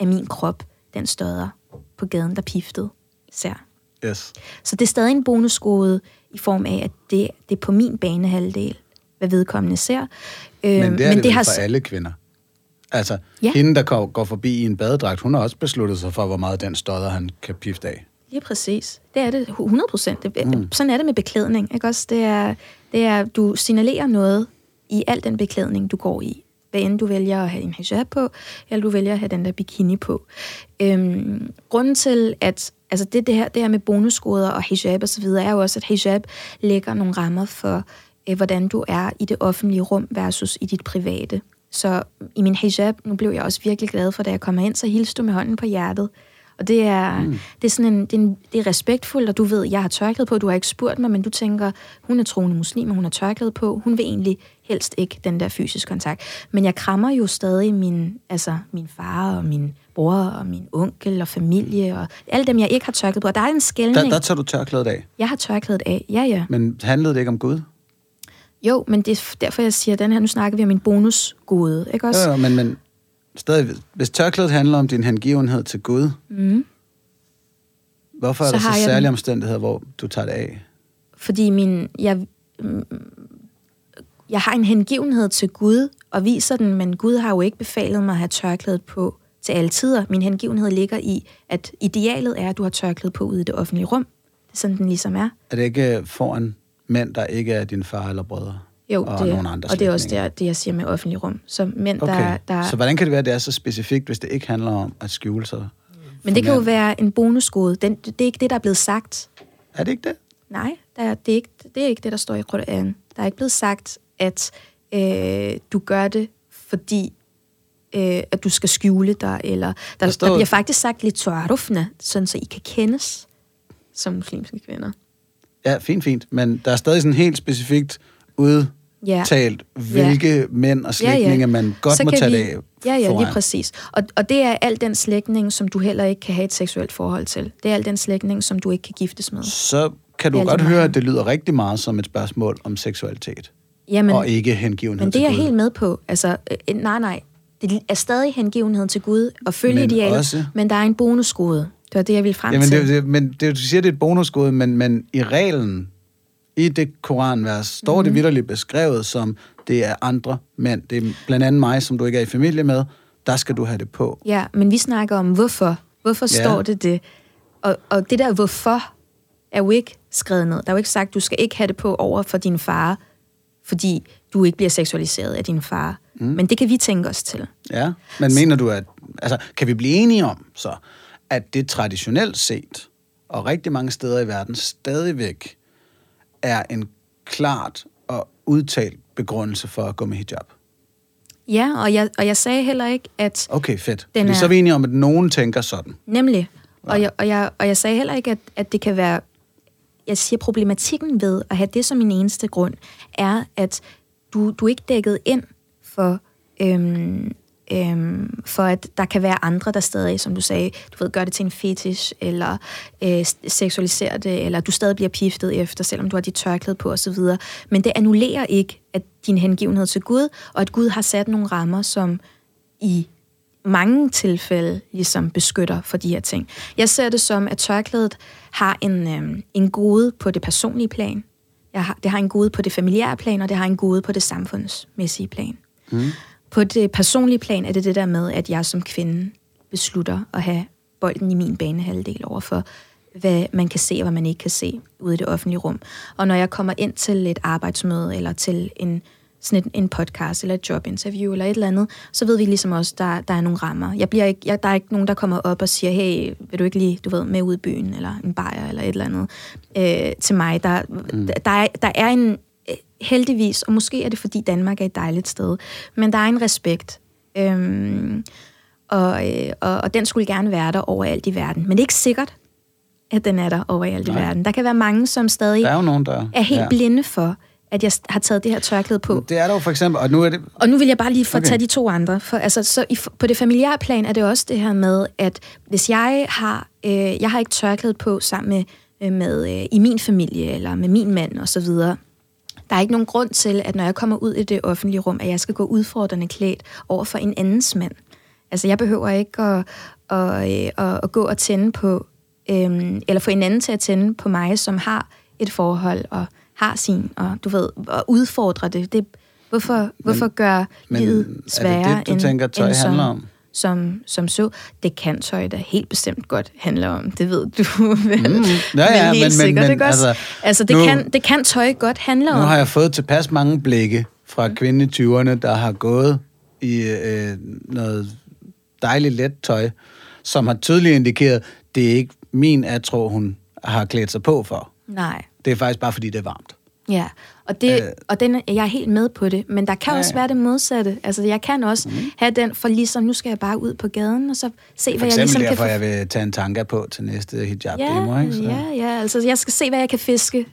af min krop, den støder på gaden, der piftede ser. Yes. Så det er stadig en bonuskode i form af, at det, det er på min banehalvdel, hvad vedkommende ser. Øh, men det er men det, det har... for alle kvinder. Altså, ja. hende, der går forbi i en badedragt, hun har også besluttet sig for, hvor meget den stodder, han kan pifte af. Lige præcis. Det er det 100 procent. Mm. Sådan er det med beklædning. Ikke også? Det er, det er, du signalerer noget i al den beklædning, du går i hvad end du vælger at have en hijab på, eller du vælger at have den der bikini på. Øhm, grunden til, at altså det, det, her, det her med bonuskoder og hijab osv., er jo også, at hijab lægger nogle rammer for, øh, hvordan du er i det offentlige rum versus i dit private. så i min hijab, nu blev jeg også virkelig glad for, da jeg kommer ind, så hilste du med hånden på hjertet. Og det er, mm. det er sådan en, det er, en, det er respektfuldt, og du ved, jeg har tørklæde på, du har ikke spurgt mig, men du tænker, hun er troende muslim, og hun har tørklæde på, hun vil egentlig helst ikke den der fysisk kontakt. Men jeg krammer jo stadig min, altså, min far og min bror og min onkel og familie og alle dem, jeg ikke har tørklæde på. Og der er en skældning. Der, der tager du tørklædet af. Jeg har tørklædet af, ja ja. Men handlede det ikke om Gud? Jo, men det er derfor, jeg siger, den her, nu snakker vi om min bonusgode, ikke også? Jo, jo, men, men stadig, hvis tørklædet handler om din hengivenhed til Gud, Mm. hvorfor er Så der så særlige den. omstændigheder, hvor du tager det af? Fordi min, jeg, mm, jeg har en hengivenhed til Gud og viser den, men Gud har jo ikke befalet mig at have tørklædet på til alle tider. Min hengivenhed ligger i, at idealet er, at du har tørklædet på ude i det offentlige rum. Det er sådan, den ligesom er. Er det ikke foran mænd, der ikke er din far eller brødre? Jo, Og det, nogle andre og det er også det, det, jeg siger med offentlige rum. Så mænd, Okay, der, der, så hvordan kan det være, at det er så specifikt, hvis det ikke handler om at skjule sig? men det kan jo være en bonusgode. Den, det er ikke det, der er blevet sagt. Er det ikke det? Nej, der er, det, er ikke, det er ikke det, der står i Koran. Der er ikke blevet sagt, at øh, du gør det, fordi øh, at du skal skjule dig, eller der, Der står- der bliver faktisk sagt lidt tuarufne, sådan så I kan kendes som muslimske kvinder. Ja, fint, fint. Men der er stadig sådan helt specifikt udtalt, Ja. hvilke mænd og slægtninge man godt Så må tage vi, det af Ja, ja, foran. lige præcis. Og, og det er al den slægtning, som du heller ikke kan have et seksuelt forhold til. Det er al den slægtning, som du ikke kan giftes med. Så kan du godt altid høre, meget. at det lyder rigtig meget som et spørgsmål om seksualitet. Jamen, og ikke hengivenhed Men det er jeg helt med på. Altså, øh, nej, nej. Det er stadig hengivenheden til Gud og følge Men idealet, også- men der er en bonusgode. Det var det, jeg ville frem Jamen, til. det, det, men det, du siger, det er et bonusgode, men, men i reglen, i det koranvers, står Mhm. mm. det vidderligt beskrevet som, det er andre mænd. Det er blandt andet mig, som du ikke er i familie med. Der skal du have det på. Ja, men vi snakker om, hvorfor. Hvorfor Ja. står det det? Og, og det der hvorfor er jo ikke skrevet ned. Der er jo ikke sagt, du skal ikke have det på over for din far, fordi du ikke bliver seksualiseret af din far. Mm. Men det kan vi tænke os til. Ja, men mener du, at... Altså, kan vi blive enige om, så, at det traditionelt set, og rigtig mange steder i verden stadigvæk, er en klart og udtalt begrundelse for at gå med hijab? Ja, og jeg, og jeg sagde heller ikke, at Okay, fedt. Den Fordi er- så er vi enige om, at nogen tænker sådan. Nemlig. Og jeg, og, jeg, og jeg sagde heller ikke, at, at det kan være... Jeg siger, problematikken ved at have det som min eneste grund, er, at du, du er ikke dækket ind for, øhm, øhm, for, at der kan være andre, der stadig, som du sagde, du ved, gør det til en fetish, eller øh, seksualiserer det, eller du stadig bliver piftet efter, selvom du har dit tørklæde på osv. Men det annullerer ikke at din hengivenhed til Gud, og at Gud har sat nogle rammer, som i mange tilfælde ligesom beskytter for de her ting. Jeg ser det som, at tørklædet har en, øh, en gode på det personlige plan, jeg har, det har en gode på det familiære plan, og det har en gode på det samfundsmæssige plan. Mm. På det personlige plan er det det der med, at jeg som kvinde beslutter at have bolden i min banehalvdel over for, hvad man kan se og hvad man ikke kan se ude i det offentlige rum. Og når jeg kommer ind til et arbejdsmøde eller til en, sådan en, en podcast eller et jobinterview eller et eller andet, så ved vi ligesom også, der, der er nogle rammer. Jeg bliver ikke, jeg, der er ikke nogen, der kommer op og siger, hey, vil du ikke lige, du ved, med ud i byen, eller en bajer eller et eller andet øh, til mig. Der, mm. der, er, der er en, heldigvis, og måske er det, fordi Danmark er et dejligt sted, men der er en respekt. Øhm, og, øh, og, og den skulle gerne være der overalt i verden. Men det er ikke sikkert, at den er der overalt Nej. i verden. Der kan være mange, som stadig Der er jo nogen, der... er helt ja. blinde for, at jeg har taget det her tørklæde på. Det er der jo for eksempel, og nu er det... Og nu vil jeg bare lige få Okay. tage de to andre. For, altså, så i, på det familiære plan er det også det her med, at hvis jeg har, øh, jeg har ikke tørklæde på sammen med, øh, med øh, i min familie, eller med min mand og så videre. Der er ikke nogen grund til, at når jeg kommer ud i det offentlige rum, at jeg skal gå udfordrende klædt over for en andens mand. Altså, jeg behøver ikke at, at, øh, at, at gå og tænde på, øhm, eller få en anden til at tænde på mig, som har et forhold og har sin, og du ved, og udfordre det. det hvorfor, hvorfor gøre men livet er det sværere det, du end, tænker, tøj end handler om? Som, som så. Det kan tøj da helt bestemt godt handle om. Det ved du [laughs] vel. Mm, ja, ja, men helt men- sikkert, men ikke også? altså, Altså, det, nu- kan, det kan tøj godt handle Nu om. har jeg fået tilpas mange blikke fra kvinden i 20'erne, der har gået i øh, noget dejligt let tøj, som har tydeligt indikeret, det er ikke min atro, hun har klædt sig på for. Nej. Det er faktisk bare, fordi det er varmt. Ja, og, det, øh, og den, jeg er helt med på det, men der kan Ja, også være det modsatte. Altså, jeg kan også mm. have den, for ligesom, nu skal jeg bare ud på gaden, og så se, For hvad jeg ligesom derfor, kan... jeg vil tage en tanke på til næste hijab-demo, ja, ikke? Så. ja, ja, altså jeg skal se, hvad jeg kan fiske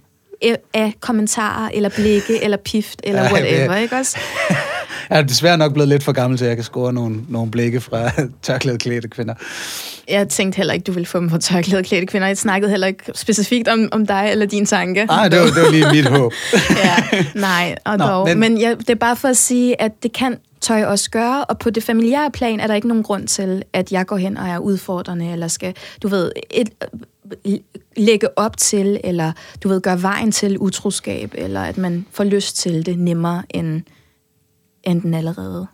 af- kommentarer, eller blikke, eller pift, eller Ja, whatever, det- ikke også? [laughs] Jeg er desværre nok blevet lidt for gammel til, at jeg kan score nogle, nogle blikke fra [laughs] tørklæde klædte kvinder. Jeg tænkte heller ikke, du ville få dem på tørklæde klædte kvinder. Jeg snakkede heller ikke specifikt om, om dig eller dine tanker. Nej, det var, det var lige mit håb. [laughs] ja, nej, og Nå, dog. men- Men, men jeg, det er bare for at sige, at det kan tøj også gøre, og på det familiære plan er der ikke nogen grund til, at jeg går hen og er udfordrende, eller skal, du ved, et, lægge op til, eller du ved, gøre vejen til utroskab, eller at man får lyst til det nemmere, end, end den allerede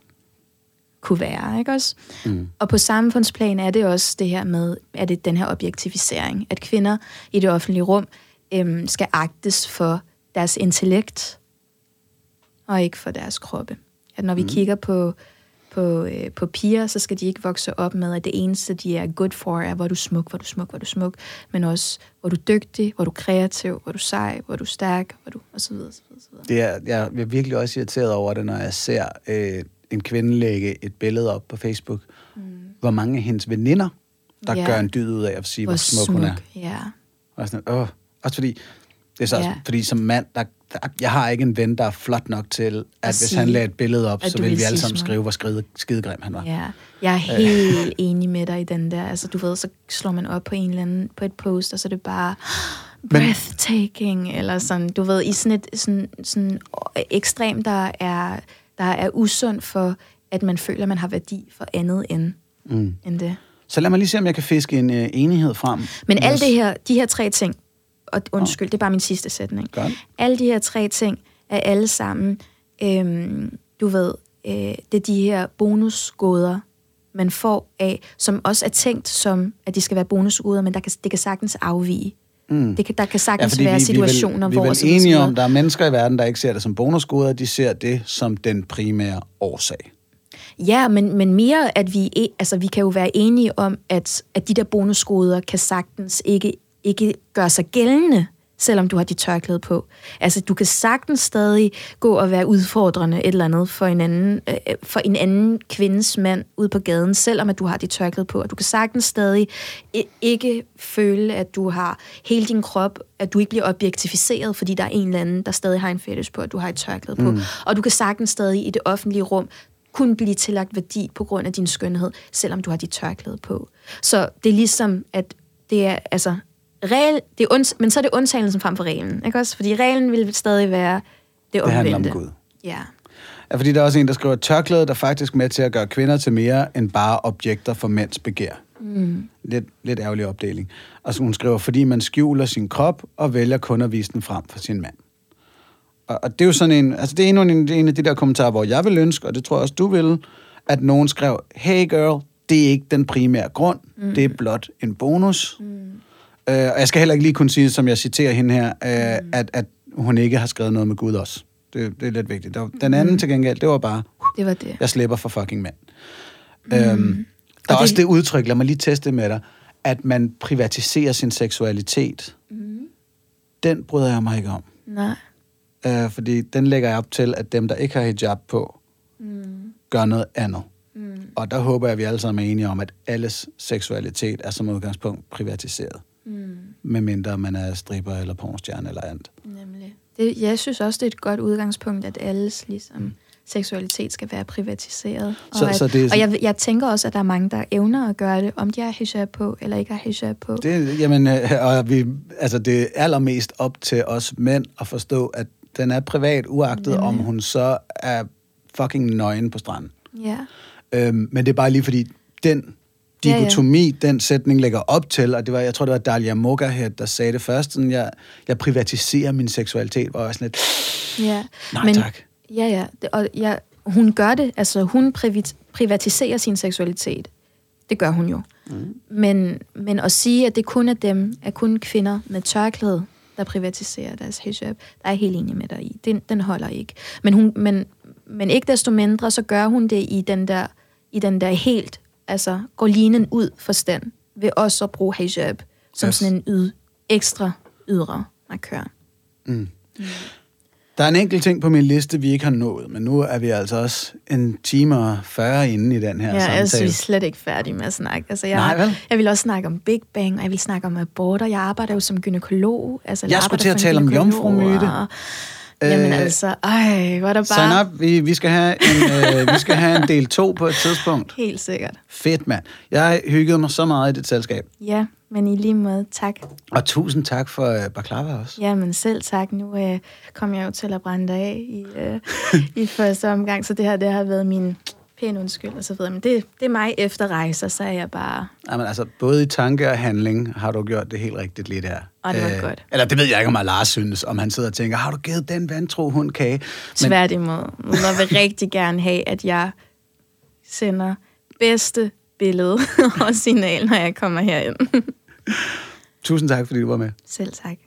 kunne være, ikke også? Mm. Og på samfundsplan er det også det her med, at det den her objektivisering, at kvinder i det offentlige rum øhm, skal agtes for deres intellekt, og ikke for deres kroppe. At når vi mm. kigger på, på, øh, på piger, så skal de ikke vokse op med, at det eneste, de er good for, er, hvor du smuk, hvor du smuk, hvor du smuk, men også, hvor du dygtig, hvor du kreativ, hvor du sej, hvor du stærk, hvor du, og så videre, så videre, så videre. Det er, jeg er virkelig også irriteret over det, når jeg ser øh, en kvinde lægge et billede op på Facebook, mm. hvor mange af hendes veninder, der Ja. gør en dyd ud af at sige, hvor, Hvor smuk, hun er. Ja. Og sådan, åh, også fordi, det er så Ja. fordi som mand, der, der, jeg har ikke en ven, der er flot nok til, at, At hvis sige, han lagde et billede op, så ville vil vi alle sammen skrive, hvor skide, skidegrim han var. Ja, jeg er helt enig med dig i den der. Altså, du ved, så slår man op på en eller anden, på et post, og så er det bare breathtaking, eller sådan, du ved, i sådan et sådan, sådan ekstrem, der er, der er usund for, at man føler, man har værdi for andet end, Mm. end det. Så lad mig lige se, om jeg kan fiske en øh, enighed frem. Men alt det her, de her tre ting, og undskyld, det er bare min sidste sætning. Godt. Alle de her tre ting er alle sammen, øhm, du ved, øh, det er de her bonusgoder, man får af, som også er tænkt som, at de skal være bonusgoder, men der kan, det kan sagtens afvige. Mm. Det kan, der kan sagtens fordi være vi, situationer, vi vel, hvor... vi er vel enige om, der er mennesker i verden, der ikke ser det som bonusgoder, de ser det som den primære årsag. Ja, men, men mere, at vi, e- altså, vi kan jo være enige om, at, at de der bonusgoder kan sagtens ikke, ikke gøre sig gældende, selvom du har dit tørklæde på. Altså, du kan sagtens stadig gå og være udfordrende et eller andet for en anden, øh, for en anden kvindes mand ude på gaden, selvom at du har dit tørklæde på. Og du kan sagtens stadig ikke føle, at du har hele din krop, at du ikke bliver objektificeret, fordi der er en eller anden, der stadig har en fetish på, at du har et tørklæde på. Mm. Og du kan sagtens stadig i det offentlige rum kun blive tillagt værdi på grund af din skønhed, selvom du har dit tørklæde på. Så det er ligesom, at det er, altså, regel, det er und, men så er det undtagelsen frem for reglen, ikke også? Fordi reglen vil stadig være det omvendte. handler om Gud. Ja. Ja, fordi der er også en, der skriver, tørklædet er faktisk med til at gøre kvinder til mere end bare objekter for mænds begær. Mm. Lidt, lidt ærgerlig opdeling. Og så hun skriver, fordi man skjuler sin krop og vælger kun at vise den frem for sin mand. Og, og det er jo sådan en, altså det er endnu en, en af de der kommentarer, hvor jeg vil ønske, og det tror jeg også, du vil, at nogen skrev, hey girl, det er ikke den primære grund, mm. det er blot en bonus. Mm. Øh, og jeg skal heller ikke lige kunne sige, som jeg citerer hende her, øh, mm. at, at hun ikke har skrevet noget med Gud også. Det, det er lidt vigtigt. Var- Den anden mm. til gengæld, det var bare, Det var det. jeg slipper for fucking mand. Mm. Øhm, der er Og det- også det udtryk, lad mig lige teste med dig, at man privatiserer sin seksualitet. Mm. Den bryder jeg mig ikke om. Nej. Øh, fordi den lægger jeg op til, at dem, der ikke har hijab på, mm. gør noget andet. Mm. Og der håber jeg, at vi alle sammen er enige om, at alles seksualitet er som udgangspunkt privatiseret. Mm. Medmindre man er stripper eller pornostjerne eller andet. Nemlig. Det, jeg synes også, det er et godt udgangspunkt, at alles ligesom, seksualitet skal være privatiseret. Så- og at, så det og jeg, jeg tænker også, at der er mange, der evner at gøre det, om de har hijab på, eller ikke har hijab på. Det, jamen, øh, og vi, altså det er allermest op til os mænd at forstå, at den er privat, uagtet om hun så er fucking nøgen på stranden. Ja. Øhm, men det er bare lige fordi, den. Dikotomi, ja, ja. den sætning lægger op til, og det var, jeg tror, det var Dalia Mogahed, der sagde det først, sådan, jeg, jeg privatiserer min seksualitet, hvor jeg var sådan lidt, Ja. Nej, tak. Ja, ja. Og ja, hun gør det. Altså, hun privat, privatiserer sin seksualitet. Det gør hun jo. Mm. Men, men at sige, at det kun er dem, er kun kvinder med tørklæde, der privatiserer deres hijab, der er jeg helt enig med dig i. Den, den holder ikke. Men, hun, men, men ikke desto mindre, så gør hun det i den der, i den der helt, altså går linen ud forstand, ved også at bruge hijab som Yes. sådan en yd, ekstra ydre markør. Der er en enkelt ting på min liste, vi ikke har nået, men nu er vi altså også en time og 40 inde i den her Ja, samtale. jeg synes, vi er slet ikke færdige med at snakke. Altså, jeg, Nej, vel? jeg vil også snakke om Big Bang, og jeg vil snakke om aborter. Jeg arbejder jo som gynekolog. Altså, Jeg skulle arbejder til at for tale om jomfrumyte. Og, jamen Øh, altså, ej, hvor er der Sign bare... up. Vi, vi, skal have en, øh, [laughs] vi skal have en del 2 på et tidspunkt. Helt sikkert. Fedt, mand. Jeg hyggede mig så meget i dit selskab. Ja, men i lige måde, tak. Og tusind tak for øh, baklava også. Ja, men selv tak. Nu øh, kom jeg jo til at brænde af i, øh, [laughs] i første omgang, så det her det har været min pæn undskyld og så videre. Men det, det er mig efter rejser, så er jeg bare... Jamen, altså, både i tanke og handling har du gjort det helt rigtigt lige der. Og det var godt. Eller det ved jeg ikke, om Lars synes, om han sidder og tænker, har du givet den vantro hund kage? Men Tværtimod. Jeg vil [laughs] rigtig gerne have, at jeg sender bedste billede [laughs] og signal, når jeg kommer herind. tusind tak, fordi du var med. Selv tak.